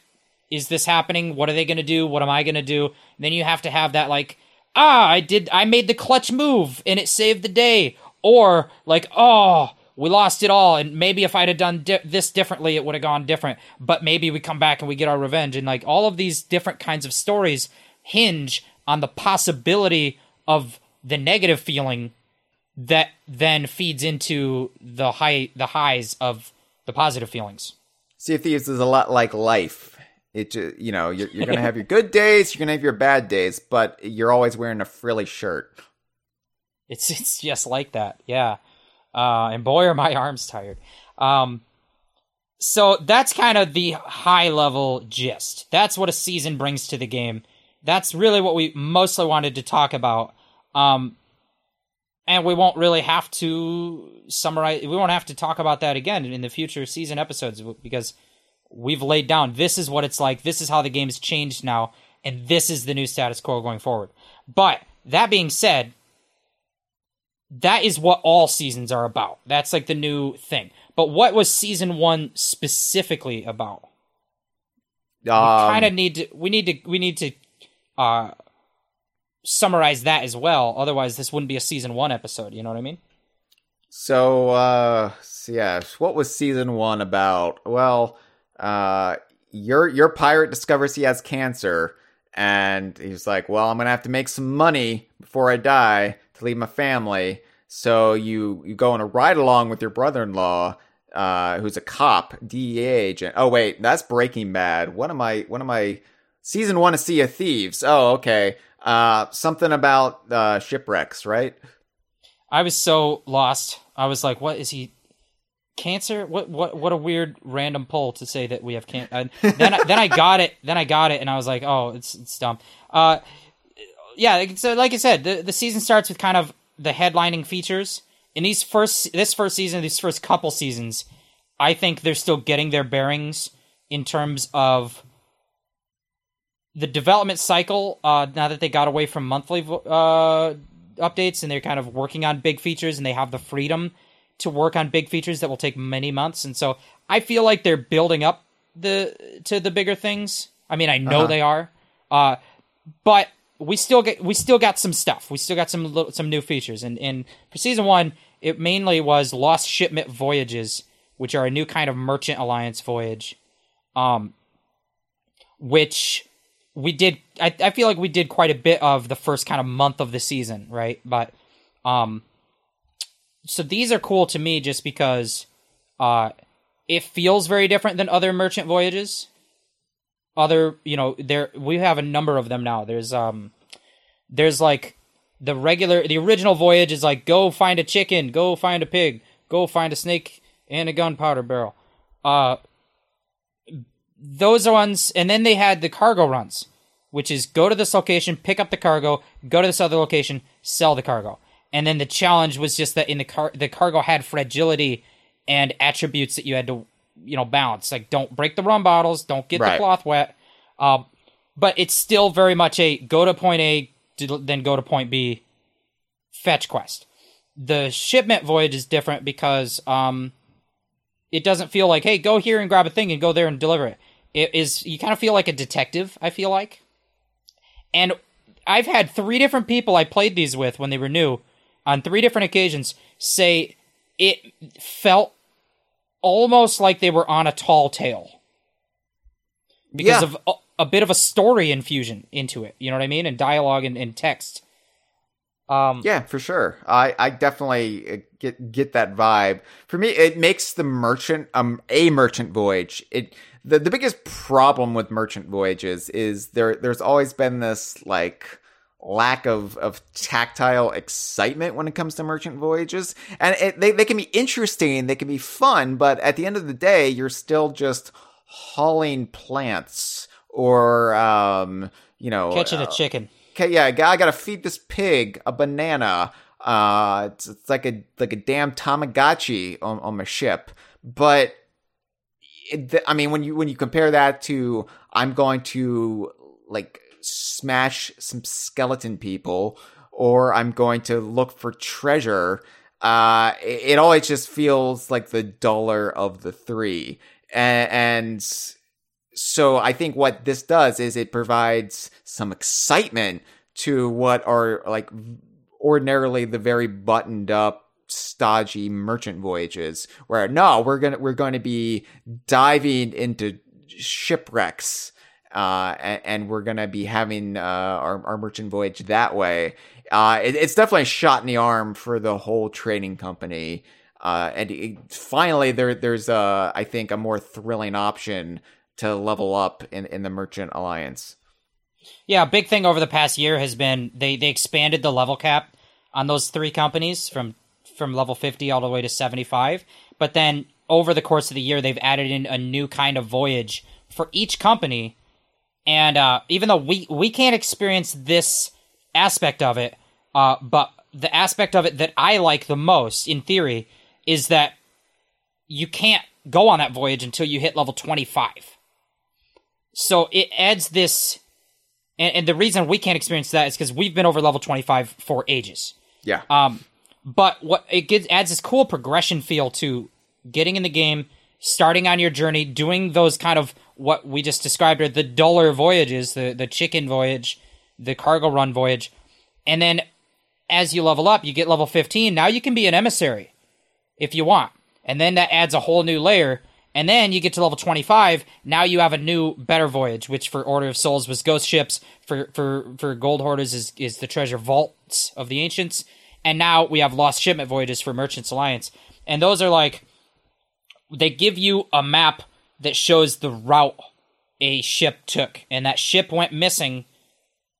S3: is this happening? What are they going to do? What am I going to do? Then you have to have that like ah, I did I made the clutch move and it saved the day or like oh, we lost it all and maybe if I'd have done di- this differently it would have gone different, but maybe we come back and we get our revenge and like all of these different kinds of stories hinge on the possibility of the negative feeling that then feeds into the high the highs of the positive feelings.
S2: Sea of Thieves is a lot like life. It you know you're, you're gonna have your good days, you're gonna have your bad days, but you're always wearing a frilly shirt.
S3: It's it's just like that, yeah. Uh, and boy, are my arms tired. Um, so that's kind of the high level gist. That's what a season brings to the game. That's really what we mostly wanted to talk about. Um, and we won't really have to summarize. We won't have to talk about that again in the future season episodes because we've laid down. This is what it's like. This is how the game's changed now, and this is the new status quo going forward. But that being said, that is what all seasons are about. That's like the new thing. But what was season one specifically about? We
S2: Um,
S3: kind of need to. We need to. We need to uh, summarize that as well. Otherwise, this wouldn't be a season one episode. You know what I mean?
S2: So, uh, yeah, what was season one about? Well, uh, your your pirate discovers he has cancer, and he's like, "Well, I'm gonna have to make some money before I die to leave my family." So you you go on a ride along with your brother-in-law, uh, who's a cop, DEA agent. Oh wait, that's Breaking Bad. What am I? What am I? Season one of Sea of Thieves. Oh, okay. Uh, something about uh, shipwrecks, right?
S3: I was so lost. I was like, "What is he? Cancer? What? What? What a weird random poll to say that we have cancer." then, I, then I got it. Then I got it, and I was like, "Oh, it's it's dumb." Uh, yeah. So, like I said, the the season starts with kind of the headlining features. In these first, this first season, these first couple seasons, I think they're still getting their bearings in terms of the development cycle. Uh, now that they got away from monthly uh, updates and they're kind of working on big features and they have the freedom to work on big features that will take many months and so i feel like they're building up the to the bigger things. I mean i know
S2: Uh-huh.
S3: they are uh but we still get we still got some stuff. We still got some little, some new features. And and for season one it mainly was lost shipment voyages which are a new kind of merchant alliance voyage um which we did I, I feel like we did quite a bit of the first kind of month of the season right? But um so these are cool to me just because uh it feels very different than other merchant voyages. Other you know there we have a number of them now. There's um there's like the regular the original voyage is like go find a chicken go find a pig go find a snake and a gunpowder barrel. Uh those are ones and then they had the cargo runs which is go to this location pick up the cargo go to this other location sell the cargo and then the challenge was just that in the car the cargo had fragility and attributes that you had to you know balance like don't break the rum bottles don't get the cloth wet um, but it's still very much a go to point a to- then go to point b fetch quest. The shipment voyage is different because um, it doesn't feel like, hey, go here and grab a thing and go there and deliver it. It is you kind of feel like a detective. I feel like, and I've had three different people I played these with when they were new, on three different occasions, say it felt almost like they were on a tall tale because
S2: Yeah.
S3: of a, a bit of a story infusion into it. You know what I mean? And dialogue and, and text. Um,
S2: Yeah, for sure. I, I definitely uh, get get that vibe. For me, it makes the merchant um a merchant voyage. It the the biggest problem with merchant voyages is there there's always been this like lack of of tactile excitement when it comes to merchant voyages, and it, they they can be interesting, they can be fun, but at the end of the day, you're still just hauling plants or um you know
S3: catching
S2: uh,
S3: a chicken.
S2: okay, yeah, I gotta feed this pig a banana. Uh, it's, it's like a like a damn Tamagotchi on, on my ship. But it, I mean, when you when you compare that to I'm going to like smash some skeleton people, or I'm going to look for treasure. Uh, it, it always just feels like the duller of the three, and, and so I think what this does is it provides some excitement to what are like ordinarily the very buttoned up stodgy merchant voyages where no we're going to we're going to be diving into shipwrecks uh and, and we're to be having uh our, our merchant voyage that way uh it, it's definitely a shot in the arm for the whole trading company uh and it, finally there there's uh i think a more thrilling option to level up in in the merchant alliance
S3: Yeah, a big thing over the past year has been they they expanded the level cap on those three companies from from level 50 all the way to 75. But then over the course of the year they've added in a new kind of voyage for each company. And uh, even though we we can't experience this aspect of it, uh, but the aspect of it that I like the most in theory is that you can't go on that voyage until you hit level 25. So it adds this and, and the reason we can't experience that is because we've been over level 25 for ages.
S2: yeah
S3: Um, but what it gives adds this cool progression feel to getting in the game, starting on your journey, doing those kind of what we just described are the duller voyages, the the chicken voyage, the cargo run voyage, and then as you level up, you get level 15. Now you can be an emissary if you want. And then that adds a whole new layer. And then you get to level 25. Now you have a new, better voyage, which for Order of Souls was Ghost Ships. For for for Gold Hoarders is, is the Treasure Vaults of the Ancients. And now we have Lost Shipment Voyages for Merchants Alliance. And those are like, they give you a map that shows the route a ship took. And that ship went missing.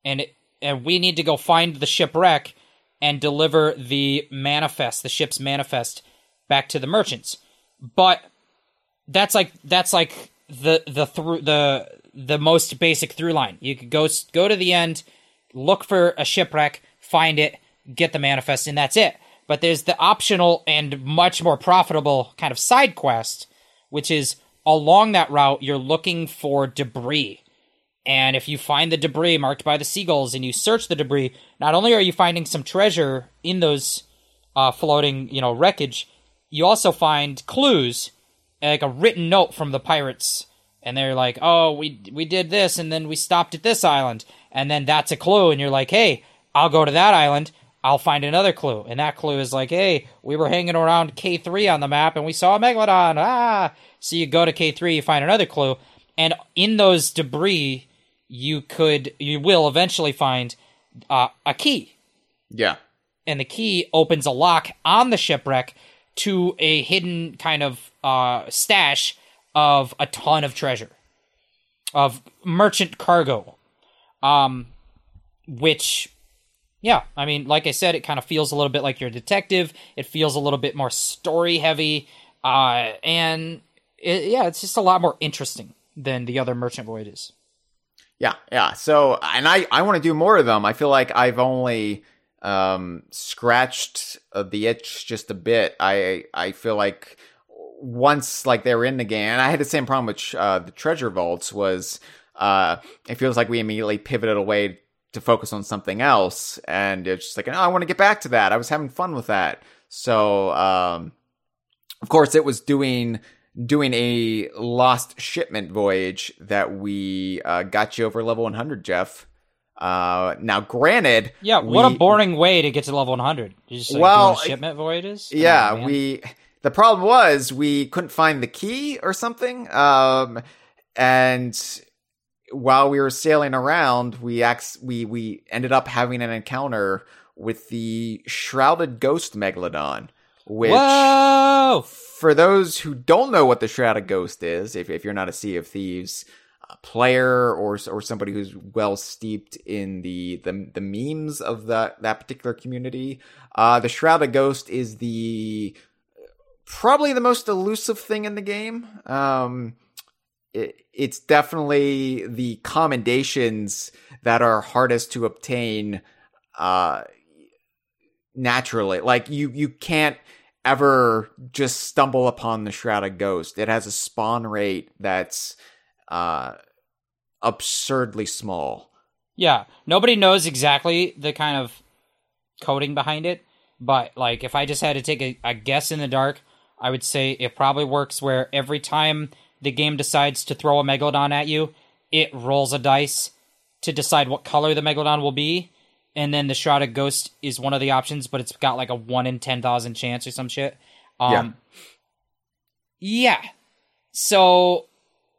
S3: And, it, and we need to go find the shipwreck and deliver the manifest, the ship's manifest, back to the merchants. But that's like that's like the the through the the most basic through line. You could go go to the end, look for a shipwreck, find it, get the manifest, and that's it. But there's the optional and much more profitable kind of side quest, which is along that route you're looking for debris. And if you find the debris marked by the seagulls and you search the debris, not only are you finding some treasure in those uh, floating, you know, wreckage, you also find clues, like a written note from the pirates, and they're like, "Oh, we we did this, and then we stopped at this island, and then that's a clue." And you're like, "Hey, I'll go to that island. I'll find another clue." And that clue is like, "Hey, we were hanging around K3 on the map, and we saw a megalodon." Ah, so you go to K3, you find another clue, and in those debris, you could, you will eventually find uh, a key.
S2: Yeah.
S3: And the key opens a lock on the shipwreck to a hidden kind of uh, stash of a ton of treasure. Of merchant cargo. Um which yeah i mean like i said it kind of feels a little bit like you're a detective it feels a little bit more story heavy uh and it, yeah it's just a lot more interesting than the other merchant voyages
S2: Yeah, yeah. So, and I, I want to do more of them. I feel like I've only um, scratched uh, the itch just a bit. I, I feel like once like they were in the game, and I had the same problem with uh, the treasure vaults. Was uh, it feels like we immediately pivoted away to focus on something else. And it's just like, oh, I want to get back to that. I was having fun with that. So, um, of course, it was doing doing a lost shipment voyage that we uh, got you over level 100, Jeff. Uh, now, granted,
S3: Yeah, what
S2: we-
S3: a boring way to get to level 100. You just like,
S2: Well,
S3: shipment voyages.
S2: Yeah,
S3: man.
S2: we. The problem was we couldn't find the key or something. Um, and while we were sailing around, we ax- we we ended up having an encounter with the shrouded ghost megalodon, which.
S3: Whoa!
S2: for those who don't know what the Shrouded Ghost is, if, if you're not a Sea of Thieves uh, player or or somebody who's well steeped in the the, the memes of that that particular community, uh, the Shrouded Ghost is the probably the most elusive thing in the game. Um, it's definitely the commendations that are hardest to obtain uh, naturally. Like you you can't ever just stumble upon the shrouded ghost. It has a spawn rate that's uh absurdly small.
S3: Yeah, nobody knows exactly the kind of coding behind it, but like if I just had to take a, a guess in the dark, I would say it probably works where every time the game decides to throw a megalodon at you, it rolls a dice to decide what color the megalodon will be, and then the shrouded ghost is one of the options, but it's got like a one in ten thousand chance or some shit. Um, yeah. So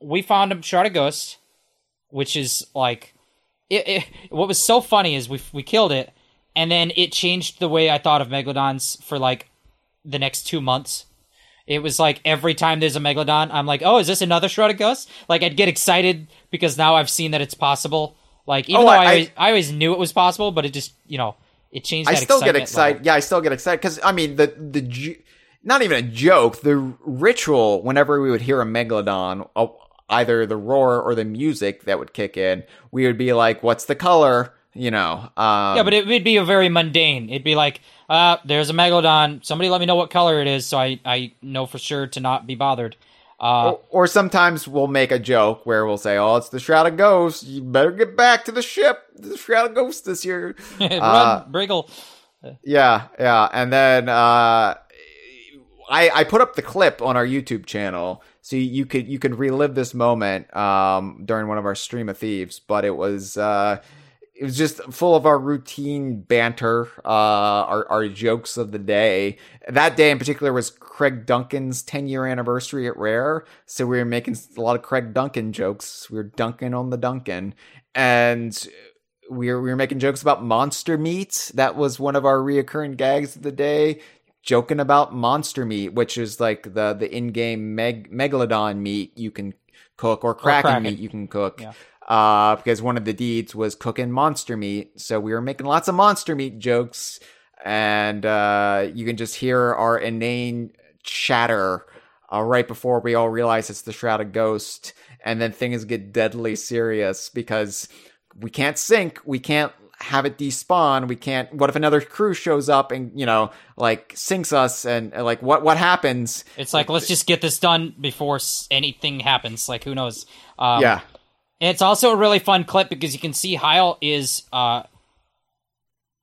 S3: we found a shrouded ghost, which is like it, it, what was so funny is we we killed it, and then it changed the way I thought of megalodons for like the next two months. It was like every time there's a megalodon, I'm like, oh, is this another shrouded ghost? Like I'd get excited because now I've seen that it's possible. Like even
S2: Oh,
S3: though
S2: I-
S3: I, always, I always knew it was possible, but it just you know it changed.
S2: I still get excited.
S3: level.
S2: Yeah, I still get excited because I mean the the ju- not even a joke. The ritual whenever we would hear a megalodon, uh, either the roar or the music that would kick in, we would be like, "What's the color?" You know. Um,
S3: Yeah, but it would be a very mundane. It'd be like, uh, there's a megalodon. Somebody let me know what color it is, so I I know for sure to not be bothered. Uh,
S2: Or, or sometimes we'll make a joke where we'll say, "Oh, it's the shrouded ghost. You better get back to the ship. The shrouded ghost this year."
S3: run,
S2: uh,
S3: Briggle.
S2: Yeah, yeah, and then uh, I I put up the clip on our YouTube channel, so you could you could relive this moment um, during one of our stream of thieves. But it was uh, it was just full of our routine banter, uh, our our jokes of the day. That day in particular was Craig Duncan's 10 year anniversary at Rare, so we were making a lot of Craig Duncan jokes. We were dunking on the Duncan, and we were, we were making jokes about monster meat. That was one of our reoccurring gags of the day. Joking about monster meat, which is like the the in game meg- megalodon meat you can cook or kraken,
S3: kraken.
S2: meat you can cook.
S3: Yeah.
S2: Uh, because one of the deeds was cooking monster meat, so we were making lots of monster meat jokes, and uh, you can just hear our inane chatter uh, right before we all realize it's the shrouded ghost, and then things get deadly serious because we can't sink, we can't have it despawn, we can't. What if another crew shows up and you know, like sinks us, and uh, like what what happens?
S3: It's like let's just get this done before anything happens. Like who knows? Um,
S2: yeah,
S3: And it's also a really fun clip because you can see Hyle is uh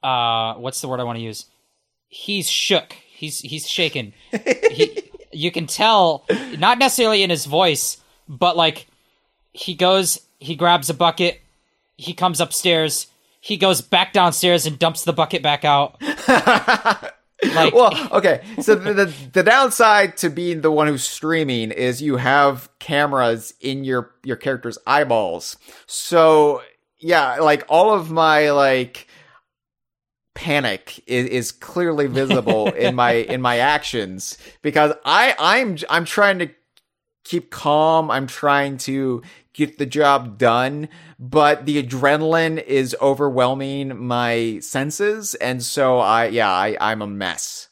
S3: uh what's the word I want to use? He's shook. He's he's shaken. he, you can tell not necessarily in his voice, but like he goes he grabs a bucket, he comes upstairs, he goes back downstairs and dumps the bucket back out. like
S2: well, okay. So the, the the downside to being the one who's streaming is you have cameras in your your character's eyeballs. So yeah, like all of my like panic is, is clearly visible in my in my actions because I I'm I'm trying to keep calm. I'm trying to get the job done, but the adrenaline is overwhelming my senses, and so I yeah I I'm a mess.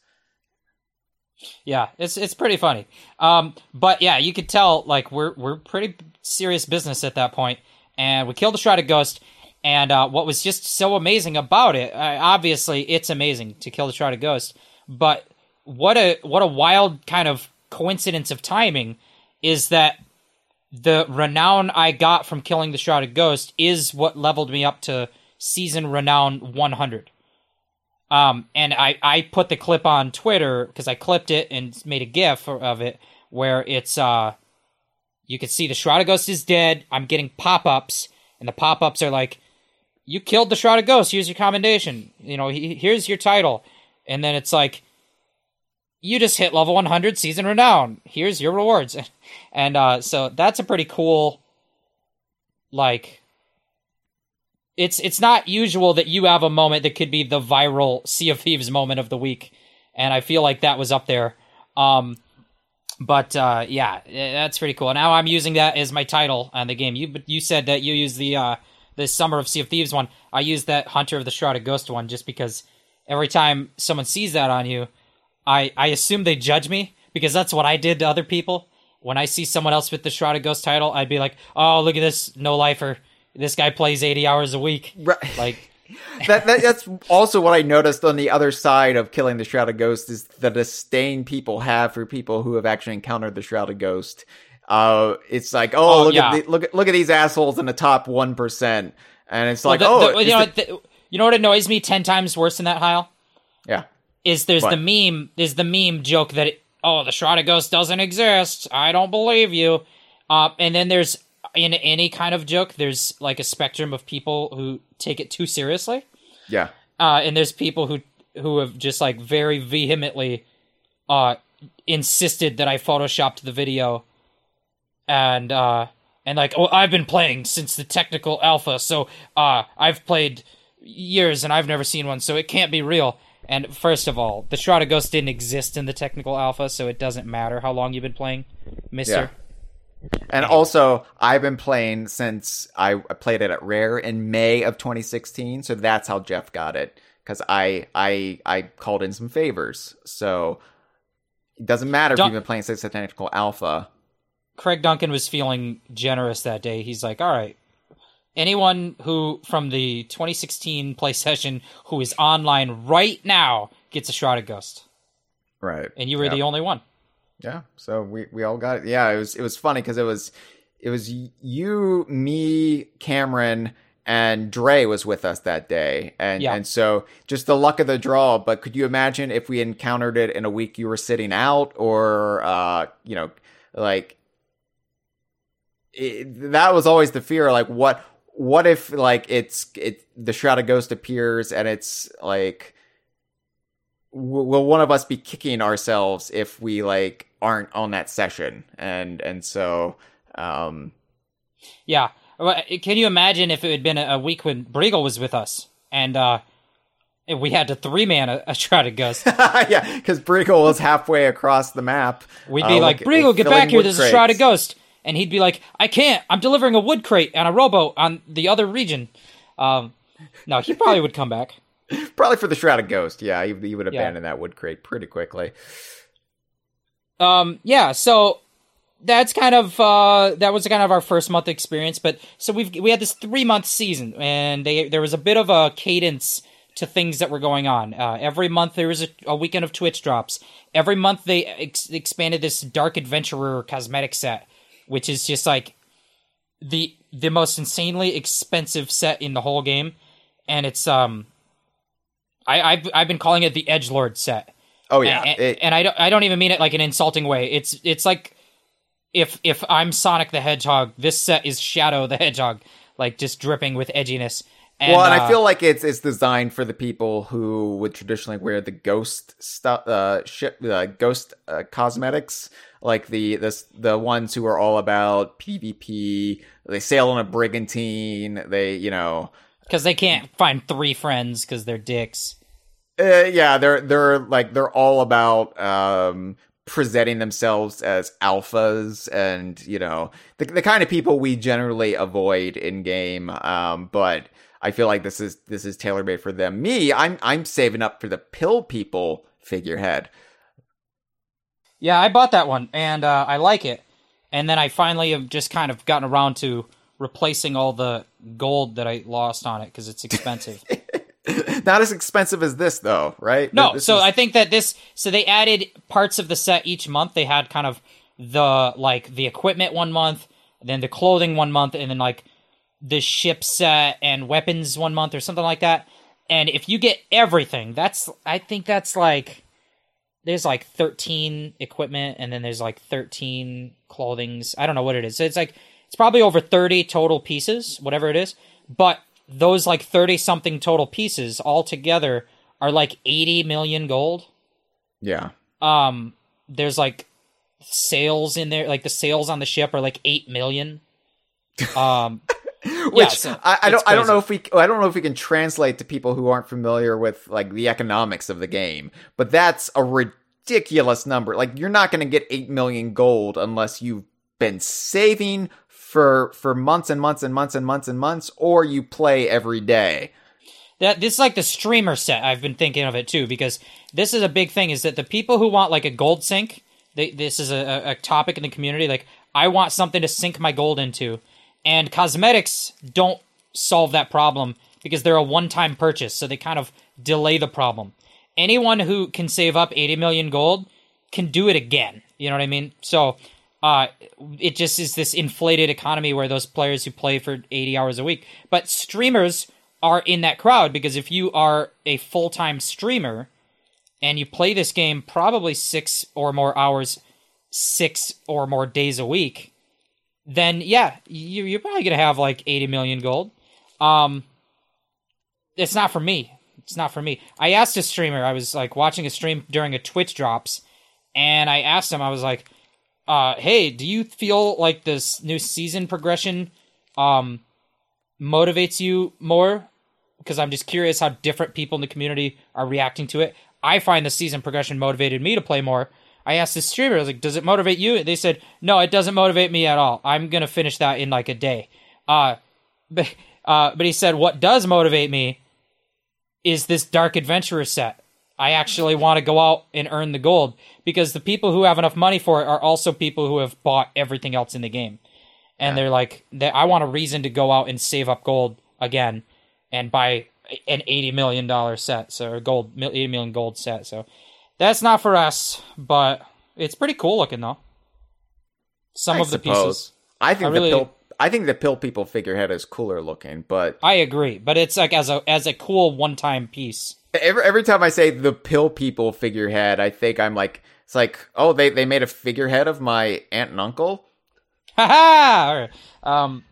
S3: Yeah, it's it's pretty funny. Um, but yeah, you could tell like we're we're pretty serious business at that point, and we killed the shrouded ghost. And uh, what was just so amazing about it, obviously, it's amazing to kill the shrouded ghost. But what a what a wild kind of coincidence of timing is that the renown I got from killing the shrouded ghost is what leveled me up to season renown 100. Um, and I, I put the clip on Twitter because I clipped it and made a GIF of it where it's uh, you can see the Shrouded Ghost is dead. I'm getting pop ups, and the pop ups are like, "You killed the Shrouded Ghost. Here's your commendation. You know, he, here's your title." And then it's like, "You just hit level 100, season renown. Here's your rewards." and uh, so that's a pretty cool, like it's it's not usual that you have a moment that could be the viral Sea of Thieves moment of the week, and I feel like that was up there. Um, but uh, yeah, that's pretty cool. Now I'm using that as my title on the game. You you said that you use the uh, the Summer of Sea of Thieves one. I use that Hunter of the Shrouded Ghost one just because every time someone sees that on you, I I assume they judge me because that's what I did to other people. When I see someone else with the Shrouded Ghost title, I'd be like, "Oh, look at this no lifer." this guy plays 80 hours a week.
S2: Right.
S3: Like
S2: that, that, that's also what I noticed on the other side of killing the Shrouded Ghost is the disdain people have for people who have actually encountered the Shrouded Ghost. Uh, it's like, oh,
S3: Oh,
S2: look
S3: yeah.
S2: at the, look at look at these assholes in the top one percent, and it's like,
S3: the-
S2: oh,
S3: the- you know, the- you know what annoys me 10 times worse than that, Hyle?
S2: yeah,
S3: Is there's
S2: What?
S3: the meme, there's the meme joke that, it, oh, the Shrouded Ghost doesn't exist. I don't believe you. Uh, and then there's, in any kind of joke, there's like a spectrum of people who take it too seriously.
S2: yeah,
S3: uh, and there's people who who have just like very vehemently uh insisted that I photoshopped the video and uh and like oh I've been playing since the technical alpha so uh I've played years and I've never seen one so it can't be real and first of all the Shrouded Ghost didn't exist in the technical alpha so it doesn't matter how long you've been playing mister
S2: And also, I've been playing since I played it at Rare in May of 2016, so that's how Jeff got it. Because I I I called in some favors, so it doesn't matter if you've been playing since the technical alpha.
S3: Craig Duncan was feeling generous that day. He's like, all right, anyone who from the 2016 play session who is online right now gets a Shrouded Ghost.
S2: Right,
S3: And you were
S2: Yeah.
S3: the only one.
S2: Yeah, so we we all got it. Yeah, it was it was funny because it was it was you, me, Cameron, and Dre was with us that day, and
S3: Yeah.
S2: and so just the luck of the draw. But could you imagine if we encountered it in a week you were sitting out, or uh, you know, like it, that was always the fear. Like what what if like it's it the shrouded ghost appears and it's like w- will one of us be kicking ourselves if we like aren't on that session and and so um
S3: Yeah. Well, Can you imagine if it had been a week when Briegel was with us and uh, and we had to three man a, a Shrouded Ghost?
S2: yeah because Briegel was halfway across the map
S3: We'd
S2: uh,
S3: be like,
S2: look-
S3: Briegel, get back here. There's a
S2: crates."
S3: Shrouded Ghost. And he'd be like, I can't. I'm delivering a wood crate and a rowboat on the other region. Um, no, he probably would come back.
S2: probably for the shrouded ghost yeah he, he would
S3: Yeah.
S2: abandon that wood crate pretty quickly
S3: um yeah so that's kind of uh that was kind of our first month experience but so we've we had this three month season and they there was a bit of a cadence to things that were going on uh, every month there was a, a weekend of twitch drops every month they ex- expanded this dark adventurer cosmetic set which is just like the the most insanely expensive set in the whole game and it's um I, I've I've been calling it the Edge Lord set,
S2: oh yeah
S3: and,
S2: it-
S3: and I don't I don't even mean it like an insulting way. It's it's like if if I'm Sonic the Hedgehog, this set is Shadow the Hedgehog, like just dripping with edginess. And,
S2: well, and
S3: uh,
S2: I feel like it's it's designed for the people who would traditionally wear the ghost stuff, uh, ship, uh, ghost uh, cosmetics, like the the the ones who are all about PvP. They sail on a brigantine. They, you know,
S3: because they can't find three friends because they're dicks.
S2: uh, yeah, they're they're like they're all about um presenting themselves as alphas and you know the the kind of people we generally avoid in game um but I feel like this is this is tailor made for them. Me, I'm I'm saving up for the pill people figurehead.
S3: Yeah, I bought that one and uh, I like it. And then I finally have just kind of gotten around to replacing all the gold that I lost on it because it's expensive.
S2: Not as expensive as this though, right?
S3: No,
S2: This
S3: so
S2: is-
S3: I think that this so they added parts of the set each month. They had kind of the like the equipment one month, then the clothing one month, and then like the ship set and weapons one month or something like that. And if you get everything, that's I think that's like there's like 13 equipment and then there's like 13 clothings. I don't know what it is. So it's like it's probably over 30 total pieces, whatever it is. But those like 30 something total pieces all together are like 80 million gold.
S2: Yeah.
S3: Um there's like sales in there like the sales on the ship are like 8 million. Um
S2: Which
S3: so
S2: I, I don't I don't know if we I don't know if we can translate to people who aren't familiar with like the economics of the game, but that's a ridiculous number. Like you're not going to get 8 million gold unless you've been saving for for months and months and months and months and months or you play every day.
S3: That this is like the streamer set. I've been thinking of it too because this is a big thing. Is that the people who want like a gold sink? They, this is a, a topic in the community. Like I want something to sink my gold into, and cosmetics don't solve that problem because they're a one-time purchase, so they kind of delay the problem. Anyone who can save up 80 million gold can do it again. You know what I mean? So uh, it just is this inflated economy where those players who play for 80 hours a week. But streamers are in that crowd because if you are a full time streamer and you play this game probably six or more hours, six or more days a week, then yeah, you, you're probably to have like 80 million gold. Um, it's not for me. It's not for me. I asked a streamer, I was like watching a stream during a Twitch drops, and I asked him, I was like, uh, hey, do you feel like this new season progression um, motivates you more? Because I'm just curious how different people in the community are reacting to it. I find the season progression motivated me to play more. I asked the streamer, I was like, does it motivate you? They said, no, it doesn't motivate me at all. I'm going to finish that in like a day. Uh, but, uh, but he said, what does motivate me is this Dark Adventurer set. I actually want to go out and earn the gold because the people who have enough money for it are also people who have bought everything else in the game. And they're like, they, I want a reason to go out and save up gold again and buy an $80 million set. So, gold, 80 million gold set. So, that's not for us, but it's pretty cool looking though. Some
S2: I
S3: of the
S2: suppose.
S3: pieces.
S2: I think
S3: I really-
S2: the pill I think the pill people figurehead is cooler looking, but
S3: I agree, but it's like as a as a cool one time piece.
S2: every every time I say the pill people figurehead, I think I'm like it's like, oh, they they made a figurehead of my aunt and uncle.
S3: All right. Um,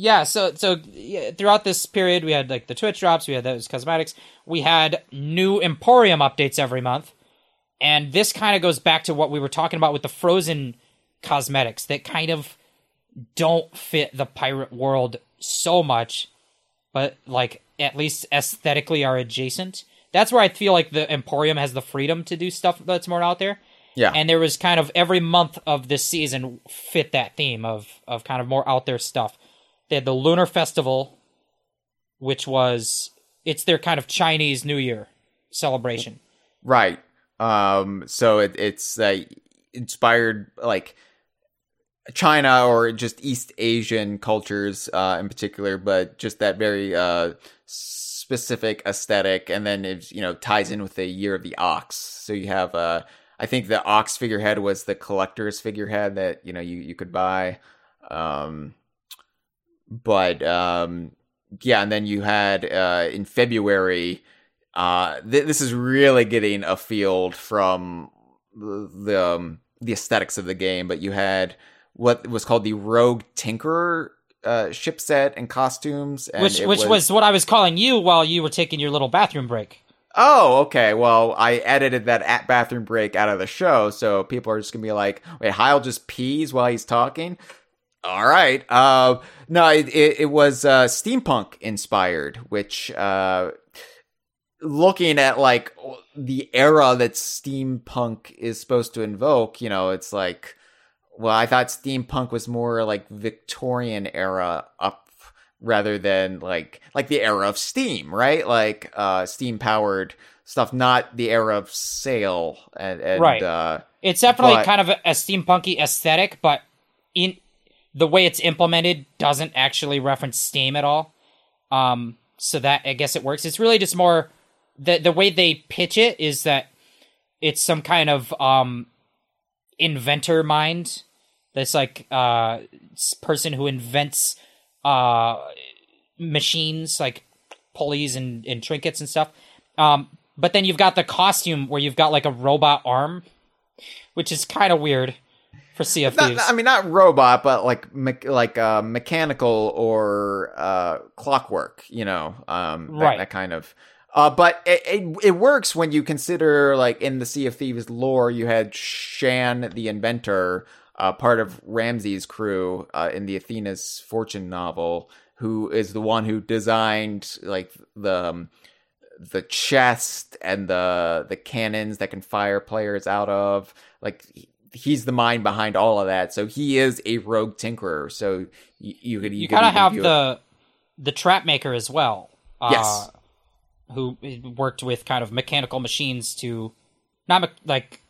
S3: yeah. So so yeah, throughout this period, we had like the Twitch drops, we had those cosmetics, we had new Emporium updates every month, and this kind of goes back to what we were talking about with the Frozen cosmetics that kind of don't fit the pirate world so much, but like at least aesthetically are adjacent. That's where I feel like the Emporium has the freedom to do stuff that's more out there
S2: Yeah,
S3: and there was kind of every month of this season fit that theme of of kind of more out there stuff. They had the Lunar Festival, which was it's their kind of Chinese New Year celebration.
S2: right. Um, so it, it's uh, inspired like China or just East Asian cultures uh, in particular, but just that very uh, specific aesthetic, and then it you know ties in with the year of the ox. So you have uh, I think the ox figurehead was the collector's figurehead that you know you you could buy. Um, but um, yeah, and then you had uh, in February. Uh, th- this is really getting a field from the the, um, the aesthetics of the game, but you had what was called the Rogue Tinkerer uh, ship set and costumes, and
S3: which which was... what I was calling you while you were taking your little bathroom break.
S2: Oh, okay. Well, I edited that at bathroom break out of the show, so people are just gonna be like, "Wait, Hyle just pees while he's talking." All right. Uh, no, it, it, it was uh, steampunk inspired, which uh, looking at like the era that steampunk is supposed to invoke, you know, it's like, well, I thought steampunk was more like Victorian era up rather than like like the era of steam, right? Like uh steam powered stuff, not the era of sail and, and
S3: Right.
S2: uh
S3: It's definitely
S2: But-
S3: kind of a, a steampunky aesthetic, but in the way it's implemented doesn't actually reference steam at all. Um, so that I guess it works. It's really just more the the way they pitch it is that it's some kind of um inventor mind. That's like uh person who invents uh machines like pulleys and, and trinkets and stuff. Um, but then you've got the costume where you've got like a robot arm, which is kind of weird for Sea of
S2: Not,
S3: Thieves.
S2: I mean, not robot, but like me- like uh, mechanical or uh, clockwork. You know, um, that,
S3: Right.
S2: that kind of. Uh, but it, it it works when you consider like in the Sea of Thieves lore, you had Shan the inventor, uh, part of Ramsey's crew uh, in the Athena's Fortune novel, who is the one who designed like the um, the chest and the the cannons that can fire players out of. Like he's the mind behind all of that. So he is a rogue tinkerer. So you, you could
S3: you
S2: could
S3: kind of have
S2: it-
S3: the the trap maker as well. Uh,
S2: Yes.
S3: Who worked with kind of mechanical machines to not me- like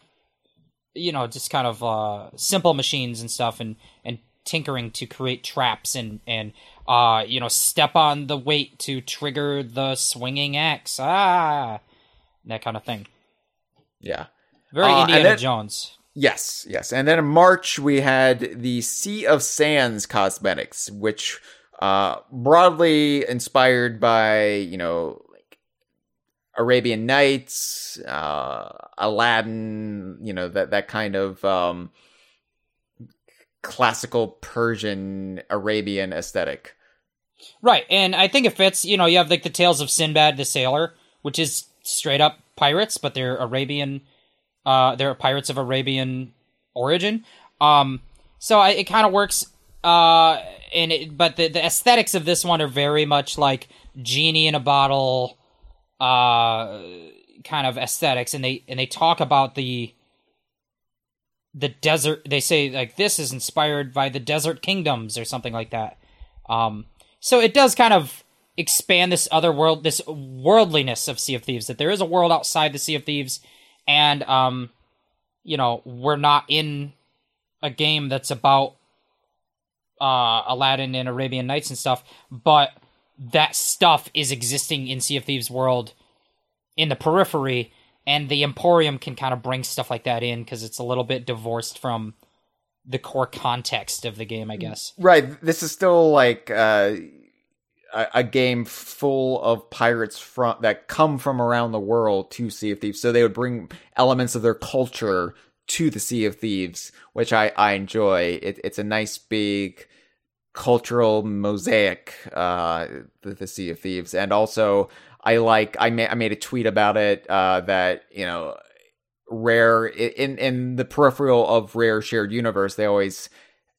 S3: you know just kind of uh, simple machines and stuff and and tinkering to create traps and and uh you know step on the weight to trigger the swinging axe ah that kind of thing
S2: yeah.
S3: very
S2: Uh,
S3: Indiana
S2: then-
S3: Jones
S2: Yes, yes. And then in March we had the Sea of Sands cosmetics, which uh broadly inspired by, you know, like Arabian Nights, uh Aladdin, you know, that that kind of um classical Persian Arabian aesthetic.
S3: Right, and I think it fits. You know, you have like the Tales of Sinbad the Sailor, which is straight up pirates, but they're Arabian. Uh, they're pirates of Arabian origin. Um, so I, it kind of works. Uh, and it, but the the aesthetics of this one are very much like genie in a bottle, uh, kind of aesthetics, and they and they talk about the the desert. They say like this is inspired by the desert kingdoms or something like that. Um, so it does kind of expand this other world, this worldliness of Sea of Thieves. That there is a world outside the Sea of Thieves, and um, you know, we're not in a game that's about uh Aladdin and Arabian Nights and stuff, but that stuff is existing in Sea of Thieves world in the periphery, and the Emporium can kind of bring stuff like that in because it's a little bit divorced from the core context of the game, I guess.
S2: Right. This is still like uh, a, game full of pirates from that come from around the world to Sea of Thieves. So they would bring elements of their culture to the Sea of Thieves, which I I enjoy. It, it's a nice big cultural mosaic. Uh, the, the Sea of Thieves, and also I like I made I made a tweet about it. Uh, that you know rare in in the peripheral of rare shared universe they always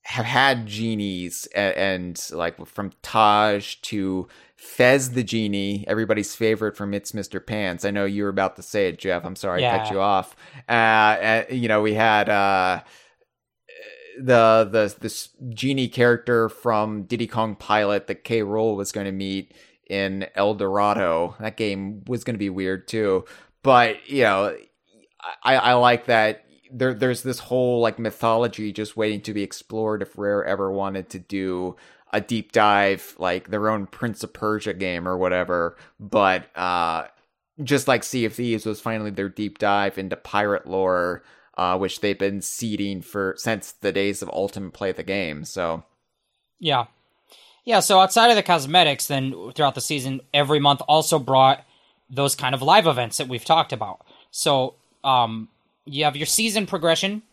S2: have had genies and, and like from taj to fez the genie everybody's favorite from it's mr pants i know you were about to say it jeff i'm sorry i cut you off uh, uh you know we had uh the the this genie character from Diddy Kong Pilot that K. Rool was going to meet in El Dorado. That game was going to be weird too, but you know, I I like that there there's this whole like mythology just waiting to be explored if Rare ever wanted to do a deep dive like their own Prince of Persia game or whatever, but uh just like Sea of Thieves was finally their deep dive into pirate lore, uh, which they've been seeding for since the days of Ultimate Play the game. So
S3: Yeah. Yeah, so outside of the cosmetics, then throughout the season, every month also brought those kind of live events that we've talked about. So, um, you have your season progression.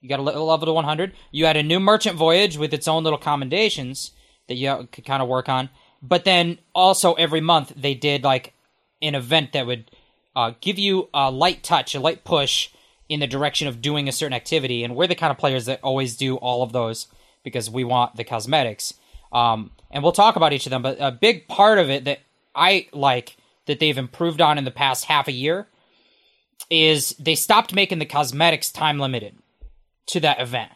S3: You got a le- level to 100. You had a new merchant voyage with its own little commendations that you could kind of work on. But then also every month they did like an event that would uh, give you a light touch, a light push in the direction of doing a certain activity. And we're the kind of players that always do all of those because we want the cosmetics. Um, and we'll talk about each of them. But a big part of it that I like that they've improved on in the past half a year is they stopped making the cosmetics time limited to that event.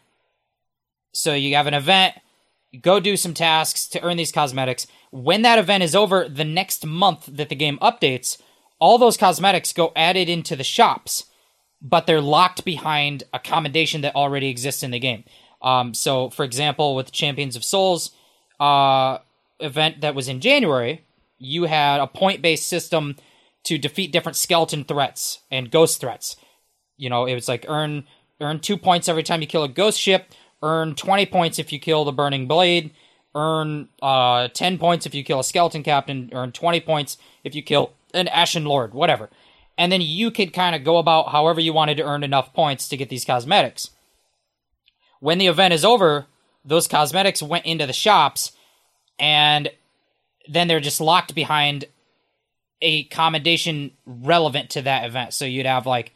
S3: So you have an event, go do some tasks to earn these cosmetics. When that event is over, the next month that the game updates, all those cosmetics go added into the shops, but they're locked behind a commendation that already exists in the game. Um, so, for example, with Champions of Souls uh, event that was in January, you had a point based system to defeat different skeleton threats and ghost threats. You know, it was like earn earn two points every time you kill a ghost ship, earn twenty points if you kill the burning blade, earn uh 10 points if you kill a skeleton captain, earn 20 points if you kill an Ashen Lord, whatever. And then you could kind of go about however you wanted to earn enough points to get these cosmetics. When the event is over, those cosmetics went into the shops and then they're just locked behind a commendation relevant to that event. So you'd have like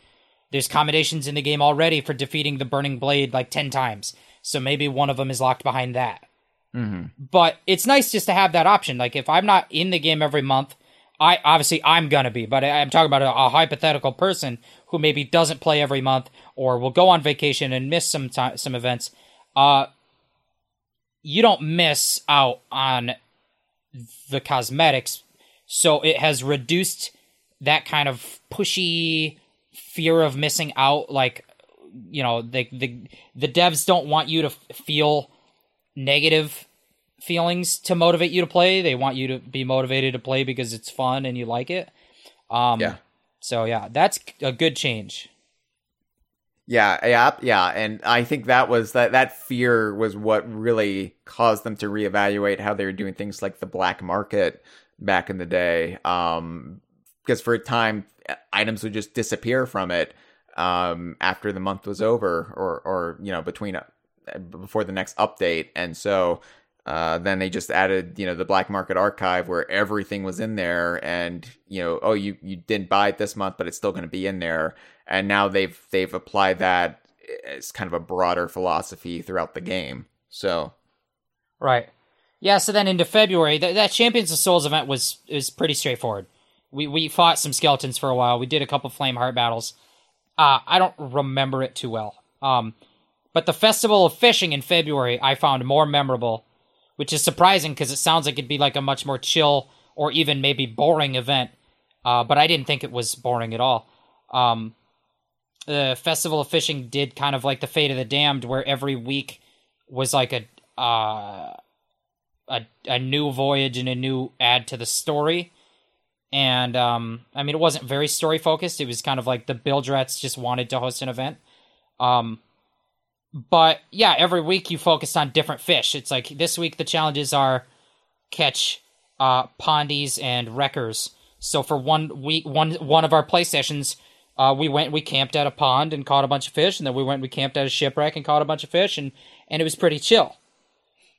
S3: there's commendations in the game already for defeating the burning blade like 10 times. So maybe one of them is locked behind that.
S2: Mm-hmm.
S3: But it's nice just to have that option. Like if I'm not in the game every month, I obviously I'm gonna be, but I'm talking about a, a hypothetical person who maybe doesn't play every month or will go on vacation and miss some time, some events. Uh, you don't miss out on the cosmetics, so it has reduced that kind of pushy fear of missing out. Like you know, the the the devs don't want you to f- feel negative feelings to motivate you to play. They want you to be motivated to play because it's fun and you like it. Um,
S2: Yeah.
S3: So yeah, that's a good change.
S2: Yeah, yeah, yeah, and I think that was that that fear was what really caused them to reevaluate how they were doing things like the black market back in the day. Um, because for a time, items would just disappear from it um, after the month was over, or or you know between uh, before the next update, and so uh, then they just added you know the black market archive where everything was in there, and you know oh you you didn't buy it this month, but it's still going to be in there and now they've they've applied that as kind of a broader philosophy throughout the game. So
S3: Right. Yeah. So then into February, th- that Champions of Souls event was is pretty straightforward. We we fought some skeletons for a while. We did a couple flame heart battles. Uh, I don't remember it too well. Um, but the Festival of Fishing in February I found more memorable, which is surprising because it sounds like it'd be like a much more chill or even maybe boring event. Uh, but I didn't think it was boring at all. Um, the Festival of Fishing did kind of like the Fate of the Damned, where every week was like a uh, a a new voyage and a new add to the story. And um, I mean, it wasn't very story focused. It was kind of like the Bilge Rats just wanted to host an event. Um, but yeah, every week you focused on different fish. It's like this week the challenges are catch uh, pondies and wreckers. So for one week, one one of our play sessions, uh, we went we camped at a pond and caught a bunch of fish, and then we went we camped at a shipwreck and caught a bunch of fish, and and it was pretty chill.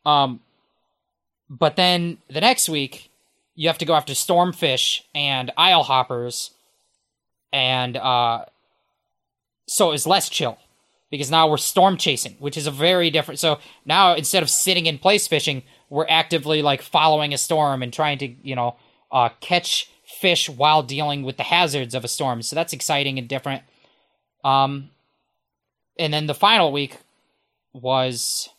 S3: Um, but then the next week, you have to go after stormfish and isle hoppers, and uh, so it was less chill because now we're storm chasing, which is a very different. So now instead of sitting in place fishing, we're actively like following a storm and trying to you know uh, catch fish while dealing with the hazards of a storm. So that's exciting and different. Um, and then the final week was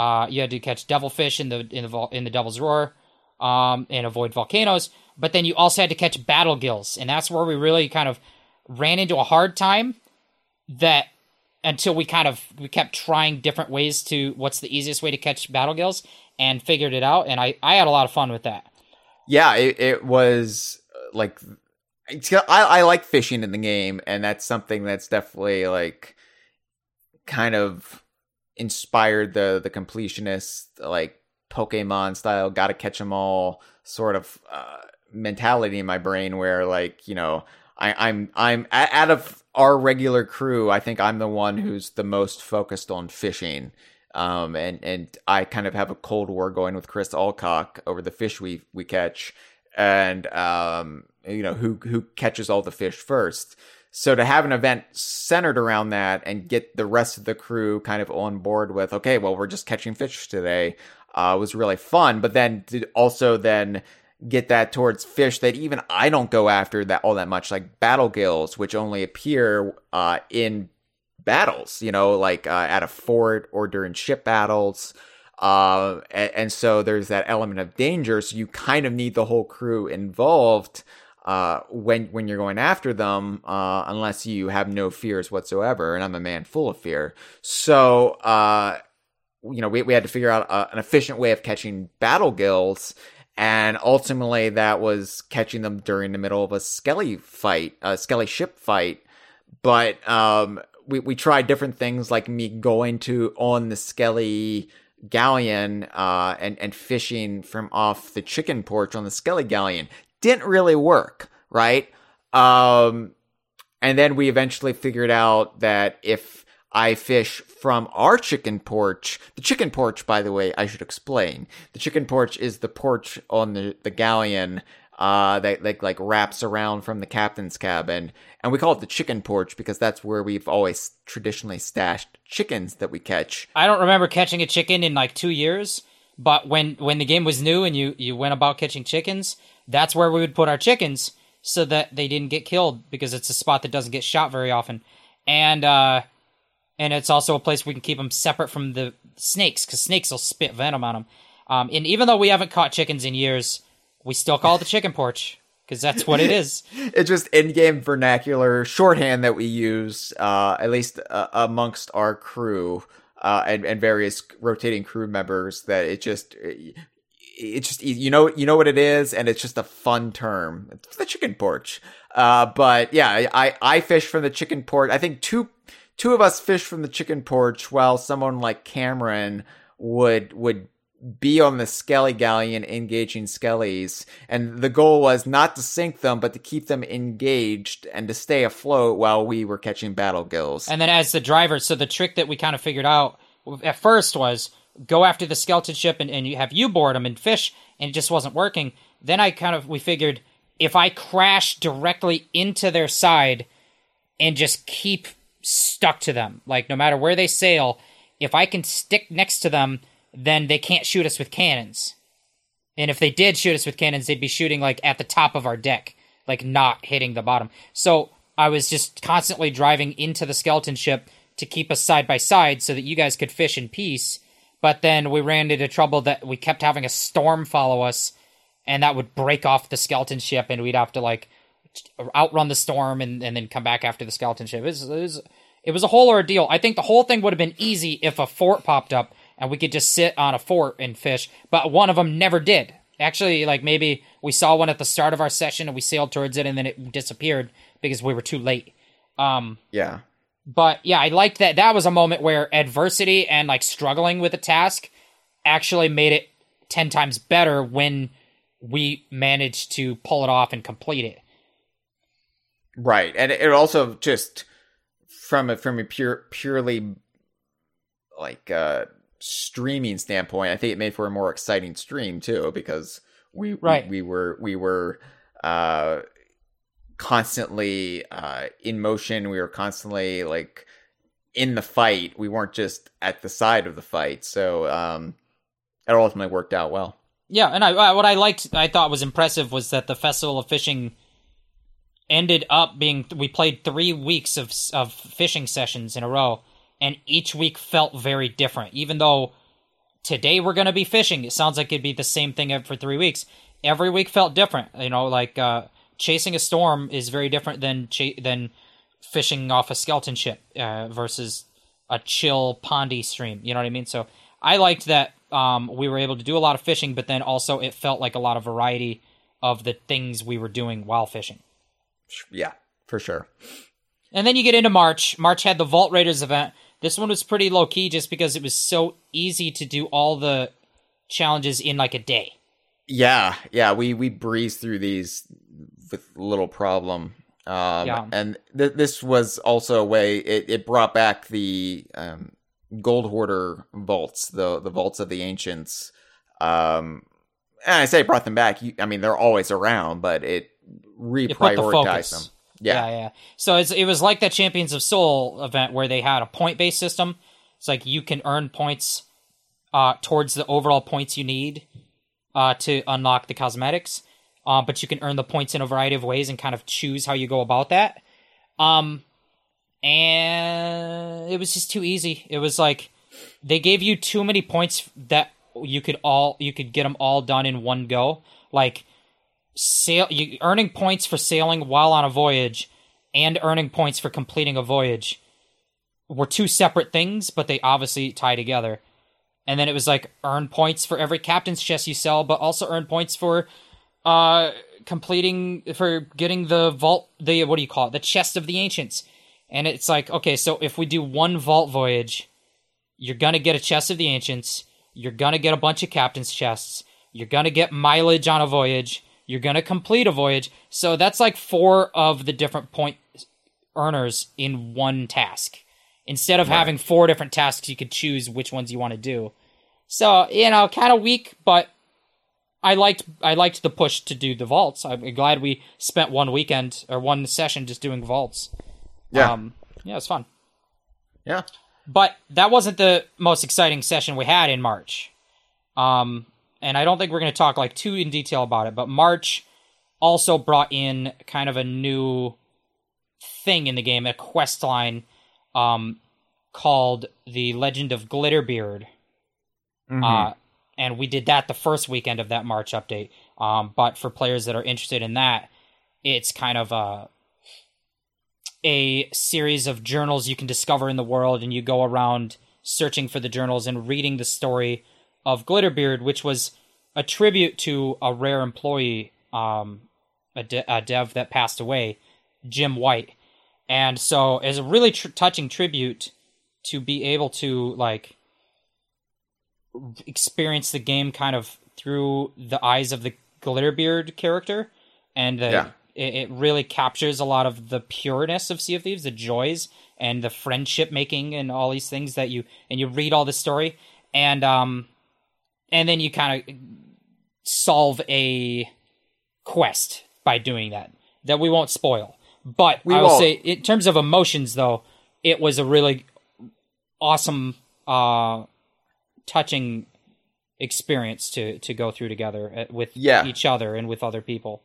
S3: uh, you had to catch devilfish in the in the in the Devil's Roar, um, and avoid volcanoes. But then you also had to catch battle gills, and that's where we really kind of ran into a hard time. That until we kind of we kept trying different ways to what's the easiest way to catch battle gills and figured it out, and I I had a lot of fun with that.
S2: yeah, it, it was uh, like I, I like fishing in the game, and that's something that's definitely like kind of inspired the the completionist like Pokemon style, gotta catch them all sort of uh, mentality in my brain, where like you know I, I'm I'm out of our regular crew, I think I'm the one who's the most focused on fishing. Um, and and I kind of have a cold war going with Chris Alcock over the fish we we catch, and um, you know who who catches all the fish first. So to have an event centered around that and get the rest of the crew kind of on board with, okay, well we're just catching fish today, uh, was really fun. But then to also then get that towards fish that even I don't go after that all that much, like battle gills, which only appear uh, in battles, you know, like uh, at a fort or during ship battles. Uh, and, and so there's that element of danger. So you kind of need the whole crew involved uh, when when you're going after them, uh, unless you have no fears whatsoever. And I'm a man full of fear. So uh, you know, we we had to figure out uh, an efficient way of catching battle gills. And ultimately, that was catching them during the middle of a Skelly fight, a Skelly ship fight. But um, we we tried different things, like me going to on the Skelly galleon uh, and and fishing from off the chicken porch on the Skelly galleon didn't really work, right? Um, and then we eventually figured out that if I fish from our chicken porch, the chicken porch, by the way, I should explain. The chicken porch is the porch on the, the galleon uh, that like like wraps around from the captain's cabin, and we call it the chicken porch because that's where we've always traditionally stashed chickens that we catch.
S3: I don't remember catching a chicken in like two years, but when when the game was new and you you went about catching chickens, that's where we would put our chickens so that they didn't get killed because it's a spot that doesn't get shot very often, and uh, and it's also a place we can keep them separate from the snakes because snakes will spit venom on them. Um, and even though we haven't caught chickens in years, we still call it the chicken porch because that's what it is.
S2: it's just in-game vernacular shorthand that we use, uh, at least uh, amongst our crew uh, and, and various rotating crew members. That it just it's just you know you know what it is, and it's just a fun term. It's the chicken porch. Uh, but yeah, I I fish from the chicken porch. I think two two of us fish from the chicken porch, while someone like Cameron would would be on the Skelly galleon engaging Skellies. And the goal was not to sink them, but to keep them engaged and to stay afloat while we were catching battle gills.
S3: And then as the driver, so the trick that we kind of figured out at first was go after the skeleton ship and, and you have you board them and fish, and it just wasn't working. Then I kind of, we figured if I crash directly into their side and just keep stuck to them, like no matter where they sail, if I can stick next to them, then they can't shoot us with cannons. And if they did shoot us with cannons, they'd be shooting like at the top of our deck, like not hitting the bottom. So I was just constantly driving into the skeleton ship to keep us side by side so that you guys could fish in peace. But then we ran into trouble that we kept having a storm follow us, and that would break off the skeleton ship, and we'd have to like outrun the storm and, and then come back after the skeleton ship. It was, it was, it was a whole ordeal. I think the whole thing would have been easy if a fort popped up and we could just sit on a fort and fish. But one of them never did. Actually, like maybe we saw one at the start of our session and we sailed towards it and then it disappeared because we were too late. Um,
S2: yeah.
S3: But yeah, I liked that. That was a moment where adversity and like struggling with a task actually made it 10 times better when we managed to pull it off and complete it.
S2: Right. And it also just from a from a pure purely like uh streaming standpoint, I think it made for a more exciting stream too because we
S3: right.
S2: we, we were we were uh, constantly uh, in motion. We were constantly like in the fight. We weren't just at the side of the fight. So um, it ultimately worked out well.
S3: Yeah, and I what I liked, I thought was impressive was that the festival of fishing ended up being we played three weeks of of fishing sessions in a row and each week felt very different. Even though today we're going to be fishing, it sounds like it'd be the same thing for three weeks. Every week felt different. You know, like uh, chasing a storm is very different than cha- than fishing off a skeleton ship uh, versus a chill pondy stream. You know what I mean? So I liked that um, we were able to do a lot of fishing, but then also it felt like a lot of variety of the things we were doing while fishing.
S2: Yeah, for sure.
S3: And then you get into March. March had the Vault Raiders event, this one was pretty low key just because it was so easy to do all the challenges in like a day.
S2: Yeah, yeah, we we breezed through these with little problem. Um, yeah. and th- this was also a way it, it brought back the um, gold hoarder vaults, the the vaults of the ancients. Um, and I say brought them back. I mean, they're always around, but it reprioritized them.
S3: Yeah. yeah, yeah. So it's, it was like that Champions of Soul event where they had a point based system. It's like you can earn points uh, towards the overall points you need uh, to unlock the cosmetics, uh, but you can earn the points in a variety of ways and kind of choose how you go about that. Um, and it was just too easy. It was like they gave you too many points that you could all you could get them all done in one go. Like sail you, earning points for sailing while on a voyage and earning points for completing a voyage were two separate things, but they obviously tie together. And then it was like earn points for every captain's chest you sell, but also earn points for uh completing for getting the vault the what do you call it? The chest of the ancients. And it's like, okay, so if we do one vault voyage, you're gonna get a chest of the ancients, you're gonna get a bunch of captain's chests. You're gonna get mileage on a voyage. You're gonna complete a voyage. So that's like four of the different point earners in one task. Instead of having four different tasks, you could choose which ones you want to do. So you know, kind of weak, but I liked I liked the push to do the vaults. I'm glad we spent one weekend or one session just doing vaults.
S2: Yeah.
S3: Um, yeah, it's fun.
S2: yeah.
S3: But that wasn't the most exciting session we had in March. Um, and I don't think we're going to talk like too in detail about it. But March also brought in kind of a new thing in the game, a quest line um, called the Legend of Glitterbeard. Uh, and we did that the first weekend of that March update. Um, but for players that are interested in that, it's kind of a a series of journals you can discover in the world, and you go around searching for the journals and reading the story of Glitterbeard, which was a tribute to a rare employee, um, a, de- a dev that passed away, Jim White. And so, it's a really tr- touching tribute to be able to like experience the game kind of through the eyes of the Glitterbeard character, and the,
S2: Yeah.
S3: it, it really captures a lot of the pureness of Sea of Thieves, the joys and the friendship making, and all these things that you and you read all the story, and um, and then you kind of solve a quest by doing that that we won't spoil. But
S2: We
S3: I will
S2: won't.
S3: say, in terms of emotions, though, it was a really awesome, uh, touching experience to to go through together uh, with
S2: Yeah.
S3: each other and with other people.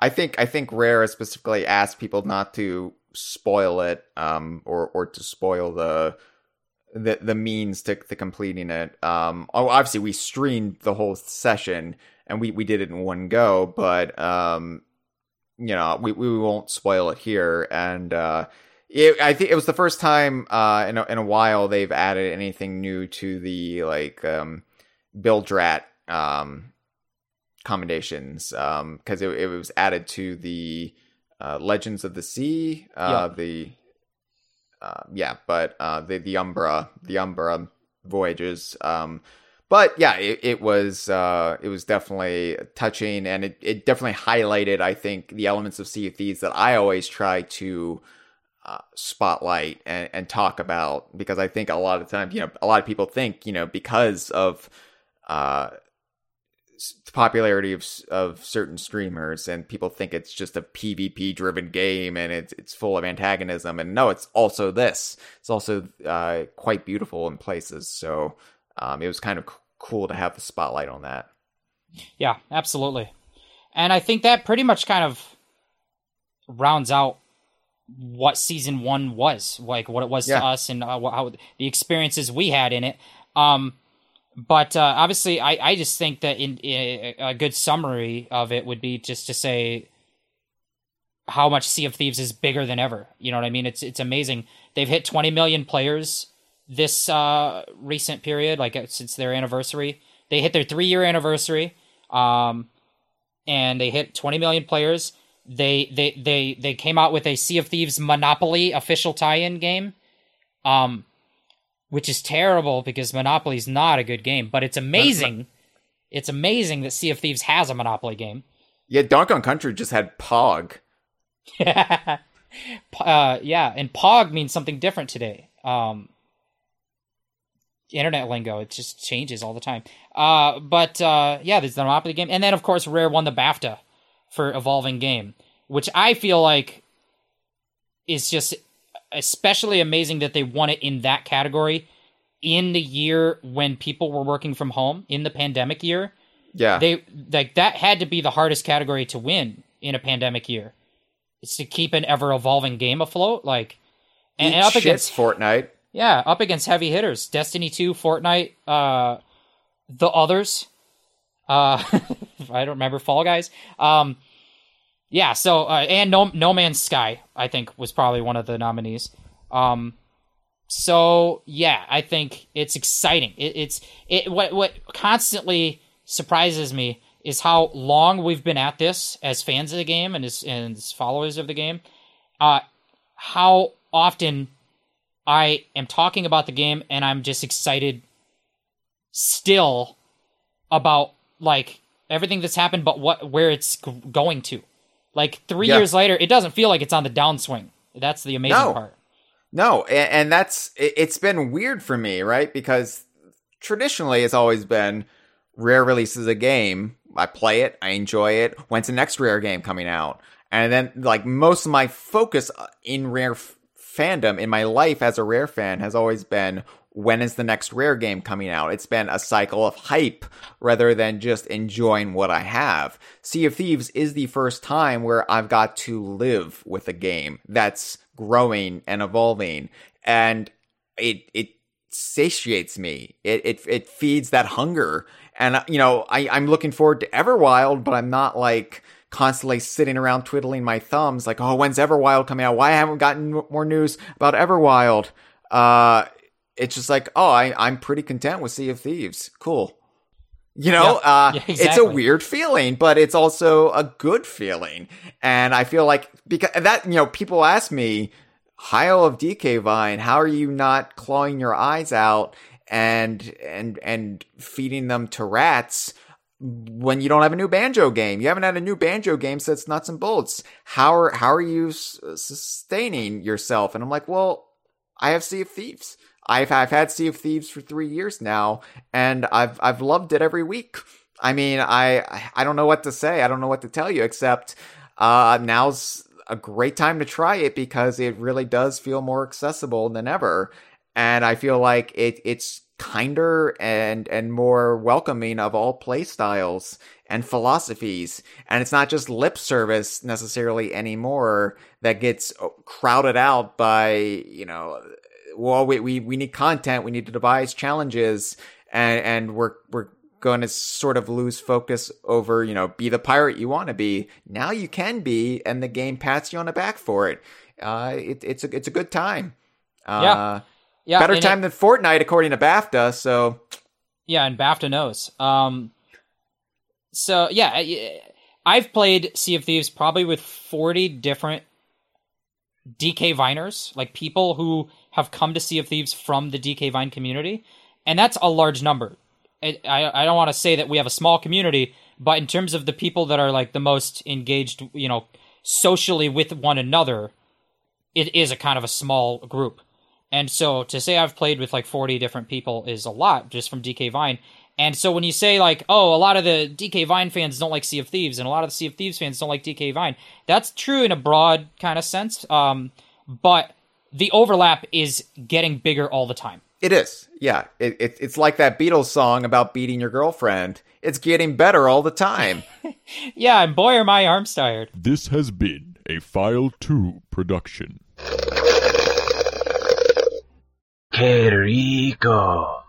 S2: I think I think Rare specifically asked people not to spoil it, um, or or to spoil the the the means to to completing it. Um, oh, obviously we streamed the whole session and we we did it in one go, but um, you know we we won't spoil it here. And uh, it, I think it was the first time uh in a, in a while they've added anything new to the like um Bilge Rat um commendations um because it, it was added to the uh legends of the sea uh the uh yeah but uh the the umbra the umbra voyages um but yeah it, it was uh it was definitely touching and it, it definitely highlighted i think the elements of sea of thieves that i always try to uh, spotlight and, and talk about because I think a lot of times, you know, a lot of people think, you know, because of uh, the popularity of of certain streamers and people think it's just a PvP driven game and it's it's full of antagonism and no, it's also this. It's also uh, quite beautiful in places. So um, it was kind of c- cool to have the spotlight on that.
S3: Yeah, absolutely. And I think that pretty much kind of rounds out what season one was, like what it was
S2: Yeah.
S3: to us and uh, how the experiences we had in it. Um, but uh, obviously, I, I just think that in, in a good summary of it would be just to say how much Sea of Thieves is bigger than ever. You know what I mean? It's it's amazing. They've hit 20 million players this uh, recent period, like uh, since their anniversary. They hit their three year anniversary, um, and they hit 20 million players. They they they they came out with a Sea of Thieves Monopoly official tie-in game, um, which is terrible because Monopoly is not a good game, but it's amazing. It's amazing that Sea of Thieves has a Monopoly game.
S2: Yeah, Donkey Kong Country just had Pog.
S3: uh, yeah, and Pog means something different today. Um, internet lingo, it just changes all the time. Uh, but uh, yeah, there's the Monopoly game, and then of course Rare won the BAFTA for evolving game, which I feel like is just especially amazing that they won it in that category in the year when people were working from home in the pandemic year
S2: Yeah,
S3: they like that had to be the hardest category to win in a pandemic year. It's to keep an ever evolving game afloat, like and, and up
S2: shit,
S3: against
S2: Fortnite.
S3: yeah, up against heavy hitters, Destiny two, Fortnite, uh, the others. Uh, I don't remember Fall Guys. Um, yeah, so uh, and No No Man's Sky, I think was probably one of the nominees. Um, so yeah, I think it's exciting. It, it's it what what constantly surprises me is how long we've been at this as fans of the game and as and as followers of the game. Uh, how often I am talking about the game and I'm just excited still about like everything that's happened, but what where it's going to. Like three
S2: Yeah.
S3: years later, it doesn't feel like it's on the downswing. That's the amazing
S2: No.
S3: part.
S2: No, and, and that's it, it's been weird for me, right? Because traditionally it's always been rare releases a game. I play it, I enjoy it. When's the next rare game coming out? And then like most of my focus uh, in rare f- fandom in my life as a rare fan has always been when is the next rare game coming out? It's been a cycle of hype rather than just enjoying what I have. Sea of Thieves is the first time where I've got to live with a game that's growing and evolving and it it satiates me. It it it feeds that hunger. And uh, you know, I I'm looking forward to Everwild, but I'm not like constantly sitting around twiddling my thumbs like, "Oh, when's Everwild coming out? Why haven't gotten more news about Everwild?" Uh it's just like, "Oh, I I'm pretty content with Sea of Thieves. Cool." You know,
S3: Yeah.
S2: uh,
S3: Yeah,
S2: it's a weird feeling, but it's also a good feeling. And I feel like because that, you know, people ask me, Hyle of DK Vine, how are you not clawing your eyes out and and and feeding them to rats when you don't have a new banjo game? You haven't had a new banjo game since Nuts and Bolts. How are how are you sustaining yourself? And I'm like, well, I have Sea of Thieves. I've I've had Sea of Thieves for three years now, and I've I've loved it every week. I mean, I I don't know what to say. I don't know what to tell you except uh, now's a great time to try it because it really does feel more accessible than ever, and I feel like it it's kinder and and more welcoming of all play styles and philosophies and it's not just lip service necessarily anymore that gets crowded out by you know well we we, we need content we need to devise challenges and and we're we're going to sort of lose focus over you know be the pirate you want to be now you can be and the game pats you on the back for it uh it, it's a it's a good time uh
S3: Yeah. Yeah,
S2: better
S3: and it-
S2: time than Fortnite according to BAFTA so
S3: Yeah, and BAFTA knows. Um, so yeah, I've played Sea of Thieves probably with forty different DK Viners, like people who have come to Sea of Thieves from the DK Vine community, and that's a large number. I I, don't want to say that we have a small community, but in terms of the people that are like the most engaged, you know, socially with one another, it is a kind of a small group. And so to say I've played with like 40 different people is a lot just from DK Vine. And so when you say like, oh, a lot of the DK Vine fans don't like Sea of Thieves and a lot of the Sea of Thieves fans don't like DK Vine, that's true in a broad kind of sense. Um, but the overlap is getting bigger all the time.
S2: It is. Yeah. It, it, it's like that Beatles song about beating your girlfriend. It's getting better all the time.
S3: Yeah, and boy, are my arms tired.
S5: This has been a File 2 production.
S6: Que rico.